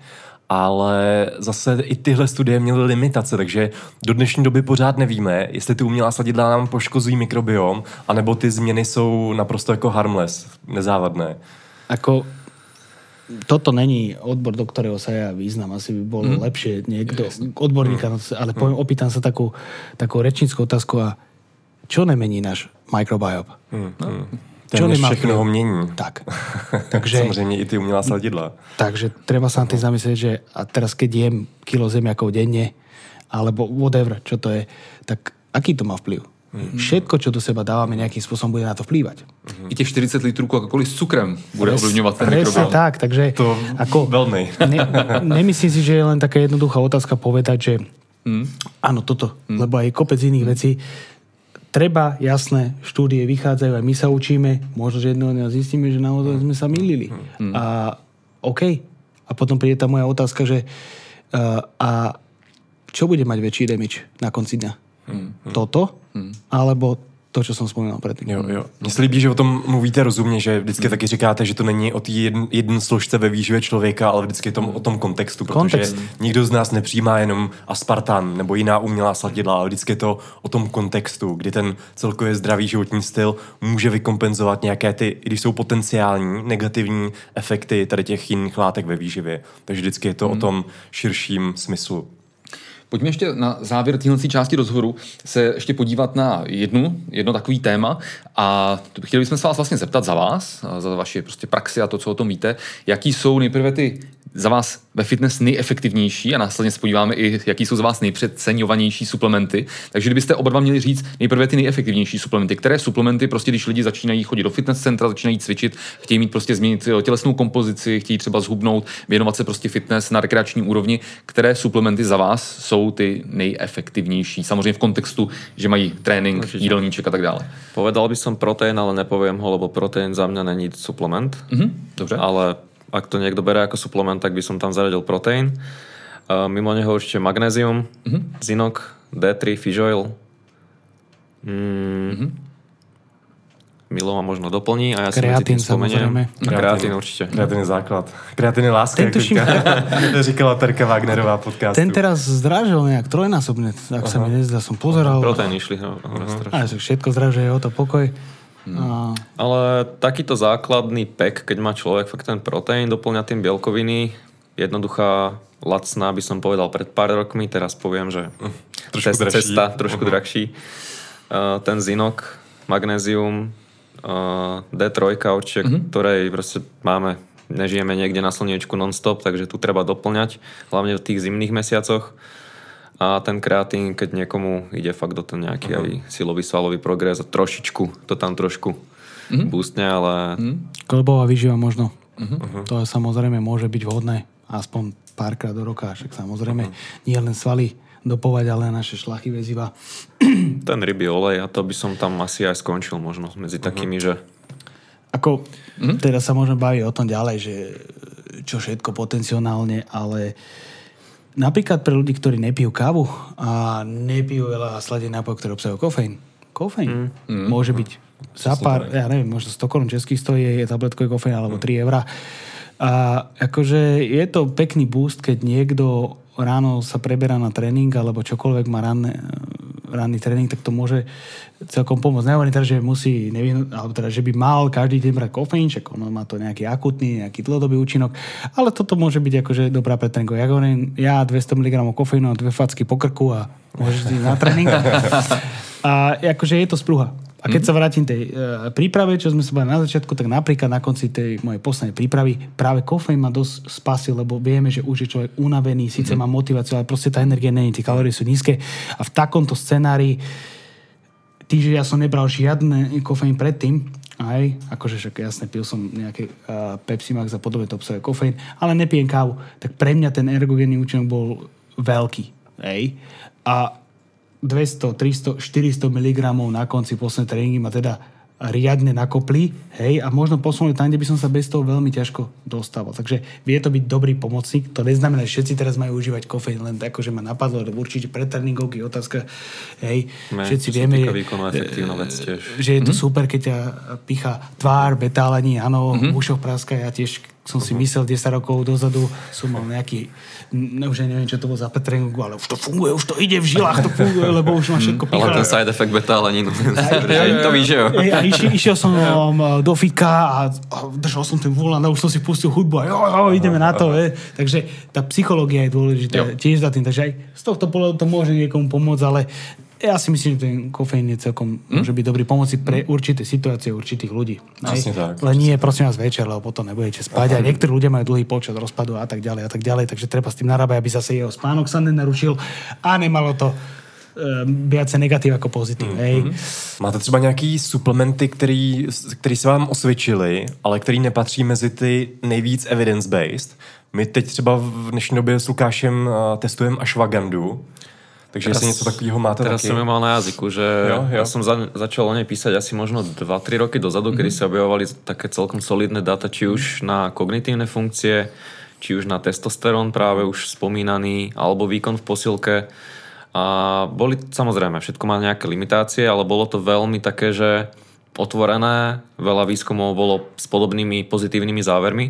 Ale zase i tyhle studie měly limitace, takže do dnešní doby pořád nevíme, jestli ty umělá sladidla nám poškozují mikrobiom, anebo ty změny jsou naprosto jako harmless, nezávadné. Ako toto není odbor, do ktorého sa ja význam. Asi by bolo mm. lepšie niekto, odborníka, mm. ale poviem, opýtam sa takú, takú rečnickú otázku a čo nemení náš microbiome? Mm. No. Téměř všechno ho mění. Tak. Takže, Samozřejmě i ty umělá sladidla. Takže treba sa na tým zamyslieť, že a teraz keď jem kilo zemiakov denne, alebo whatever, čo to je, tak aký to má vplyv? Mm-hmm. Všetko, čo do seba dávame, nejakým spôsobom bude na to vplývať. Mm-hmm. I těch 40 litrů Coca-Coly s cukrem bude Pres, ovlivňovať ten Presne tak, takže... To ako, veľmi. Ne, nemyslím si, že je len taká jednoduchá otázka povedať, že mm. áno, toto, mm. lebo aj kopec iných mm. vecí. Treba, jasné, štúdie vychádzajú, aj my sa učíme, možno, že jedného dňa zistíme, že naozaj sme sa milili. Mm. A OK. A potom príde tá moja otázka, že uh, a čo bude mať väčší damage na konci dňa? Hmm. Toto? Alebo to, co jsem vzpomínal předtím. Jo, jo. Mně se líbí, že o tom mluvíte rozumně, že vždycky hmm. taky říkáte, že to není o té jedn, jedn složce ve výživě člověka, ale vždycky je to o tom kontextu, protože Kontext. nikdo z nás nepřijímá jenom aspartan nebo jiná umělá sladidla, ale vždycky je to o tom kontextu, kdy ten celkově zdravý životní styl může vykompenzovat nějaké ty, když jsou potenciální negativní efekty tady těch jiných látek ve výživě. Takže vždycky je to hmm. o tom širším smyslu. Pojďme ještě na závěr téhle části rozhovoru se ještě podívat na jednu, jedno takový téma. A chtěli bychom se vás vlastně zeptat za vás, za vaši prostě praxi a to, co o tom víte, jaký jsou nejprve ty za vás ve fitness nejefektivnější a následně se podíváme i, jaký jsou za vás nejpřeceňovanější suplementy. Takže kdybyste oba dva měli říct nejprve ty nejefektivnější suplementy, které suplementy prostě, když lidi začínají chodit do fitness centra, začínají cvičit, chtějí mít prostě změnit tělesnou kompozici, chtějí třeba zhubnout, věnovat se prostě fitness na rekreační úrovni, které suplementy za vás jsou ty nejefektivnější? Samozřejmě v kontextu, že mají trénink, jídelníček a tak dále. Povedal by som protein, ale nepoviem ho, lebo protein za mňa není suplement. Mm-hmm, dobře. Ale ak to niekto bere ako suplement, tak by som tam zaradil proteín. Uh, mimo neho určite magnézium, mm-hmm. zinok, D3, fish oil. Mm, mm-hmm. Milo ma možno doplní a ja kreatín, si samozrejme. Kreatín, kreatín určite. Kreatín je základ. Kreatín je láska, ten tuším, říkala Terka Wagnerová podcastu. Ten teraz zdražil nejak trojnásobne, ak sa mi nezdá, som pozeral. Proteín išli. No, uh-huh. všetko zdražuje, o to pokoj. Hmm. A... Ale takýto základný pek, keď má človek fakt ten proteín, doplňa tým bielkoviny, jednoduchá, lacná by som povedal pred pár rokmi, teraz poviem, že trošku cest, drahší. cesta trošku uh-huh. drahší. Uh, ten zinok, magnézium, uh, D3 určite, uh-huh. ktorej proste máme, nežijeme niekde na slniečku non-stop, takže tu treba doplňať, hlavne v tých zimných mesiacoch. A ten kreatín, keď niekomu ide fakt do ten nejaký uh-huh. aj silový svalový progres a trošičku to tam trošku uh-huh. boostne, ale... Uh-huh. Klbová výživa možno. Uh-huh. To je, samozrejme môže byť vhodné aspoň párkrát do roka, však samozrejme uh-huh. nie len svaly dopovať, ale naše šlachy väziva. Ten rybý olej a to by som tam asi aj skončil možno medzi takými, uh-huh. že... Ako, uh-huh. teraz sa môžeme baviť o tom ďalej, že čo všetko potenciálne, ale uh, Napríklad pre ľudí, ktorí nepijú kávu a nepijú veľa sladených nápojov, ktoré obsahujú kofeín. Kofeín mm. mm. môže byť za pár, ja neviem, možno 100 korun českých stojí je tabletkový kofeín alebo 3 eurá. A akože je to pekný boost, keď niekto ráno sa preberá na tréning alebo čokoľvek má ranné, ranný tréning, tak to môže celkom pomôcť. Nehovorím teda, že musí, neviem, alebo teda, že by mal každý deň brať kofeín, čak ono má to nejaký akutný, nejaký dlhodobý účinok, ale toto môže byť akože dobrá pre tréning. Ja hovorím, ja 200 mg kofeínu a dve facky po krku a môžeš ísť na tréning. A akože je to spruha. A keď mm. sa vrátim tej e, príprave, čo sme sa bavili na začiatku, tak napríklad na konci tej mojej poslednej prípravy práve kofeín ma dosť spasil, lebo vieme, že už je človek unavený, síce mm. má motiváciu, ale proste tá energia není, tie kalórie sú nízke. A v takomto scenári, tým, že ja som nebral žiadne kofeín predtým, aj, akože však jasne, pil som nejaké uh, Pepsi Max a podobne to obsahuje kofeín, ale nepijem kávu, tak pre mňa ten ergogénny účinok bol veľký. Hej. A 200, 300, 400 mg na konci poslednej tréningy ma teda riadne nakopli, hej, a možno posunuli tam, kde by som sa bez toho veľmi ťažko dostával. Takže vie to byť dobrý pomocník. To neznamená, že všetci teraz majú užívať kofeín, len tak, že ma napadlo, lebo určite pre tréningovky otázka, hej, Me, všetci vieme, vec tiež. že je to mm-hmm. super, keď ťa picha tvár, betálení, áno, mm-hmm. v ušoch práska, ja tiež som si myslel 10 rokov dozadu, som mal nejaký, ne, už neviem, čo to bolo za petrengu, ale už to funguje, už to ide v žilách, to funguje, lebo už má všetko Ale ten side effect beta, ale nie to víš, že jo. A išiel, išiel som um, do fitka a, a držal som ten volant a už som si pustil hudbu a jo, jo, ideme na to. Hej. Takže tá psychológia je dôležitá Jo. tiež za tým. Takže aj z tohto pohľadu to môže niekomu pomôcť, ale ja si myslím, že ten kofeín je celkom, môže byť dobrý pomoci pre určité situácie určitých ľudí. Presne Hej. tak, Len nie, prosím vás, večer, lebo potom nebudete spať. A niektorí ľudia majú dlhý počas rozpadu a tak ďalej a tak ďalej, takže treba s tým narábať, aby zase jeho spánok sa nenarušil a nemalo to um, viacej negatív ako pozitív. Hej. Máte třeba nějaký suplementy, který, který se vám osvědčili, ale který nepatří mezi ty nejvíc evidence-based? My teď třeba v dnešní době s Lukášem uh, testujeme ashwagandu, takže jestli něco takového máte Teraz taky. som ju mal na jazyku, že Jo, jo. ja som za, začal o nej písať asi možno 2-3 roky dozadu, kedy sa objavovali také celkom solidné data, či už na kognitívne funkcie, či už na testosterón práve už spomínaný, alebo výkon v posilke. A boli, samozrejme, všetko má nejaké limitácie, ale bolo to veľmi také, že otvorené, veľa výskumov bolo s podobnými pozitívnymi závermi.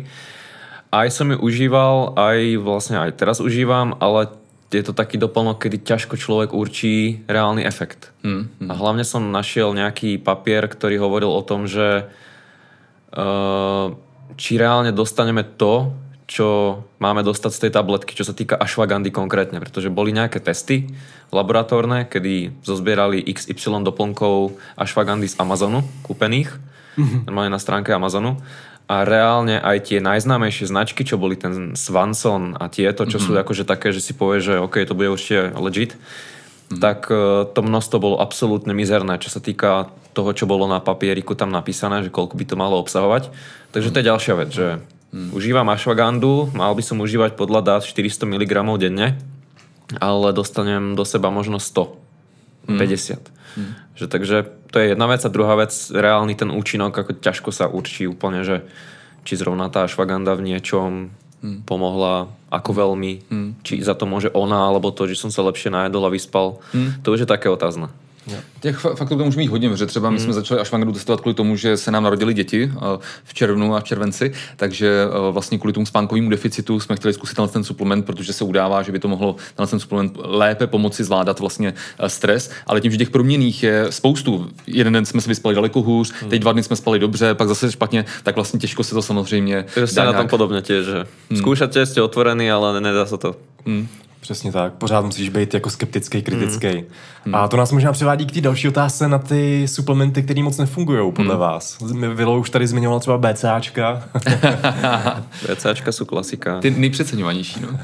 Aj som ju užíval, aj vlastne aj teraz užívam, ale je to taký doplnok, kedy ťažko človek určí reálny efekt. Mm, A hlavne som našiel nejaký papier, ktorý hovoril o tom, že uh, či reálne dostaneme to, čo máme dostať z tej tabletky, čo sa týka ashwagandy konkrétne, pretože boli nejaké testy laboratórne, kedy zozbierali XY doplnkov ashwagandy z Amazonu kúpených, normálne na stránke Amazonu a reálne aj tie najznámejšie značky, čo boli ten Swanson a tieto, čo sú akože také, že si povie, že OK, to bude určite legit, tak e, to množstvo bolo absolútne mizerné, čo sa týka toho, čo bolo na papieriku tam napísané, že koľko by to malo obsahovať. Takže to je ďalšia vec, že užívam ashwagandu, mal by som užívať podľa dát 400 mg denne, ale dostanem do seba možno 100, 50. Že, takže to je jedna vec a druhá vec, reálny ten účinok, ako ťažko sa určí úplne, že či zrovna tá ashwaganda v niečom pomohla, ako veľmi, či za to môže ona, alebo to, že som sa lepšie najedol a vyspal. To už je také otázne. Těch fa- faktů to může mít hodně, protože třeba my jsme začali Ashwangandu testovat kvůli tomu, že se nám narodili děti eh, v červnu a v červenci, takže eh, vlastně kvůli tomu spánkovému deficitu jsme chtěli zkusit ten suplement, protože se udává, že by to mohlo ten suplement lépe pomoci zvládat vlastně eh, stres, ale tím, že těch proměných je spoustu. Jeden den jsme se vyspali daleko hůř, teď dva dny jsme spali dobře, pak zase špatně, tak vlastně těžko se to samozřejmě dá na tom podobne tiež, že skúšate, ste otvorení, ale nedá sa to. Přesně tak, pořád musíš být jako skeptický, kritický. A to nás možná přivádí k té další otázce na ty suplementy, které moc nefungují podle vás. Vilo už tady zmiňoval třeba BCAčka. VCAčka sú klasika. Ty nejpřeceňovanější, no.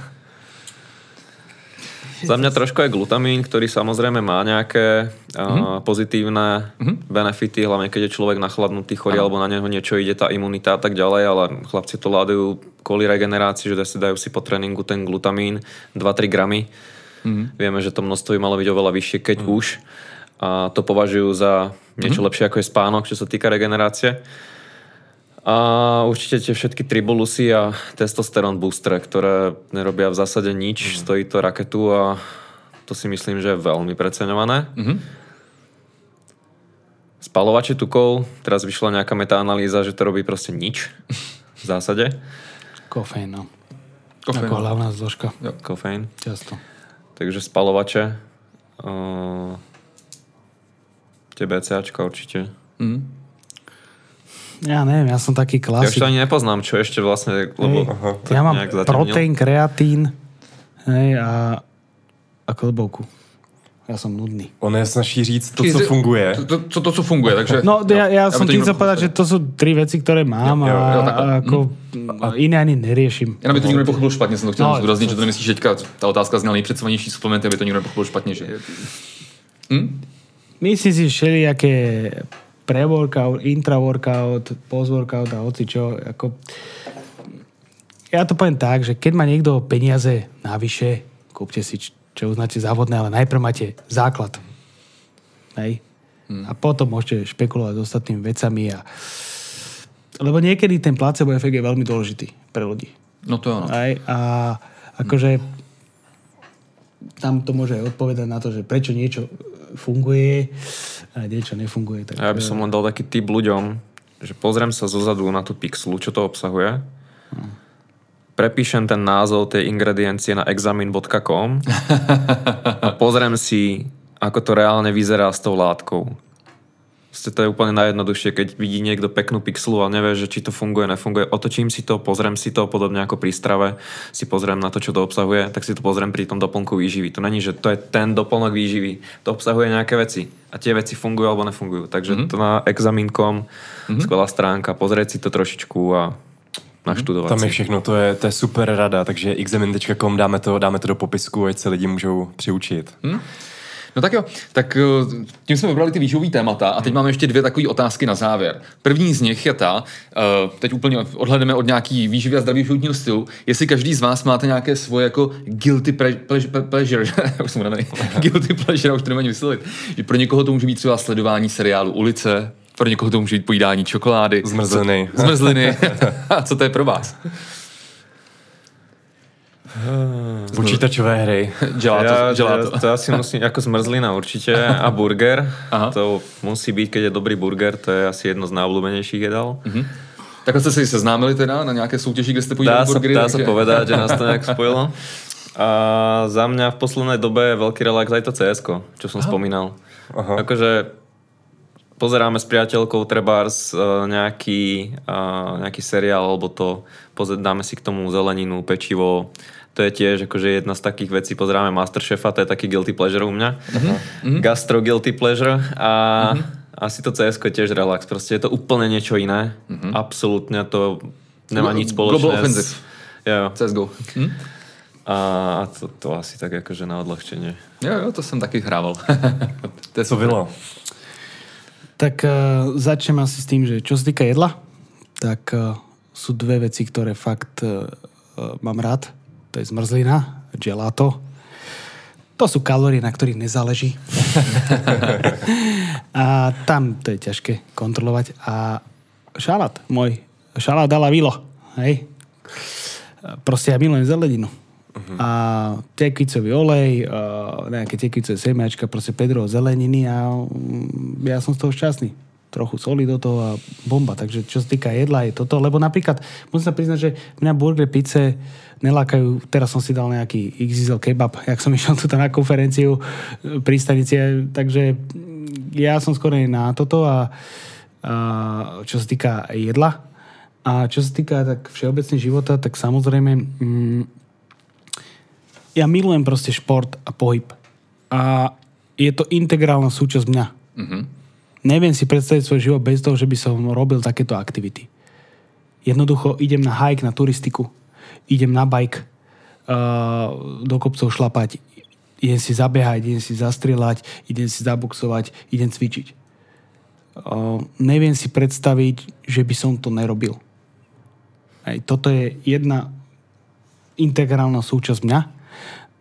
Za mňa trošku aj glutamín, ktorý samozrejme má nejaké uh, pozitívne benefity, hlavne keď je človek nachladnutý, chorý, alebo na neho niečo ide, tá imunita a tak ďalej, ale chlapci to ládajú kvôli regenerácii, že si dajú si po tréningu ten glutamín 2-3 gramy. Vieme, že to množstvo by malo byť oveľa vyššie, keď už. A to považujú za niečo lepšie ako je spánok, čo sa týka regenerácie. A určite tie všetky tribolusy a testosterón boostre, ktoré nerobia v zásade nič, stojí to raketu a to si myslím, že je veľmi preceňované. Spalovače tukov, teraz vyšla nejaká metaanalýza, že to robí proste nič v zásade. Kofeín, no. Kofeín, Ako hlavná zložka. Kofeín. Často. Takže spalovače. Uh, tie BCAčka určite. Ja neviem, ja som taký Ja klasik. to ani nepoznám, čo ešte vlastne, lebo to ja mám proteín, kreatín hej, a, a klbovku. Ja som nudný. On je snaží říct to, co funguje. To, to, to, co funguje, takže... No, ja, ja aby som tým chcel povedať, že to sú tri veci, ktoré mám Jo, jo, jo, a, takhle. a ako iné ani neriešim. Jen aby to nikdo nepochopil špatně, jsem to chtěl No, no, zdůraznit, že to nemyslíš teďka, ta otázka zněla nejpředsvanější suplementy, aby to nikdo nepochopil špatně, že... Myslím si, že všelijaké pre-workout, intra-workout, post-workout a hoci čo, ako... Ja to poviem tak, že keď má niekto peniaze navyše, kúpte si, čo uznáte závodné, ale najprv máte základ. Hej? A potom môžete špekulovať s ostatnými vecami. A... Lebo niekedy ten placebo efekt je veľmi dôležitý pre ľudí. No to ano. Aj, a akože tam to môže aj odpovedať na to, že prečo niečo funguje a niečo nefunguje. Tak, ja by som len dal taký tip ľuďom, že pozriem sa zozadu na tú pixelu, čo to obsahuje prepíšem ten názov tej ingrediencie na examin.com a pozriem si, ako to reálne vyzerá s tou látkou. Proste to je úplne najjednoduchšie, keď vidí niekto peknú pixelu a nevie, že či to funguje, nefunguje. Otočím si to, pozriem si to, podobne ako pri strave, si pozriem na to, čo to obsahuje, tak si to pozriem pri tom doplnku výživy. To není, že to je ten doplnok výživy. To obsahuje nejaké veci a tie veci fungujú alebo nefungujú. Takže mm-hmm. to na examin.com, mm-hmm. skvelá stránka, pozrieť si to trošičku a naštudovat Tam je všechno, to je, to je super rada, takže examin.com dáme to, dáme to do popisku, ať se lidi můžou přiučit. Hm? No tak jo, tak eh, tím jsme vybrali ty výživové témata a teď máme ještě dvě takové otázky na závěr. První z nich je ta, eh, teď úplně odhledeme od nějaký výživy a zdravý životního stylu, jestli každý z vás máte nějaké svoje jako guilty pre- pleasure, pleasure už jsem guilty pleasure, už to vysvětlit, že pro někoho to může být třeba sledování seriálu Ulice, pro někoho to může být pojídání čokolády. Zmrzliny. Zmrzliny. a co to je pro vás? Počítačové hry. Gelato, ja, gelato. ja, to asi musím, ako zmrzlina určite a burger. Aha. To musí byť, keď je dobrý burger, to je asi jedno z najobľúbenejších jedál. Mhm. Takhle jste se seznámili teda na nějaké soutěži, kde jste pojídali burgery? dá sa takže- povedať, že nás to nejak spojilo. A za mňa v poslednej dobe je veľký relax aj to cs čo som Aha. spomínal. Aha. Akože pozeráme s priateľkou trebárs uh, nejaký, uh, nejaký seriál, alebo to dáme si k tomu zeleninu, pečivo. To je tiež akože jedna z takých vecí, pozeráme Masterchefa, to je taký guilty pleasure u mňa. Uh-huh. Gastro guilty pleasure a uh-huh. asi to cs je tiež relax. Proste je to úplne niečo iné. Uh-huh. Absolútne to nemá nič spoločné. Global offensive. Jo. CSGO. Hm? A to, to asi tak akože na odľahčenie. Jo, jo, to jsem taky hrával. to je Co bylo? Tak uh, začnem asi s tým, že čo sa týka jedla, tak uh, sú dve veci, ktoré fakt uh, mám rád. To je zmrzlina, gelato. To sú kalórie, na ktorých nezáleží. a tam to je ťažké kontrolovať. A šalát môj. Šalát dala vilo. Hej. Proste ja milujem zeleninu. Uh-huh. A tekvicový olej, a nejaké tekvicové semiačka, proste pedro zeleniny a mm, ja som z toho šťastný. Trochu soli do toho a bomba. Takže čo sa týka jedla je toto. Lebo napríklad, musím sa priznať, že mňa burger, pice nelákajú. Teraz som si dal nejaký XXL kebab, jak som išiel tu na konferenciu e, pri stanici. Takže ja som skoro na toto a, a čo sa týka jedla. A čo sa týka tak všeobecne života, tak samozrejme mm, ja milujem proste šport a pohyb. A je to integrálna súčasť mňa. Mhm. Neviem si predstaviť svoj život bez toho, že by som robil takéto aktivity. Jednoducho idem na hike, na turistiku, idem na bike, uh, do kopcov šlapať, idem si zabehať, idem si zastrieľať, idem si zaboxovať, idem cvičiť. Uh, neviem si predstaviť, že by som to nerobil. Aj toto je jedna integrálna súčasť mňa.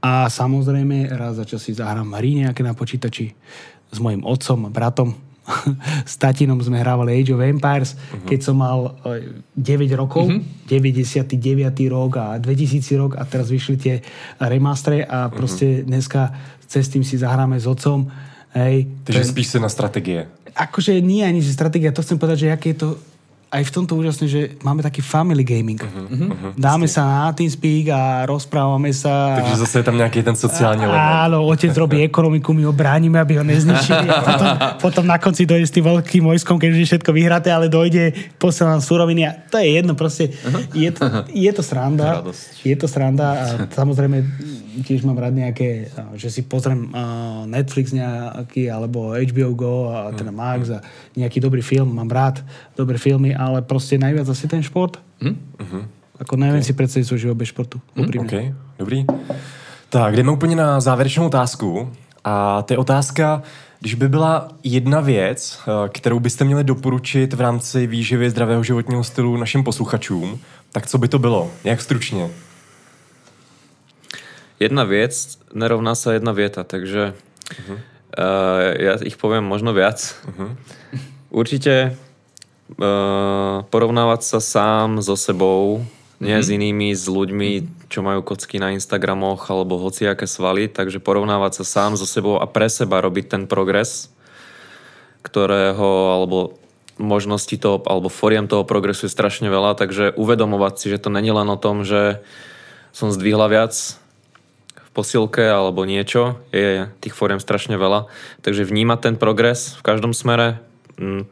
A samozrejme, raz za čas si zahrám hry nejaké na počítači s mojim otcom bratom. s tatinom sme hrávali Age of Empires, uh-huh. keď som mal e, 9 rokov, uh-huh. 99. rok a 2000 rok a teraz vyšli tie remastre a proste dneska cez tým si zahráme s otcom. Hej, Takže Ten- spíš se na strategie. akože nie ani že stratégia, to chcem povedať, že aké je to aj v tomto úžasné, že máme taký family gaming. Uh-huh, uh-huh, Dáme sa na TeamSpeak a rozprávame sa. Takže zase je tam nějaký ten sociální element. Áno, otec robí ekonomiku, my ho bránime, aby ho nezničili a potom, potom na konci dojde s tým veľkým vojskom, keď už je všetko vyhraté, ale dojde, posiela nám suroviny a to je jedno, proste je to, je to sranda. Radosť. Je to sranda a samozrejme tiež mám rád nejaké, že si pozriem a, Netflix nejaký, alebo HBO Go a teda Max a nejaký dobrý film, mám rád dobré filmy, ale proste najviac asi ten šport. Ako neviem si predstaviť svoj život bez športu. Úprimne. OK, dobrý. Tak, jdeme úplně na závěrečnou otázku. A to je otázka, když by byla jedna věc, eh, kterou byste měli doporučit v rámci výživy zdravého životního stylu našim posluchačům, tak co by to bylo? Jak stručně? Jedna vec nerovná sa jedna vieta, takže uh-huh. uh, ja ich poviem možno viac. Uh-huh. Určite uh, porovnávať sa sám so sebou, nie s inými, s ľuďmi, čo majú kocky na Instagramoch alebo hociaké svaly, takže porovnávať sa sám so sebou a pre seba robiť ten progres, ktorého, alebo možností toho, alebo foriem toho progresu je strašne veľa, takže uvedomovať si, že to není len o tom, že som zdvihla viac v posilke alebo niečo, je tých foriem strašne veľa. Takže vnímať ten progres v každom smere,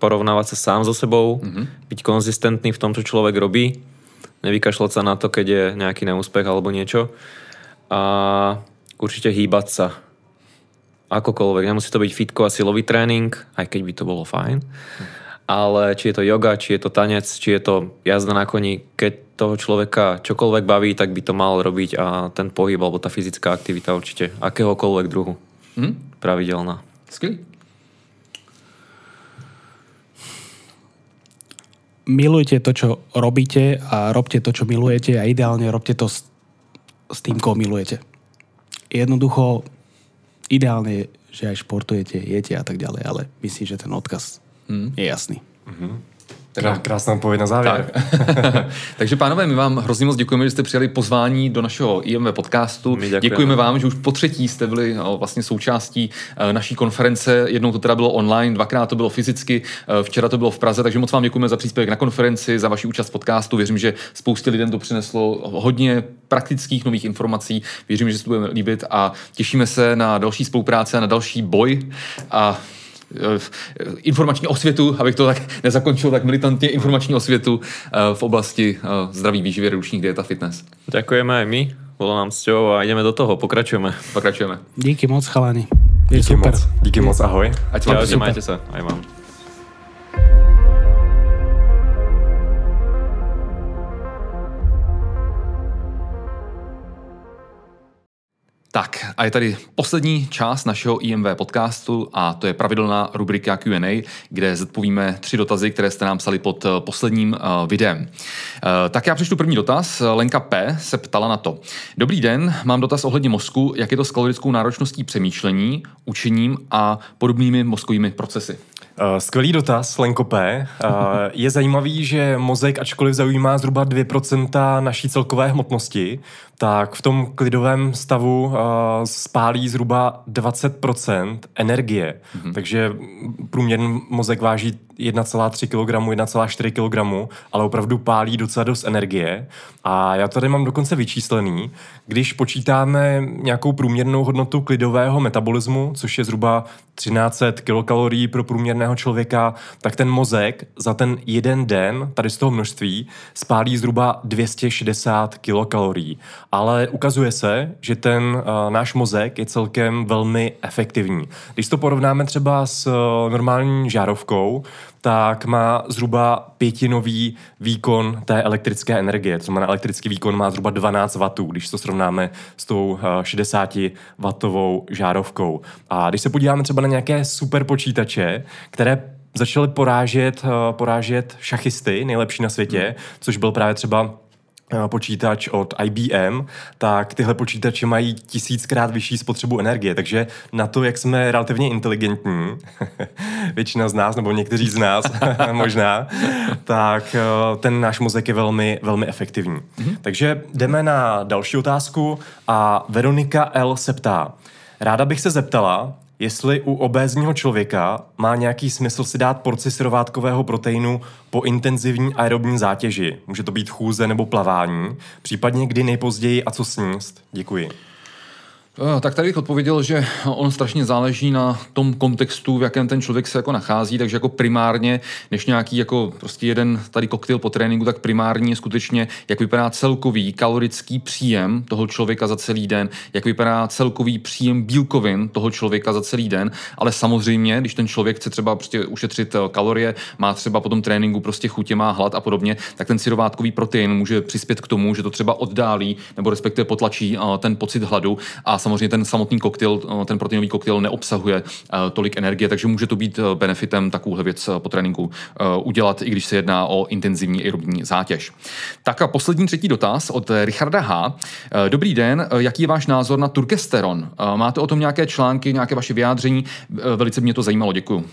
porovnávať sa sám so sebou, mm-hmm. byť konzistentný v tom, čo človek robí, nevykašľať sa na to, keď je nejaký neúspech alebo niečo. A určite hýbať sa akokoľvek. Nemusí to byť fitko a silový tréning, aj keď by to bolo fajn. Ale či je to yoga, či je to tanec, či je to jazda na koni, keď toho človeka čokoľvek baví, tak by to mal robiť a ten pohyb alebo tá fyzická aktivita určite akéhokoľvek druhu. Hm? Pravidelná. Skvělý. Milujte to, čo robíte a robte to, čo milujete a ideálne robte to s, s tým, koho milujete. Jednoducho ideálne je, že aj športujete, jete a tak ďalej, ale myslím, že ten odkaz hmm. je jasný. Krá, krásná odpověď na závěr. Tak. Takže pánové, my vám hrozně moc děkujeme, že jste přijali pozvání do našeho IMV podcastu. My děkujeme. děkujeme vám, že už po třetí jste byli o, vlastně součástí e, naší konference. Jednou to teda bylo online, dvakrát to bylo fyzicky, e, včera to bylo v Praze, takže moc vám děkujeme za příspěvek na konferenci, za vaši účast v podcastu. Věřím, že spoustě lidem to přineslo hodně praktických nových informací. Věřím, že se to bude líbit a těšíme se na další spolupráce a na další boj. A eh, informační osvětu, abych to tak nezakončil tak militantně, informační osvětu eh, v oblasti eh, zdraví výživy, redukčních diet a fitness. Ďakujeme aj my, bolo nám cťou a ideme do toho, pokračujeme. Pokračujeme. Díky moc, chalani. Je Díky super. moc. Díky moc, ahoj. Ať vám super. majte sa, aj vám. Tak a je tady poslední část našeho IMV podcastu a to je pravidelná rubrika Q&A, kde zodpovíme tři dotazy, které jste nám psali pod eh, posledním eh, videem. Eh, Tak já přečtu první dotaz. Lenka P. se ptala na to. Dobrý den, mám dotaz ohledně mozku, jak je to s kalorickou náročností přemýšlení, učením a podobnými mozkovými procesy. Skvělý dotaz, Lenko P. Je zajímavý, že mozek, ačkoliv zaujímá zhruba 2% naší celkové hmotnosti, tak v tom klidovém stavu uh, spálí zhruba 20% energie. Mm-hmm. Takže průměrný mozek váží 1,3 kg, 1,4 kg, ale opravdu pálí docela dost energie. A já tady mám dokonce vyčíslený, když počítáme nějakou průměrnou hodnotu klidového metabolismu, což je zhruba 1300 kilokalorií pro průměrného člověka, tak ten mozek za ten jeden den, tady z toho množství, spálí zhruba 260 kilokalorií. Ale ukazuje se, že ten uh, náš mozek je celkem velmi efektivní. Když to porovnáme třeba s uh, normální žárovkou, tak má zhruba pětinový výkon té elektrické energie. To znamená, elektrický výkon má zhruba 12 W, když to srovnáme s tou eh, 60 watovou žárovkou. A když se podíváme třeba na nějaké super počítače, které začaly porážet, eh, porážet šachisty, nejlepší na světě, což byl právě třeba eh, počítač od IBM, tak tyhle počítače mají tisíckrát vyšší spotřebu energie, takže na to, jak jsme relativně inteligentní, většina z nás, nebo někteří z nás možná, tak eh, ten náš mozek je velmi, velmi efektivní. Mm-hmm. Takže jdeme na další otázku a Veronika L. se ptá. Ráda bych se zeptala, jestli u obézního člověka má nějaký smysl si dát porci syrovátkového proteinu po intenzivní aerobní zátěži. Může to být chůze nebo plavání, případně kdy nejpozději a co sníst. Děkuji. Eh, Tak tady bych odpověděl, že on strašně záleží na tom kontextu, v jakém ten člověk se jako nachází, takže jako primárně, než nějaký jako prostě jeden tady koktejl po tréninku, tak primárně skutečně, jak vypadá celkový kalorický příjem toho člověka za celý den, jak vypadá celkový příjem bílkovin toho člověka za celý den, ale samozřejmě, když ten člověk chce třeba prostě ušetřit eh, kalorie, má třeba po tom tréninku prostě chutě, má hlad a podobně, tak ten syrovátkový protein může přispět k tomu, že to třeba oddálí nebo respektive potlačí eh, ten pocit hladu. A samozřejmě ten samotný koktejl, eh, ten proteinový koktejl neobsahuje eh, tolik energie, takže může to být eh, benefitem takovouhle věc po tréninku udělat, i když se jedná o intenzivní aerobní zátěž. Tak a poslední třetí dotaz od Richarda H. Dobrý den, jaký je váš názor na turkesteron? Máte o tom nějaké články, nějaké vaše vyjádření? Velice mě to zajímalo, děkuju.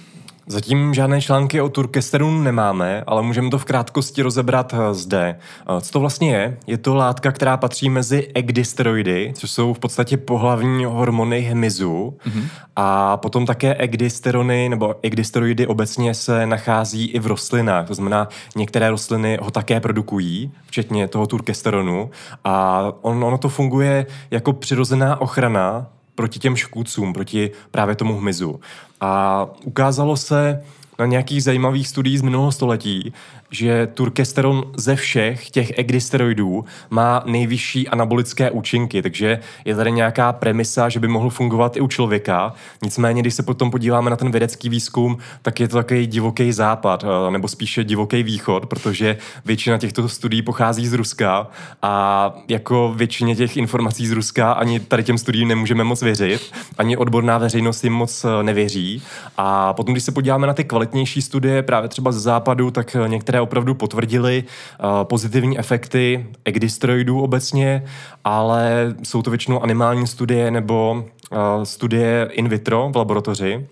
Zatím žádné články o turkesteronu nemáme, ale můžeme to v krátkosti rozebrat eh, zde. Eh, co to vlastně je? Je to látka, která patří mezi egdysteroidy, což jsou v podstatě pohlavní hormony hmyzu. Mm-hmm. A potom také egdysterony nebo egdysteroidy obecně se nachází i v rostlinách. To znamená, některé rostliny ho také produkují, včetně toho turkesteronu. A on, ono to funguje jako přirozená ochrana proti těm škůdcům, proti právě tomu hmyzu. A ukázalo se na nějakých zajímavých studiích z minulého století, že turkesteron ze všech těch egdysteroidů má nejvyšší anabolické účinky, takže je tady nějaká premisa, že by mohl fungovat i u člověka. Nicméně, když se potom podíváme na ten vědecký výzkum, tak je to takový divoký západ, eh, nebo spíše divoký východ, protože většina těchto studií pochází z Ruska a jako většině těch informací z Ruska ani tady těm studiím nemůžeme moc věřit, ani odborná veřejnost jim moc eh, nevěří. A potom, když se podíváme na ty kvalitnější studie, právě třeba z západu, tak eh, některé opravdu potvrdily uh, pozitivní efekty egdystroidů obecně, ale jsou to většinou animální studie nebo uh, studie in vitro v laboratoři.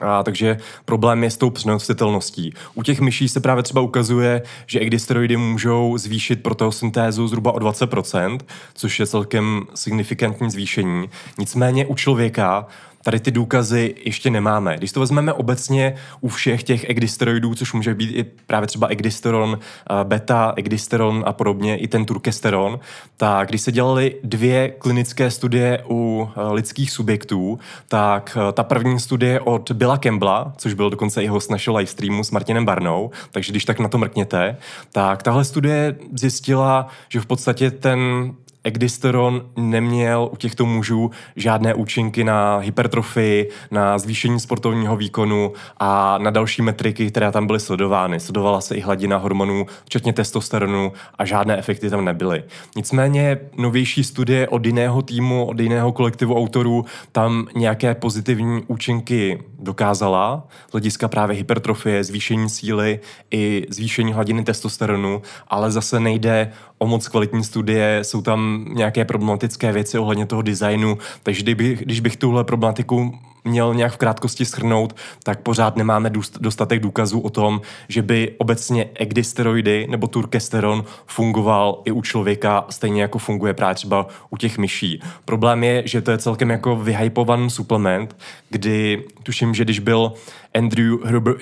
A, takže problém je s tou přenositelností. U těch myší se právě třeba ukazuje, že egdysteroidy můžou zvýšit proteosyntézu zhruba o 20%, což je celkem signifikantní zvýšení. Nicméně u člověka tady ty důkazy ještě nemáme. Když to vezmeme obecně u všech těch egdysteroidů, což může být i právě třeba egdysteron beta, egdysteron a podobně, i ten turkesteron, tak když se dělaly dvě klinické studie u e, lidských subjektů, tak e, ta první studie od Billa Kembla, což byl dokonce i host našeho livestreamu s Martinem Barnou, takže když tak na to mrkněte, tak tahle studie zjistila, že v podstatě ten Egdisteron neměl u těchto mužů žádné účinky na hypertrofii, na zvýšení sportovního výkonu a na další metriky, které tam byly sledovány. Sledovala se i hladina hormonů, včetně testosteronu a žádné efekty tam nebyly. Nicméně novější studie od jiného týmu, od jiného kolektivu autorů tam nějaké pozitivní účinky dokázala z hlediska právě hypertrofie, zvýšení síly i zvýšení hladiny testosteronu, ale zase nejde o moc kvalitní studie, jsou tam nějaké problematické věci ohledně toho designu, takže kdybych, když bych tuhle problematiku měl nějak v krátkosti schrnout, tak pořád nemáme dostatek důkazů o tom, že by obecně egdysteroidy nebo turkesteron fungoval i u člověka, stejně jako funguje právě třeba u těch myší. Problém je, že to je celkem jako vyhypovaný suplement, kdy tuším, že když byl Andrew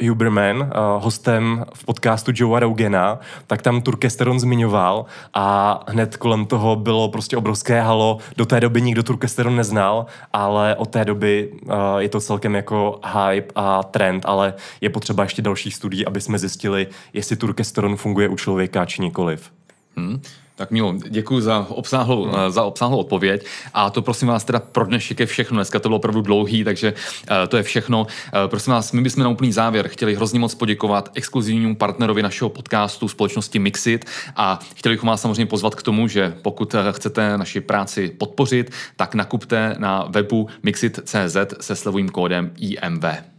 Huberman uh, hostem v podcastu Joe Rogena, tak tam turkesteron zmiňoval a hned kolem toho bylo prostě obrovské halo. Do té doby nikdo turkesteron neznal, ale od té doby uh, je to celkem jako hype a trend, ale je potřeba ještě dalších studií, aby jsme zjistili, jestli turkesteron funguje u člověka či nikoliv. Hmm. Tak Milo, děkuji za obsáhlou, hmm. za obsáhlou odpověď a to prosím vás teda pro dnešek je všechno. Dneska to bylo opravdu dlouhý, takže uh, to je všechno. Uh, prosím vás, my bychom na úplný závěr chtěli hrozně moc poděkovat exkluzivnímu partnerovi našeho podcastu společnosti Mixit a chtěli bychom vás samozřejmě pozvat k tomu, že pokud eh, chcete naši práci podpořit, tak nakupte na webu mixit.cz se slovým kódem IMV.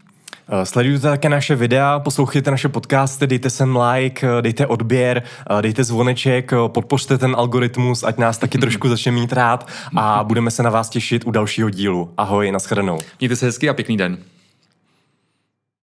Eh, sledujte také naše videa, poslouchejte naše podcasty, dejte sem like, eh, dejte odběr, eh, dejte zvoneček, podpořte ten algoritmus, ať nás taky trošku začne mít rád a budeme se na vás těšit u dalšího dílu. Ahoj, nashledanou. Mějte se hezky a pěkný den.